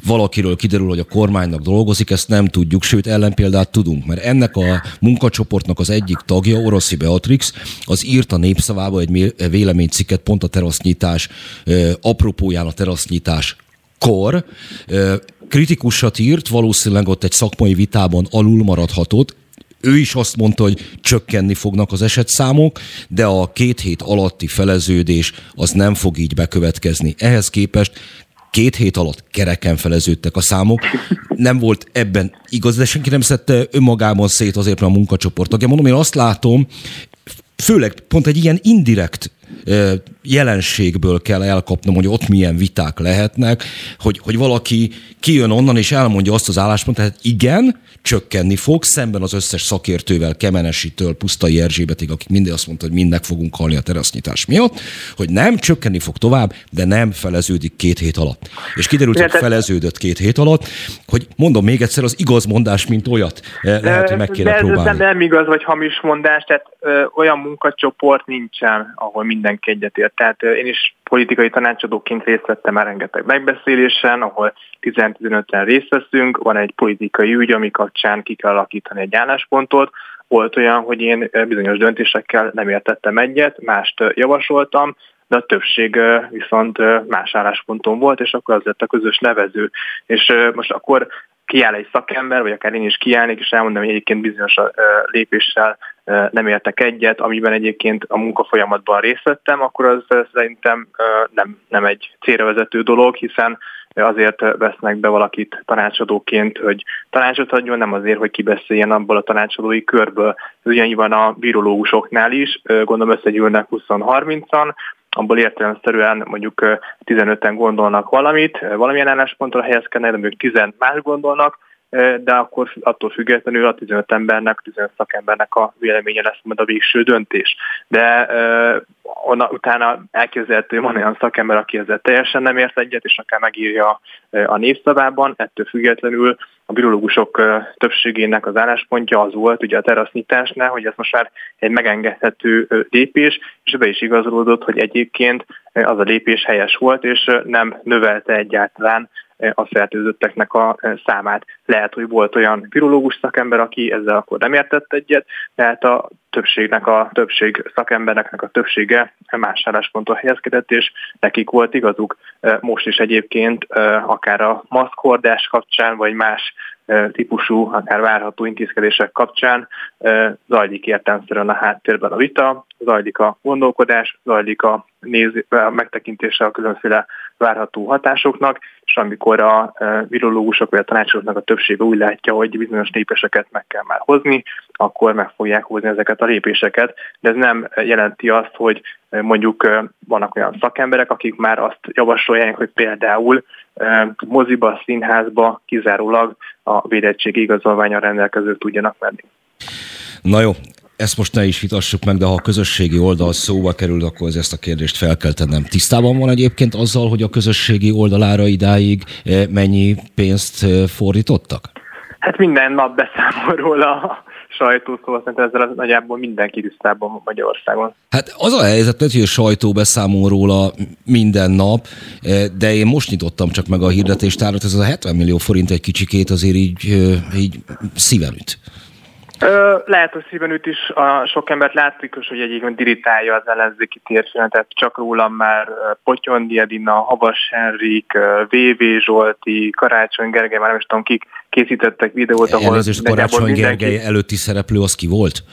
valakiről kiderül, hogy a kormánynak dolgozik, ezt nem tudjuk, sőt ellenpéldát tudunk, mert ennek a munkacsoportnak az egyik tagja, Oroszi Beatrix, az írt a népszavába egy véleménycikket pont a terasznyitás, apropóján a terasznyitás kor, kritikusat írt, valószínűleg ott egy szakmai vitában alul maradhatott, ő is azt mondta, hogy csökkenni fognak az esetszámok, de a két hét alatti feleződés az nem fog így bekövetkezni. Ehhez képest két hét alatt kereken feleződtek a számok. Nem volt ebben igaz, de senki nem szedte önmagában szét azért, mert a munkacsoport tagja. Mondom, én azt látom, főleg pont egy ilyen indirekt jelenségből kell elkapnom, hogy ott milyen viták lehetnek, hogy, hogy valaki kijön onnan és elmondja azt az álláspontot, tehát igen, csökkenni fog, szemben az összes szakértővel, Kemenesitől, Pusztai Erzsébetig, akik mindig azt mondta, hogy mindnek fogunk halni a terasznyitás miatt, hogy nem, csökkenni fog tovább, de nem feleződik két hét alatt. És kiderült, hogy feleződött két hét alatt, hogy mondom még egyszer, az igaz mondás, mint olyat eh, lehet, hogy meg kéne de ez próbálni. Nem igaz, vagy hamis mondás, tehát ö, olyan munkacsoport nincsen, ahol mindenki egyetért. Tehát én is politikai tanácsadóként részt vettem már rengeteg megbeszélésen, ahol 10-15-en részt veszünk, van egy politikai ügy, ami kapcsán ki kell alakítani egy álláspontot, volt olyan, hogy én bizonyos döntésekkel nem értettem egyet, mást javasoltam, de a többség viszont más állásponton volt, és akkor az lett a közös nevező. És most akkor kiáll egy szakember, vagy akár én is kiállnék, és elmondom, hogy egyébként bizonyos lépéssel nem értek egyet, amiben egyébként a munkafolyamatban részt vettem, akkor az szerintem nem, nem egy célra vezető dolog, hiszen azért vesznek be valakit tanácsadóként, hogy tanácsot adjon, nem azért, hogy kibeszéljen abból a tanácsadói körből. Ez ugyanígy van a virológusoknál is, gondolom összegyűlnek 20-30-an, abból értelemszerűen mondjuk 15-en gondolnak valamit, valamilyen álláspontra helyezkednek, de mondjuk 10 más gondolnak, de akkor attól függetlenül a 15 embernek, 15 szakembernek a véleménye lesz majd a végső döntés. De onna, utána elképzelhető, van olyan szakember, aki ezzel teljesen nem ért egyet, és akár megírja a névszavában, ettől függetlenül a virológusok többségének az álláspontja az volt ugye a terasznyitásnál, hogy ez most már egy megengedhető lépés, és be is igazolódott, hogy egyébként az a lépés helyes volt, és nem növelte egyáltalán a fertőzötteknek a számát. Lehet, hogy volt olyan virológus szakember, aki ezzel akkor nem értett egyet, tehát a többségnek a többség szakembereknek a többsége más állásponton helyezkedett, és nekik volt igazuk. Most is egyébként akár a maszkhordás kapcsán, vagy más típusú, akár várható intézkedések kapcsán zajlik értelmszerűen a háttérben a vita, zajlik a gondolkodás, zajlik a, néz, a megtekintése a különféle várható hatásoknak, és amikor a virológusok vagy a tanácsoknak a többsége úgy látja, hogy bizonyos lépéseket meg kell már hozni, akkor meg fogják hozni ezeket a lépéseket, de ez nem jelenti azt, hogy mondjuk vannak olyan szakemberek, akik már azt javasolják, hogy például moziba, színházba kizárólag a védettségi igazolványon rendelkezők tudjanak menni. Na jó, ezt most ne is vitassuk meg, de ha a közösségi oldal szóba kerül, akkor ezt a kérdést fel kell tennem. Tisztában van egyébként azzal, hogy a közösségi oldalára idáig eh, mennyi pénzt eh, fordítottak? Hát minden nap beszámol róla a sajtó, szóval szerintem ezzel nagyjából mindenki tisztában Magyarországon. Hát az a helyzet, hogy a sajtó beszámol róla minden nap, eh, de én most nyitottam csak meg a hirdetéstárat, ez a 70 millió forint egy kicsikét azért így, így szíven üt. Ö, lehet, hogy szíven üt is a sok embert látszik, hogy egyébként dirítálja az ellenzéki térfilmet, csak rólam már Potyondi Edina, Havas Henrik, VV Zsolti, Karácsony Gergely, már nem is tudom kik készítettek videót, ahol Elnézést, Karácsony mindenki... Gergely előtti szereplő az ki volt?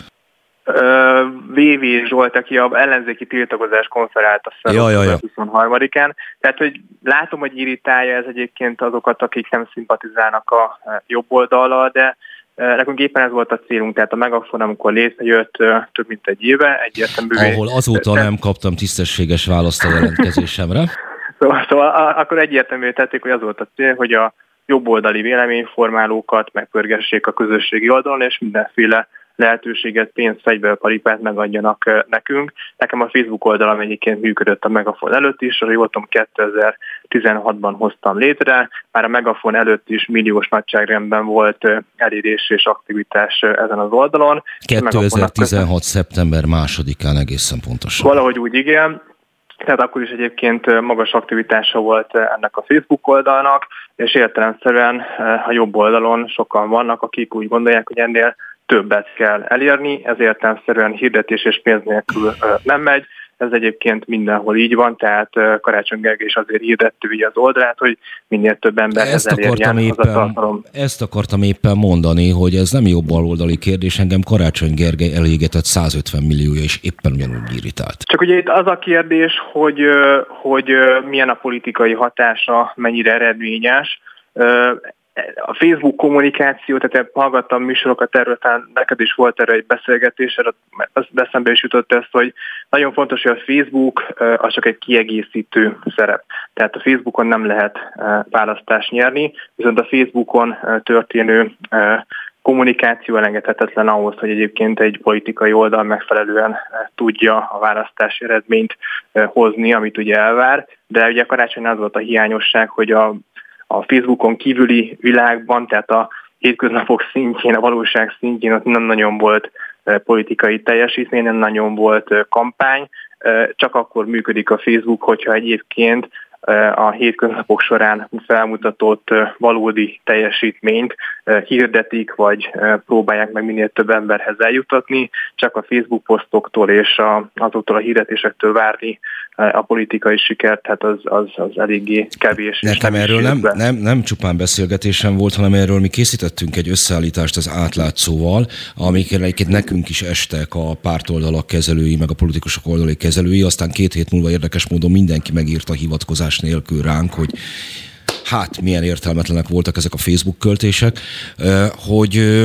VV Zsolt, aki a ellenzéki tiltakozás konferált a ja, ja, ja. 23-án. Tehát, hogy látom, hogy irritálja ez egyébként azokat, akik nem szimpatizálnak a jobb oldallal, de Nekünk éppen ez volt a célunk, tehát a Megafon, amikor létrejött több mint egy éve, egyértelművé... Ahol azóta nem kaptam tisztességes választ a jelentkezésemre. <laughs> szóval, szóval akkor egyértelművé tették, hogy az volt a cél, hogy a jobboldali véleményformálókat megpörgessék a közösségi oldalon, és mindenféle lehetőséget, pénzt, fegyverparipát megadjanak nekünk. Nekem a Facebook oldalam egyébként működött a Megafon előtt is, a jól 2016-ban hoztam létre, már a Megafon előtt is milliós nagyságrendben volt elérés és aktivitás ezen az oldalon. 2016. szeptember másodikán egészen pontosan. Valahogy úgy igen, tehát akkor is egyébként magas aktivitása volt ennek a Facebook oldalnak, és értelemszerűen a jobb oldalon sokan vannak, akik úgy gondolják, hogy ennél többet kell elérni, ezért szerűen hirdetés és pénz nélkül nem megy. Ez egyébként mindenhol így van, tehát Karácsony Gergely is azért hirdette ugye az oldalát, hogy minél több emberhez elérjen éppen, az a tartalom. Ezt akartam éppen mondani, hogy ez nem jobb baloldali kérdés, engem Karácsony Gergely elégetett 150 milliója, és éppen ugyanúgy irritált. Csak ugye itt az a kérdés, hogy, hogy milyen a politikai hatása, mennyire eredményes a Facebook kommunikáció, tehát hallgattam műsorokat erről, talán neked is volt erre egy beszélgetés, az eszembe is jutott ezt, hogy nagyon fontos, hogy a Facebook az csak egy kiegészítő szerep. Tehát a Facebookon nem lehet választást nyerni, viszont a Facebookon történő kommunikáció elengedhetetlen ahhoz, hogy egyébként egy politikai oldal megfelelően tudja a választási eredményt hozni, amit ugye elvár, de ugye karácsony az volt a hiányosság, hogy a a Facebookon kívüli világban, tehát a hétköznapok szintjén, a valóság szintjén ott nem nagyon volt politikai teljesítmény, nem nagyon volt kampány, csak akkor működik a Facebook, hogyha egyébként a hétköznapok során felmutatott valódi teljesítményt hirdetik, vagy próbálják meg minél több emberhez eljutatni, csak a Facebook posztoktól és azoktól a hirdetésektől várni a politikai sikert, tehát az, az, az eléggé kevés. Nekem nem erről nem, nem, nem csupán beszélgetésem volt, hanem erről mi készítettünk egy összeállítást az átlátszóval, amikre egyébként nekünk is estek a pártoldalak kezelői, meg a politikusok oldali kezelői, aztán két hét múlva érdekes módon mindenki megírta a hivatkozás nélkül ránk, hogy hát milyen értelmetlenek voltak ezek a Facebook költések, hogy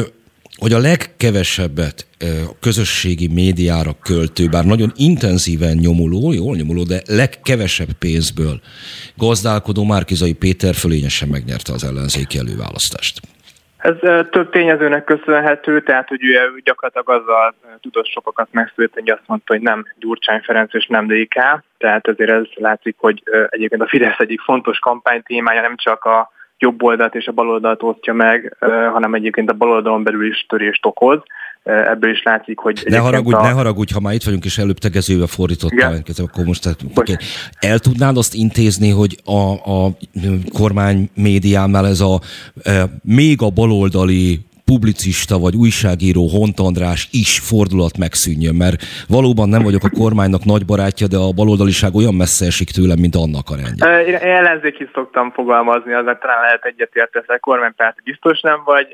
hogy a legkevesebbet a közösségi médiára költő, bár nagyon intenzíven nyomuló, jól nyomuló, de legkevesebb pénzből gazdálkodó Márkizai Péter fölényesen megnyerte az ellenzéki előválasztást. Ez több tényezőnek köszönhető, tehát hogy ő gyakorlatilag azzal tudott sokakat megszülni, hogy azt mondta, hogy nem Gyurcsány Ferenc és nem DK, tehát azért ez látszik, hogy egyébként a Fidesz egyik fontos kampánytémája nem csak a jobb oldalt és a bal oldalt osztja meg, hanem egyébként a bal oldalon belül is törést okoz. Ebből is látszik, hogy... Ne haragudj, a... ne haragudj, ha már itt vagyunk, és előbb tegezőbe fordítottál, akkor most tehát, okay. el tudnád azt intézni, hogy a, a kormány médiánál ez a e, még a baloldali publicista vagy újságíró Hont András is fordulat megszűnjön, mert valóban nem vagyok a kormánynak nagy barátja, de a baloldaliság olyan messze esik tőlem, mint annak a rendje. Én ellenzéki szoktam fogalmazni, azért talán lehet egyetérteni, hogy kormánypárt biztos nem vagy,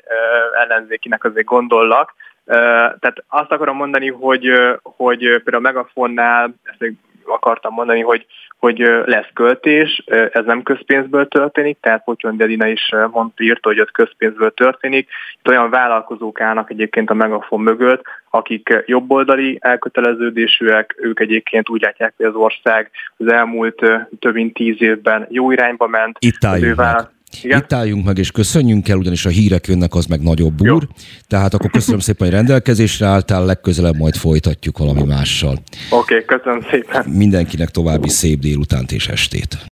ellenzékinek azért gondollak. Tehát azt akarom mondani, hogy, hogy például a Megafonnál, ezt akartam mondani, hogy, hogy lesz költés, ez nem közpénzből történik, tehát Potyon Dedina is mondta, írta, hogy ez közpénzből történik. Itt olyan vállalkozók állnak egyébként a Megafon mögött, akik jobboldali elköteleződésűek, ők egyébként úgy látják, hogy az ország az elmúlt több mint tíz évben jó irányba ment. Itt álljunk meg. Igen? Itt álljunk meg, és köszönjünk el, ugyanis a hírek jönnek, az meg nagyobb úr. Jó. Tehát akkor köszönöm szépen, hogy rendelkezésre álltál, legközelebb majd folytatjuk valami mással. Oké, okay, köszönöm szépen. Mindenkinek további szép délutánt és estét.